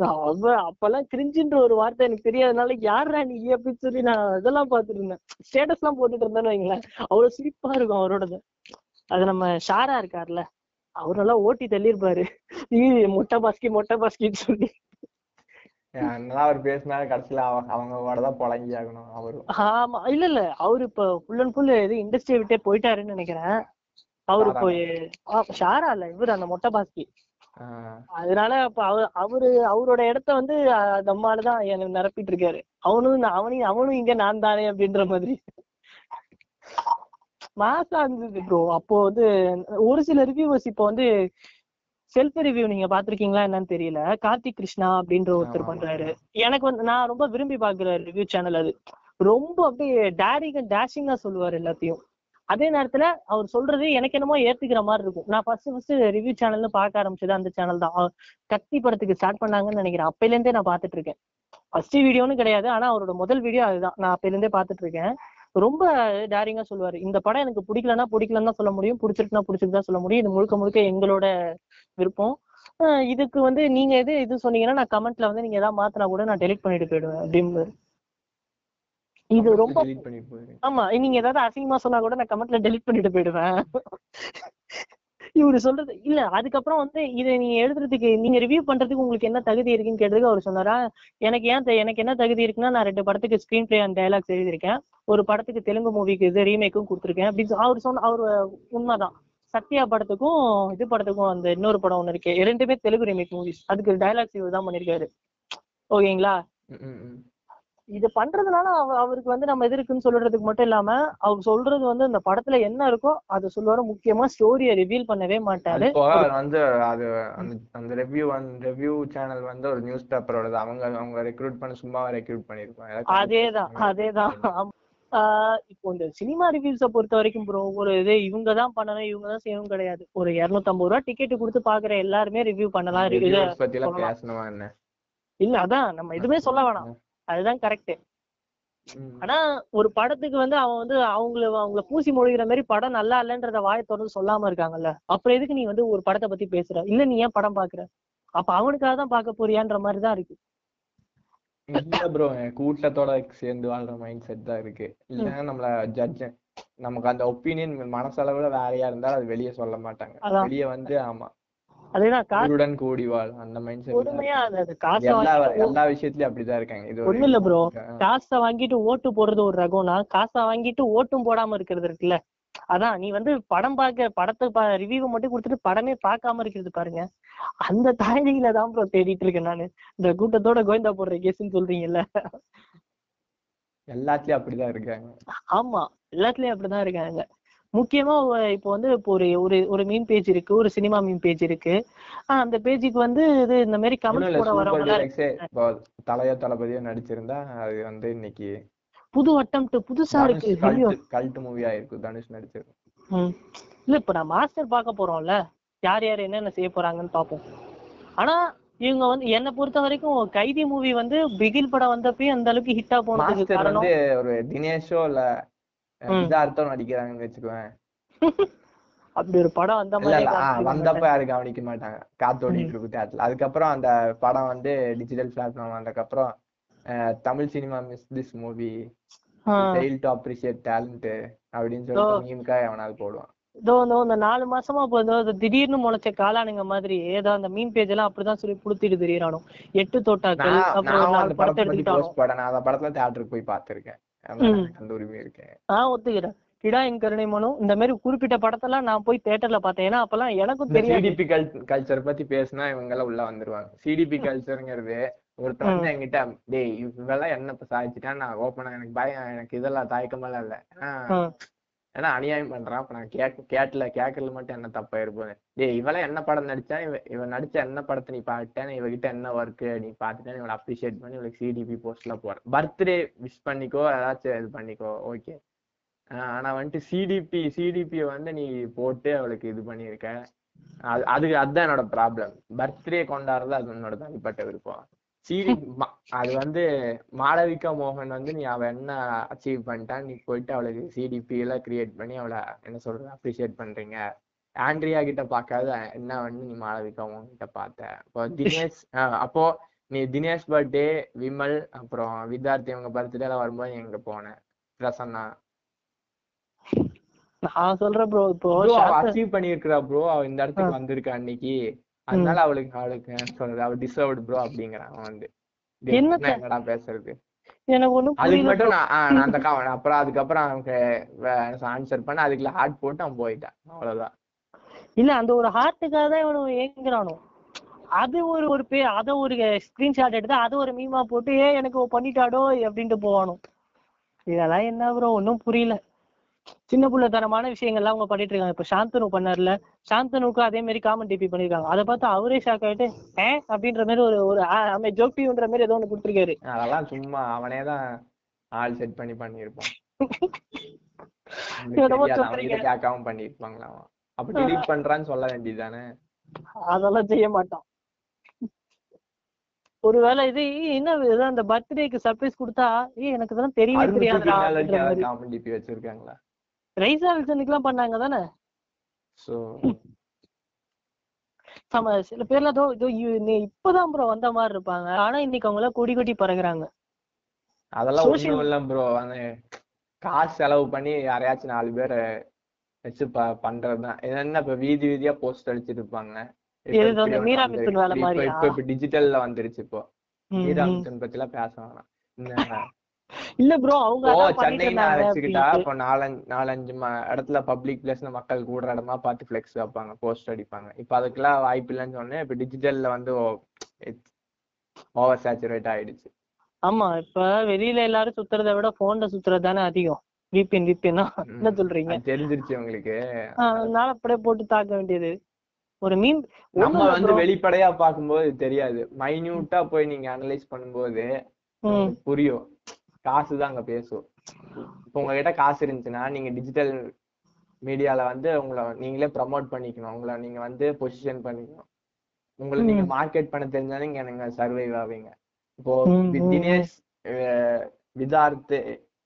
Speaker 2: அவ அப்பெல்லாம் கிரிஞ்சின்ற ஒரு வார்த்தை எனக்கு தெரியாதனால யாரா நீ அப்படின்னு சொல்லி நான் இதெல்லாம் பார்த்துட்டு இருந்தேன் ஸ்டேட்டஸ் எல்லாம் போட்டுட்டு இருந்தேன்னு வைங்களேன். அவ்வளவு சிரிப்பா இருக்கும் அவரோடது. அது நம்ம ஷாரா இருக்கார்ல அவரெல்லாம் ஓட்டி தள்ளியிருப்பாரு. மொட்டை பாஸ்கி மொட்டை பாஸ்கின்னு சொல்லி.
Speaker 1: என்னதான் அவர் பேசினாலும் கடைசியில அவங்க அவங்களோட தான் புழங்கி ஆகணும் அவரும்.
Speaker 2: ஆமா. இல்ல இல்ல. அவரு இப்ப ஃபுல் அண்ட் ஃபுல் இது இண்டஸ்ட்ரியை விட்டே போயிட்டாருன்னு நினைக்கிறேன். அவரு இப்போ ஆ, ஷாரா இல்ல. இவரு அந்த மொட்டை பாஸ்கி. அதனால அப்ப அவ அவரு அவரோட இடத்த வந்து அஹ், நம்ம ஆளுதான் எனக்கு நிரப்பிட்டு இருக்காரு. அவனும் அவனையும் அவனும் இங்க நான் தானே அப்படின்ற மாதிரி. மாசா இருந்தது ப்ரோ அப்போ வந்து ஒரு சில ரிவ்யூவர்ஸ் இப்போ வந்து செல்ஃப் ரிவ்யூ நீங்க பாத்திருக்கீங்களா என்னன்னு தெரியல. கார்த்திக் கிருஷ்ணா அப்படின்ற ஒருத்தர் பண்றாரு. எனக்கு வந்து நான் ரொம்ப விரும்பி பாக்குற ரிவ்யூ சேனல் அது. ரொம்ப அப்படியே டேரிங் டேஷிங்கா சொல்லுவார் எல்லாத்தையும். அதே நேரத்துல அவர் சொல்றது எனக்கு என்னமோ ஏத்துக்கிற மாதிரி இருக்கும். நான் ஃபர்ஸ்ட் ஃபர்ஸ்ட் ரிவ்யூ சேனல்னு பார்க்க ஆரம்பிச்சது அந்த சேனல் தான். கத்தி படத்துக்கு ஸ்டார்ட் பண்ணாங்கன்னு நினைக்கிறேன். அப்பையில இருந்தே நான் பார்த்துட்டு இருக்கேன். ஃபர்ஸ்ட் வீடியோன்னு கிடையாது. ஆனா அவரோட முதல் வீடியோ அதுதான். நான் அப்பையில இருந்தே பார்த்துட்டு இருக்கேன். ரொம்ப டேரிங்கா சொல்லுவாரு. இந்த படம் எனக்கு பிடிக்கலன்னா பிடிக்கலன்னு தான் சொல்ல முடியும். பிடிச்சிருக்குன்னா பிடிச்சிருக்கு தான் சொல்ல முடியும். இது முழுக்க முழுக்க எங்களோட விருப்பம். இதுக்கு வந்து நீங்க எது இது சொன்னீங்கன்னா நான் கமெண்ட்ல வந்து நீங்க ஏதாவது மாத்தினா கூட நான் டெலிட் பண்ணிட்டு போயிடுவேன் அப்படின்னு இது ரொம்ப ஆமா நீங்க ஏதாவது அசிங்கமா சொன்னா கூட நான் கமெண்ட்ல டெலிட் பண்ணிட்டு போயிடுவேன். இவரு சொல்றது இல்ல அதுக்கப்புறம் வந்து இதை நீங்க எழுதுறதுக்கு நீங்க ரிவ்யூ பண்றதுக்கு உங்களுக்கு என்ன தகுதி இருக்குன்னு கேட்டதுக்கு அவர் சொன்னாரா எனக்கு ஏன் எனக்கு என்ன தகுதி இருக்குன்னா நான் ரெண்டு படத்துக்கு ஸ்கிரீன் பிளே அண்ட் டயலாக்ஸ் எழுதியிருக்கேன். ஒரு படத்துக்கு தெலுங்கு மூவிக்கு இது ரீமேக்கும் கொடுத்துருக்கேன். அப்படின்னு அவர் சொன்ன அவர் உண்மைதான். சத்யா படத்துக்கும் இது படத்துக்கும் அந்த இன்னொரு படம் ஒண்ணு இருக்கு ரெண்டுமே தெலுங்கு ரீமேக் மூவிஸ் அதுக்கு டைலாக்ஸ் இவர் தான் பண்ணிருக்காரு ஓகேங்களா இது பண்றதுனால அவ அவருக்கு வந்து நம்ம எது இருக்குன்னு சொல்றதுக்கு மட்டும் இல்லாம அவர் சொல்றது வந்து அந்த படத்துல என்ன இருக்கோ அதை சொல்லுவாரு. முக்கியமா ஸ்டோரியை ரிவீல் பண்ணவே மாட்டாரு.
Speaker 1: வந்து அது அந்த ரிவ்யூ ரிவ்யூ சேனல் வந்து ஒரு நியூஸ் பேப்பரோட அவங்க அவங்க ரெக்ரூட் பண்ண சும்மா ரெக்ரூட் பண்ணிருப்பாங்க.
Speaker 2: அதேதான் அதேதான். ஆஹ் இப்போ இந்த சினிமா ரிவ்யூஸ பொறுத்த வரைக்கும் ப்ரோ ஒரு இது இவங்க தான் பண்ணணும் இவங்க தான் செய்யணும் கிடையாது. ஒரு 250 ரூபா டிக்கெட் கொடுத்து பாக்குற எல்லாருமே ரிவ்யூ பண்ணலாம் இல்ல அதான் நம்ம எதுவுமே சொல்ல வேணாம். அதுதான் கரெக்ட். ஆனா ஒரு படத்துக்கு வந்து அவன் வந்து அவங்கள அவங்கள பூசி மொழிகிற மாதிரி படம் நல்லா இல்லைன்றத வாயை திறந்து சொல்லாம இருக்காங்கல்ல? அப்புறம் எதுக்கு நீ வந்து ஒரு படத்தை பத்தி பேசுற? இல்ல நீ ஏன் படம் பாக்குற? அப்ப அவனுக்காக தான் பார்க்க போறியான்ற மாதிரி தான் இருக்கு.
Speaker 1: இல்ல ப்ரோ கூட்டத்தோட சேர்ந்து வாழ்ற மைண்ட் செட் தான் இருக்கு. இல்லைன்னா நம்மள ஜட்ஜ் நமக்கு அந்த ஒப்பீனியன் மனசளவுல வேறையா இருந்தாலும் அது வெளியே சொல்ல மாட்டாங்க. வெளியே வந்து ஆமா.
Speaker 2: அதேதான் காசு
Speaker 1: ஊருடன் கூடி வாழ் அந்த மைண்ட் செட்
Speaker 2: கொடுமையா அது அது காசை
Speaker 1: எல்லா
Speaker 2: வாங்கிட்டு
Speaker 1: எல்லா விஷயத்துலயும் அப்படிதான் இருக்காங்க. இது
Speaker 2: இல்ல ப்ரோ. காசை வாங்கிட்டு ஓட்டு போடுறது ஒரு ரகம்னா காசை வாங்கிட்டு ஓட்டும் போடாம இருக்கிறது இருக்குல்ல. அதான் நீ வந்து படம் பார்க்க படத்தை ரிவ்யூ மட்டும் கொடுத்துட்டு படமே பார்க்காம இருக்கிறது பாருங்க. அந்த தாயணியில தான் ப்ரோ தேடிட்டு இருக்கேன் நானு. இந்த கூட்டத்தோட கோயந்தா போடுற கேஸ்ன்னு சொல்றீங்கல்ல.
Speaker 1: எல்லாத்துலயும் அப்படிதான் இருக்காங்க.
Speaker 2: ஆமா எல்லாத்துலயும் அப்படிதான் இருக்காங்க. முக்கியமா இப்போ வந்து இப்போ ஒரு ஒரு ஒரு மீன் பேஜ் இருக்கு ஒரு சினிமா மீன் பேஜ் இருக்கு ஆஹ் அந்த பேஜுக்கு வந்து இது இந்த மாதிரி போட
Speaker 1: சூப்பர்
Speaker 2: வரவங்க
Speaker 1: தலையோ தளபதியோ நடிச்சிருந்தா அது வந்து இன்னைக்கு
Speaker 2: புது அட்டம் புதுசா இருக்கு
Speaker 1: கல்ட் மூவியா இருக்கும் தனுஷ் நடிச்சது.
Speaker 2: இல்ல இப்ப நான் மாஸ்டர் பார்க்க போறோம்ல யார் யார் என்னென்ன செய்ய போறாங்கன்னு பார்ப்போம் ஆனா இவங்க வந்து என்னை பொறுத்த வரைக்கும் கைதி மூவி வந்து பிகில் படம் வந்தப்பயும் அந்த அளவுக்கு ஹிட்டா போனதுக்கு காரணம்
Speaker 1: வந்து ஒரு தினேஷோ இல்ல. சித்தார்த்தம் நடிக்கிறாங்கன்னு வச்சுக்குவேன். [laughs]
Speaker 2: அப்படி ஒரு படம் வந்த மாதிரி
Speaker 1: வந்தப்ப யாரும் கவனிக்க மாட்டாங்க. காத்தோடிட்டு இருக்கு தேட்டர்ல அதுக்கப்புறம் அந்த படம் வந்து டிஜிட்டல் பிளாட்ஃபார்ம் வந்ததுக்கப்புறம் Tamil cinema miss this movie fail to appreciate talent அப்படின்னு சொல்லிட்டு மீம்கா எவனாவது போடுவான்.
Speaker 2: இதோ இந்த இந்த நாலு மாசமா இப்போ திடீர்னு முளைச்ச காளானுங்க மாதிரி ஏதோ அந்த மீன் பேஜ் எல்லாம் அப்படிதான் சொல்லி புடுத்திட்டு தெரியறானோ எட்டு தோட்டாக்கள் அப்புறம் படத்தை
Speaker 1: போஸ்ட் பண்ண நான் அந்த படத்துல தியேட்டருக்கு போய் பார்த்திருக்கேன். எனக்கு அந்த உரிமை இருக்கேன்.
Speaker 2: நான் ஒத்துக்கிறேன். கிடா என் கருணை மனு இந்த மாதிரி குறிப்பிட்ட படத்தெல்லாம் நான் போய் தியேட்டர்ல பார்த்தேன். ஏன்னா அப்பெல்லாம் எனக்கும் தெரியாது.
Speaker 1: சிடிபி கல்ச்சர் பத்தி பேசினா இவங்க எல்லாம் உள்ள வந்துருவாங்க. சிடிபி கல்ச்சர்ங்கிறது ஒருத்தன் வந்து என்கிட்ட டேய் இவெல்லாம் என்ன இப்ப சாதிச்சுட்டா நான் ஓப்பனா எனக்கு பயம் எனக்கு இதெல்லாம் தயக்கமெல்லாம் இல்ல. ஏன்னா அநியாயம் பண்றான். அப்ப நான் கேட்க கேட்டல கேட்கறது மட்டும் என்ன தப்பா இருப்பேன்? டேய் இவெல்லாம் என்ன படம் நடிச்சா? இவ இவன் நடிச்ச என்ன படத்தை நீ பாட்டேன் இவகிட்ட என்ன ஒர்க் நீ பாத்துட்டேன் இவளை அப்ரிஷியேட் பண்ணி இவளுக்கு சிடிபி போஸ்ட்ல போற பர்த்டே விஷ் பண்ணிக்கோ ஏதாச்சும் இது பண்ணிக்கோ ஓகே ஆனா வந்துட்டு சிடிபி சிடிபி வந்து நீ போட்டு அவளுக்கு இது பண்ணியிருக்க. அது அதுக்கு அதுதான் என்னோட ப்ராப்ளம் பர்த்டே கொண்டாடுறது அது உன்னோட தனிப்பட்ட விருப்பம். சிடி அது வந்து மாளவிகா மோகன் வந்து நீ அவ என்ன அச்சீவ் பண்ணிட்டா நீ போயிட்டு அவளுக்கு சிடிபி எல்லாம் கிரியேட் பண்ணி அவளை என்ன சொல்றது அப்ரிஷியேட் பண்றீங்க. ஆண்ட்ரியா கிட்ட பார்க்காத என்ன வந்து நீ மாளவிகா மோகன் கிட்ட பார்த்த. இப்போ தினேஷ் அப்போ நீ தினேஷ் பர்த்டே விமல் அப்புறம் வித்யார்த்தி அவங்க பர்த்டே எல்லாம் வரும்போது எங்க போன? பிரசன்னா.
Speaker 2: நான் சொல்றேன் ப்ரோ இப்போ
Speaker 1: அச்சீவ் பண்ணிருக்கா ப்ரோ அவ இந்த இடத்துக்கு வந்திருக்கா அன்னைக்கு. அதனால அவளுக்கு அவளுக்கு சொல்றது? அவ டிசர்வ்டு ப்ரோ அப்படிங்கிறான் அவன் வந்து. என்னடா பேசுறது?
Speaker 2: எனக்கு ஒண்ணும்
Speaker 1: அதுக்கு மட்டும் நான் அந்த அப்புறம் அதுக்கப்புறம் அவனுக்கு ஆன்சர் பண்ண அதுக்குள்ள ஹார்ட் போட்டு அவன் போயிட்டான். அவ்வளவுதான்.
Speaker 2: இல்ல அந்த ஒரு ஹார்ட்டுக்காக தான் இவனு ஏங்குறானோ. அது ஒரு ஒரு பே அத ஒரு ஸ்கிரீன்ஷாட் எடுத்து அது ஒரு மீமா போட்டு ஏ எனக்கு பண்ணிட்டாடோ? அப்படின்ட்டு போவானோ. இதெல்லாம் என்ன ப்ரோ ஒன்றும் புரியல. சின்ன பிள்ளைத்தனமான விஷயங்கள்லாம் அவங்க பண்ணிட்டு இருக்காங்க. இப்ப சாந்தனு பண்ணார்ல சாந்தனுக்கும் அதே மாதிரி காமன் டிபி பண்ணிருக்காங்க. அதை பார்த்து அவரே ஷாக் ஆயிட்டு ஏ அப்படின்ற மாதிரி ஒரு ஒரு ஆ, ஜோக் டிவின்ற மாதிரி ஏதோ ஒண்ணு கொடுத்துருக்காரு.
Speaker 1: அதெல்லாம் சும்மா அவனே தான் ஆள் செட் பண்ணி. அவன்கிட்ட கேட்காம பண்ணியிருப்பாங்களா அவன். அப்ப delete பண்றான்னு சொல்ல வேண்டியதுதானே?
Speaker 2: அதெல்லாம் செய்ய மாட்டான். ஒருவேளை இது என்ன இது அந்த பர்த்டேக்கு சர்ப்ரைஸ் கொடுத்தா ஏய் எனக்கு இதெல்லாம் தெரியவே தெரியாதுடா
Speaker 1: வச்சிருக்காங்களா?
Speaker 2: ரைசா வில்சனுக்குலாம் பண்ணாங்க தானே? சில பேர்லாம் இதோ இதோ இப்பதான் ப்ரோ வந்த மாதிரி இருப்பாங்க. ஆனா இன்னைக்கு அவங்க எல்லாம் கொடி கொடி பறக்குறாங்க.
Speaker 1: அதெல்லாம் ஒண்ணும் இல்ல ப்ரோ அந்த காசு செலவு பண்ணி யாரையாச்சும் நாலு பேர் வச்சு ப பண்றதுதான். என்ன இப்ப வீதி வீதியா போஸ்ட் அடிச்சிட்டு இருப்பாங்க. இப்ப டிஜிட்டல்ல வந்துருச்சு இப்போ.
Speaker 2: ம்,
Speaker 1: மீரா
Speaker 2: ம்.
Speaker 1: மிதுன் பத்தி எல்லாம் பேச வேணாம். [laughs]
Speaker 2: இல்ல ப்ரோ அவங்க
Speaker 1: இப்போ
Speaker 2: அதான் பண்ணிட்டு
Speaker 1: சென்னை நான்
Speaker 2: இருந்தாங்க
Speaker 1: வச்சுக்கிட்டா. இப்போ நாலஞ்சு நாலஞ்சு இடத்துல பப்ளிக் பிளேஸ்ல மக்கள் கூடுற இடமா பார்த்து ஃபிளெக்ஸ் வைப்பாங்க போஸ்ட் அடிப்பாங்க. இப்போ அதுக்கெல்லாம் வாய்ப்பு இல்லைன்னு சொன்னேன் இப்போ டிஜிட்டல்ல வந்து ஓவர் சேச்சுரேட் ஆயிடுச்சு.
Speaker 2: ஆமா இப்ப வெளியில எல்லாரும் சுத்துறதை விட போன்ல சுத்துறது தானே அதிகம். விபிஎன் விபிஎன் என்ன சொல்றீங்க?
Speaker 1: தெரிஞ்சிருச்சு உங்களுக்கு.
Speaker 2: அதனால அப்படியே போட்டு தாக்க வேண்டியது. ஒரு மீன்
Speaker 1: நம்ம வந்து வெளிப்படையா பார்க்கும்போது இது தெரியாது மைன்யூட்டா போய் நீங்க அனலைஸ் பண்ணும்போது புரியும். காசு தான் அங்க பேசும் இப்போ உங்ககிட்ட காசு இருந்துச்சுன்னா நீங்க டிஜிட்டல் மீடியால வந்து உங்களை நீங்களே ப்ரமோட் பண்ணிக்கணும். உங்களை நீங்க வந்து பொசிஷன் பண்ணிக்கணும். உங்களை நீங்க மார்க்கெட் பண்ண தெரிஞ்சாலும் நீங்க நீங்க சர்வைவ் ஆவீங்க? இப்போ. தினேஷ் அஹ், விதார்த்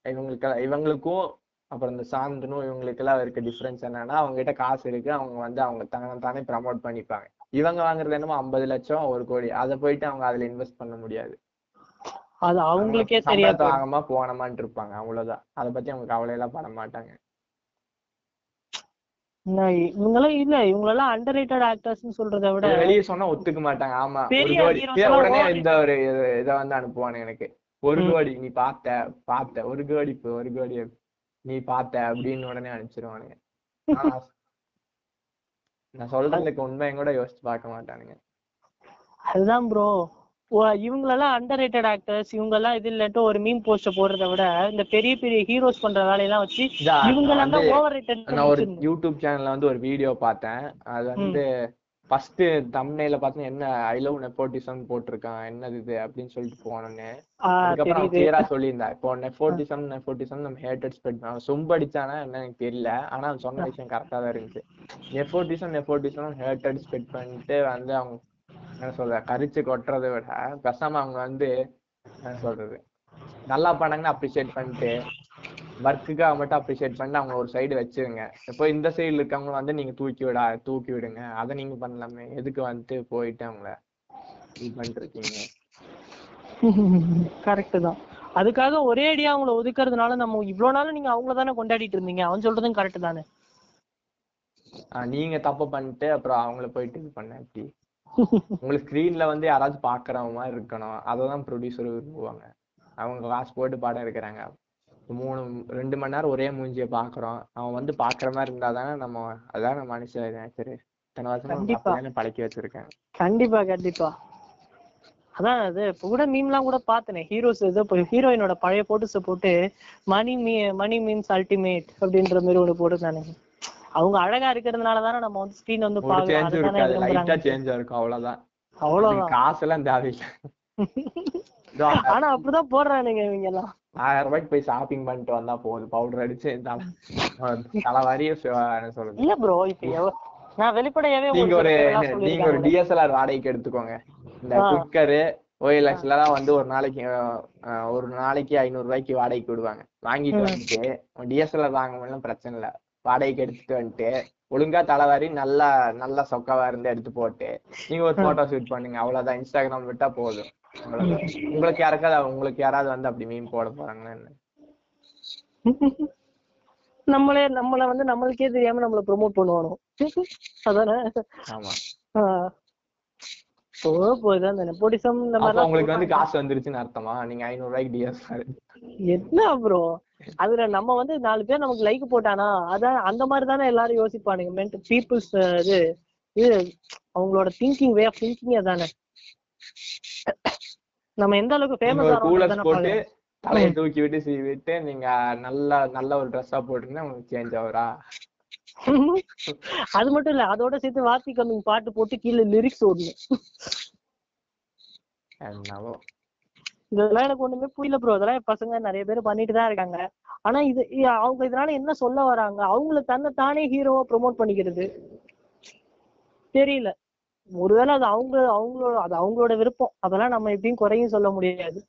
Speaker 1: இவங்களுக்கு இவங்களுக்கும் அப்புறம் இந்த சாந்தனும் இவங்களுக்கெல்லாம் இருக்க டிஃபரன்ஸ் என்னன்னா அவங்க கிட்ட காசு இருக்கு. அவங்க வந்து அவங்க தானே தானே ப்ரமோட் பண்ணிப்பாங்க. இவங்க வாங்குறது என்னமோ ஐம்பது லட்சம் ஒரு கோடி. அதை போயிட்டு அவங்க அதுல இன்வெஸ்ட் பண்ண முடியாது.
Speaker 2: அது அவங்களுக்கே
Speaker 1: சம்பளத்தை வாங்கமா போனமான்ட்டு இருப்பாங்க அவ்வளவுதான். அதை பத்தி அவங்க கவலையெல்லாம் பட மாட்டாங்க.
Speaker 2: இவங்கெல்லாம் இல்ல. இவங்களெல்லாம் அண்டர் ரேட்டட் ஆக்டர்ஸ் சொல்றதை விட
Speaker 1: வெளிய சொன்னா ஒத்துக்க மாட்டாங்க. ஆமா. உடனே இந்த ஒரு இது- வந்து அனுப்புவானு எனக்கு. ஒரு. கோடி நீ பார்த்த பார்த்த. ஒரு கோடி ஒரு கோடி நீ பார்த்த அப்படின்னு உடனே அனுப்பிச்சிருவானுங்க. நான் சொல்றதுக்கு உண்மையும் கூட யோசிச்சு பார்க்க மாட்டானுங்க.
Speaker 2: அதுதான் ப்ரோ இவங்களெல்லாம் அண்டர் ரேட்டட் ஆக்டர்ஸ் இவங்க எல்லாம் இது இல்லட்டு ஒரு மீம் போஸ்ட போடுறதை விட இந்த பெரிய பெரிய ஹீரோஸ் பண்ற வேலையெல்லாம் வச்சு
Speaker 1: இதா,
Speaker 2: இவங்க
Speaker 1: நான்
Speaker 2: எல்லாம்
Speaker 1: வந்து
Speaker 2: ஓவர் ரேட்டட்
Speaker 1: நான் ஒரு யூடியூப் சேனல்ல வந்து ஒரு வீடியோ பார்த்தேன். அது வந்து ஃபர்ஸ்ட் தம்ப்நெயில பார்த்தா என்ன ஐ லவ் நெப்போட்டிசம் போட்டிருக்கான் என்னது இது அப்படின்னு சொல்லிட்டு போனோன்னே. அதுக்கப்புறம் கிளியரா சொல்லியிருந்தா இப்போ நெப்போட்டிசம் நெப்போட்டிசம் நம்ம ஹேட்டட் ஸ்பெட் அவன் சொம்படிச்சானா என்ன எனக்கு தெரியல. ஆனா அவன் சொன்ன விஷயம் கரெக்டா தான் இருந்துச்சு. நெப்போட்டிசம் நெப்போட்டிசம் ஹேட்டட் ஸ்பெட் பண்ணிட்டு வந்து அவங்க என்ன சொல்ற கரிச்சு கொட்டுறதை விட பேசாம அவங்க வந்து என்ன சொல்றது நல்லா பண்ணாங்கன்னா அப்ரிஷியேட் பண்ணிட்டு ஒர்க்குக்காக மட்டும் அப்ரிஷியேட் பண்ணி அவங்க ஒரு சைடு வச்சிருங்க. இப்போ இந்த சைடுல இருக்கவங்க வந்து நீங்க தூக்கி விடா தூக்கி விடுங்க. அதை நீங்க பண்ணலாமே. எதுக்கு வந்துட்டு போயிட்டு அவங்கள இது பண்ணிட்டு இருக்கீங்க
Speaker 2: கரெக்ட் தான். அதுக்காக ஒரே அடியா அவங்கள ஒதுக்குறதுனால நம்ம இவ்வளவு நாள் நீங்க அவங்கள தானே கொண்டாடிட்டு இருந்தீங்க. அவன் சொல்றதும் கரெக்ட் தானே?
Speaker 1: நீங்க தப்பு பண்ணிட்டு அப்புறம் அவங்கள போயிட்டு இது பண்ண எப்படி உங்களுக்கு ஸ்க்ரீன்ல வந்து யாராச்சும் பாக்குற மாதிரி இருக்கணும். அததான் ப்ரொடியூசர் விரும்புவாங்க. அவங்க காசு போட்டு படம் எடுக்கிறாங்க. மூணு ரெண்டு மணி நேரம் ஒரே மூஞ்சிய பாக்குறோம். அவன் வந்து பாக்குற மாதிரி இருந்தா தானே நம்ம அதான் நம்ம மனுஷன். சரி. அப்படிதானே பழக்கி வச்சிருக்கேன்.
Speaker 2: கண்டிப்பா கண்டிப்பா. அதான் அது இப்ப கூட மீம்லாம் கூட பார்த்தனே. ஹீரோஸ் ஏதோ இப்போ ஹீரோயினோட பழைய போட்டோஸ போட்டு money me money means ultimate அப்படின்ற மாதிரி ஒண்ணு போட்டுருந்தானே அவங்க அழகா இருக்கிறதுனால தானே நம்ம வந்து ஸ்கிரீன் வந்து
Speaker 1: இருக்கும். அவ்வளவுதான்.
Speaker 2: அவ்வளவுதான்.
Speaker 1: இதுக்கு காசெல்லாம் தேவையில்லை.
Speaker 2: ஆனா அப்படிதான் போடுறானுங்க இவங்க எல்லாம்.
Speaker 1: ஆயிரம் ரூபாய்க்கு போய் ஷாப்பிங் பண்ணிட்டு வந்தா போதும். பவுடர் அடிச்சு தலை தலை வரிய என்ன சொல்றது?
Speaker 2: இல்ல ப்ரோ இப்ப நான் வெளிப்படையாவே
Speaker 1: நீங்க ஒரு நீங்க ஒரு. டிஎஸ்எல்ஆர் வாடகைக்கு எடுத்துக்கோங்க. இந்த. குக்கரு ஓஎல்எக்ஸ்ல எல்லாம் வந்து ஒரு நாளைக்கு ஒரு நாளைக்கு ஐநூறு ரூபாய்க்கு வாடகைக்கு விடுவாங்க. வாங்கிட்டு. வந்துட்டு டிஎஸ்எல்ஆர் வாங்க முடியல பிரச்சனை இல்ல. வாடகைக்கு எடுத்துட்டு வந்துட்டு ஒழுங்கா தலைவாரி நல்லா நல்லா சொக்கவா இருந்து எடுத்து போட்டு நீங்க ஒரு போட்டோ ஷூட் பண்ணுங்க. அவ்வளவுதான். இன்ஸ்டாகிராம் விட்டா போதும். உங்களுக்கு யாருக்காவது உங்களுக்கு யாராவது வந்து அப்படி மீன் போட போறாங்களா என்ன? [laughs]
Speaker 2: நம்மளே நம்மள வந்து நம்மளுக்கே தெரியாம நம்மள ப்ரோமோட் பண்ணுவானோ? [laughs] அதானே?
Speaker 1: ஆமா.
Speaker 2: போகுது. அந்த நெப்போட்டிசம் இந்த மாதிரி
Speaker 1: உங்களுக்கு வந்து காசு வந்துருச்சுன்னு அர்த்தமா? நீங்க ஐநூறு ரூபாய்க்கு டிஎஸ்எல்ஆர்
Speaker 2: என்ன ப்ரோ அதுல நம்ம வந்து நாலு பேர் நமக்கு லைக் போட்டானா? அதான் அந்த மாதிரி தானே எல்லாரும் யோசிப்பானுங்க. மென்ட் பீப்புள்ஸ் இது இது அவங்களோட திங்கிங் வே ஆஃப் திங்கிங் அதானே? நம்ம எந்த அளவுக்கு ஃபேமஸ் ஆகிறோம்
Speaker 1: போட்டு தலையை தூக்கி விட்டு விட்டு நீங்க நல்ல நல்ல ஒரு ட்ரெஸ்ஸா போட்டுருந்தா உங்களுக்கு சேஞ்ச் ஆகுறா [laughs]
Speaker 2: அது மட்டும் இல்ல அதோட சேர்த்து வாத்தி கம்மிங் பாட்டு போட்டு கீழே லிரிக்ஸ் ஓடணும். இதெல்லாம் எனக்கு ஒண்ணுமே புரியல ப்ரோ இதெல்லாம் பசங்க நிறைய பேர் பண்ணிட்டு தான் இருக்காங்க. ஆனா இது அவங்க இதனால என்ன சொல்ல வராங்க? அவங்கள தன்னை தானே ஹீரோவா ப்ரோமோட் பண்ணிக்கிறது. தெரியல. ஒருவேளை அது அவங்க அவங்களோட அது அவங்களோட விருப்பம். அதெல்லாம் நம்ம எப்படியும் குறையும் சொல்ல முடியாது.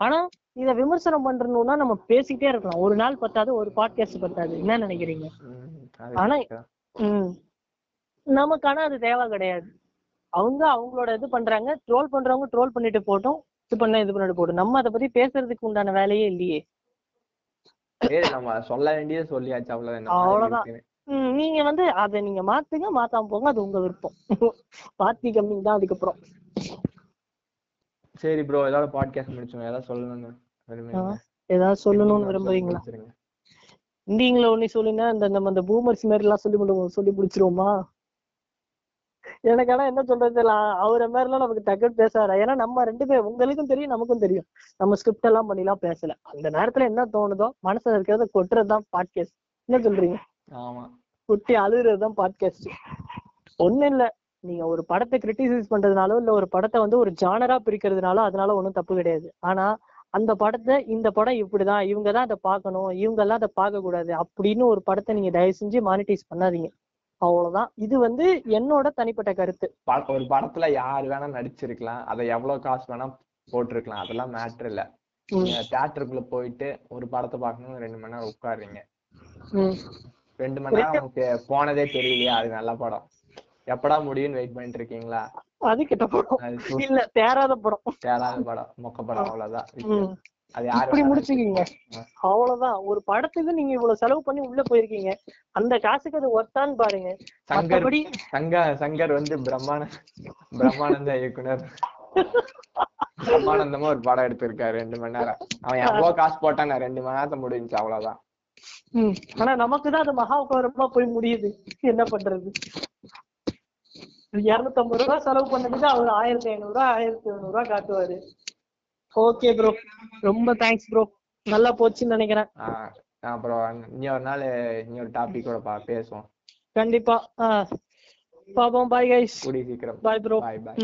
Speaker 2: ஆனா இத விமர்சனம் பண்றணும்னா நம்ம பேசிக்கிட்டே இருக்கலாம். ஒரு நாள் பத்தாது ஒரு பாட்காஸ்ட் பத்தாது. என்ன நினைக்கிறீங்க? ஆனா-
Speaker 1: correct. தான்.
Speaker 2: ம். நமக்கு ஆனா அது தேவை கிடையாது. அவங்க அவங்களோட இது பண்றாங்க. ட்ரோல் பண்றவங்க ட்ரோல் பண்ணிட்டு போட்டோம் இது பண்ண இது பண்ணிட்டு போட்டோம். நம்ம அதை பத்தி பேசுறதுக்கு உண்டான வேலையே இல்லையே.
Speaker 1: நம்ம சொல்ல வேண்டியது சொல்லியாச்சு. அவ்வளவுதான்.
Speaker 2: அவ்வளவுதான். நீங்க வந்து அதை நீங்க மாத்துங்க மாத்தாம போங்க. அது உங்க விருப்பம். [laughs] பாத்தி கம்மி தான் அதுக்கப்புறம்.
Speaker 1: சரி ப்ரோ ஏதாவது பாட்காஸ்ட் முடிச்சோம் ஏதாவது சொல்லணும்னு?
Speaker 2: ஏதாவது சொல்லணும்னு விரும்புறீங்களா. இந்திங்கள ஒண்ணு சொல்லுங்க இந்த நம்ம இந்த பூமர்ஸ் மாதிரி எல்லாம் சொல்லி சொல்லி முடிச்சிருவோமா? எனக்கு ஆனா என்ன சொல்றது தெரியல. அவரை மாதிரி எல்லாம் நமக்கு டக்குன்னு பேசாத. ஏன்னா நம்ம ரெண்டு பேரும் உங்களுக்கும் தெரியும் நமக்கும் தெரியும். நம்ம ஸ்கிரிப்ட் எல்லாம் பண்ணி எல்லாம் பேசல. அந்த நேரத்துல என்ன தோணுதோ மனசுல இருக்கிறத கொட்டுறதுதான் பாட்காஸ்ட் என்ன சொல்றீங்க?
Speaker 1: ஆமா.
Speaker 2: குட்டி அழுகுறதுதான் பாட்காஸ்ட் ஒண்ணும் இல்ல. நீங்க ஒரு படத்தை கிரிட்டிசைஸ் பண்றதுனாலோ இல்ல ஒரு படத்தை வந்து ஒரு ஜானரா பிரிக்கிறதுனாலோ அதனால ஒண்ணும் தப்பு கிடையாது. ஆனா அந்த படத்தை இந்த படம் இப்படிதான் இவங்க தான் அதை பார்க்கணும் இவங்க எல்லாம் அதை பார்க்க கூடாது அப்படின்னு ஒரு படத்தை நீங்க தயவு செஞ்சு மானிட்டைஸ் பண்ணாதீங்க. அவ்வளவுதான். இது வந்து என்னோட தனிப்பட்ட கருத்து.
Speaker 1: ஒரு படத்துல யார் வேணா நடிச்சிருக்கலாம். அதை எவ்வளவு காசு வேணா போட்டிருக்கலாம். அதெல்லாம் மேட்ரு இல்ல. தியேட்டருக்குள்ள போயிட்டு ஒரு படத்தை பார்க்கணும் ரெண்டு மணி நேரம் உட்காருறீங்க. ரெண்டு மணி நேரம் போனதே தெரியலையா? அது நல்ல படம். எப்படா முடியும்னு வெயிட் பண்ணிட்டு இருக்கீங்களா
Speaker 2: அது கெட்ட படம் இல்ல தேராத படம்.
Speaker 1: தேராத படம் மொக்க படம் அவ்வளவுதான். அது
Speaker 2: இப்படி முடிச்சுக்கீங்க. அவ்வளவுதான். ஒரு படத்துக்கு நீங்க இவ்வளவு செலவு பண்ணி உள்ள போயிருக்கீங்க. அந்த காசுக்கு அது ஒர்த்தான்னு பாருங்க.
Speaker 1: சங்கர் சங்க சங்கர் வந்து பிரம்மானந்த பிரம்மானந்த இயக்குனர். பிரம்மானந்தமா ஒரு படம் எடுத்திருக்காரு ரெண்டு மணி நேரம். அவன் எவ்வளவு காசு போட்டான் ரெண்டு மணி நேரத்தை முடிஞ்சுச்சு அவ்வளவுதான்.
Speaker 2: ஆனா நமக்குதான் அது மகாபாரமா போய் முடியுது. என்ன பண்றது? இருநூத்தம்பது ரூபாய் செலவு பண்ணதுக்கு அவர் ஆயிரத்தி ஐநூறு ரூபாய் ஆயிரத்தி எழுநூறு ரூபாய் காட்டுவாரு. ஓகே ப்ரோ ரொம்ப தேங்க்ஸ் ப்ரோ நல்லா போச்சுன்னு நினைக்கிறேன்.
Speaker 1: அப்புறம் இன்னொரு நாள் இன்னொரு டாபிக் கூட பா பேசுவோம்.
Speaker 2: கண்டிப்பா. பாப்போம். பாய் கைஸ்
Speaker 1: கூடிய சீக்கிரம்.
Speaker 2: பாய் ப்ரோ
Speaker 1: பாய் பாய்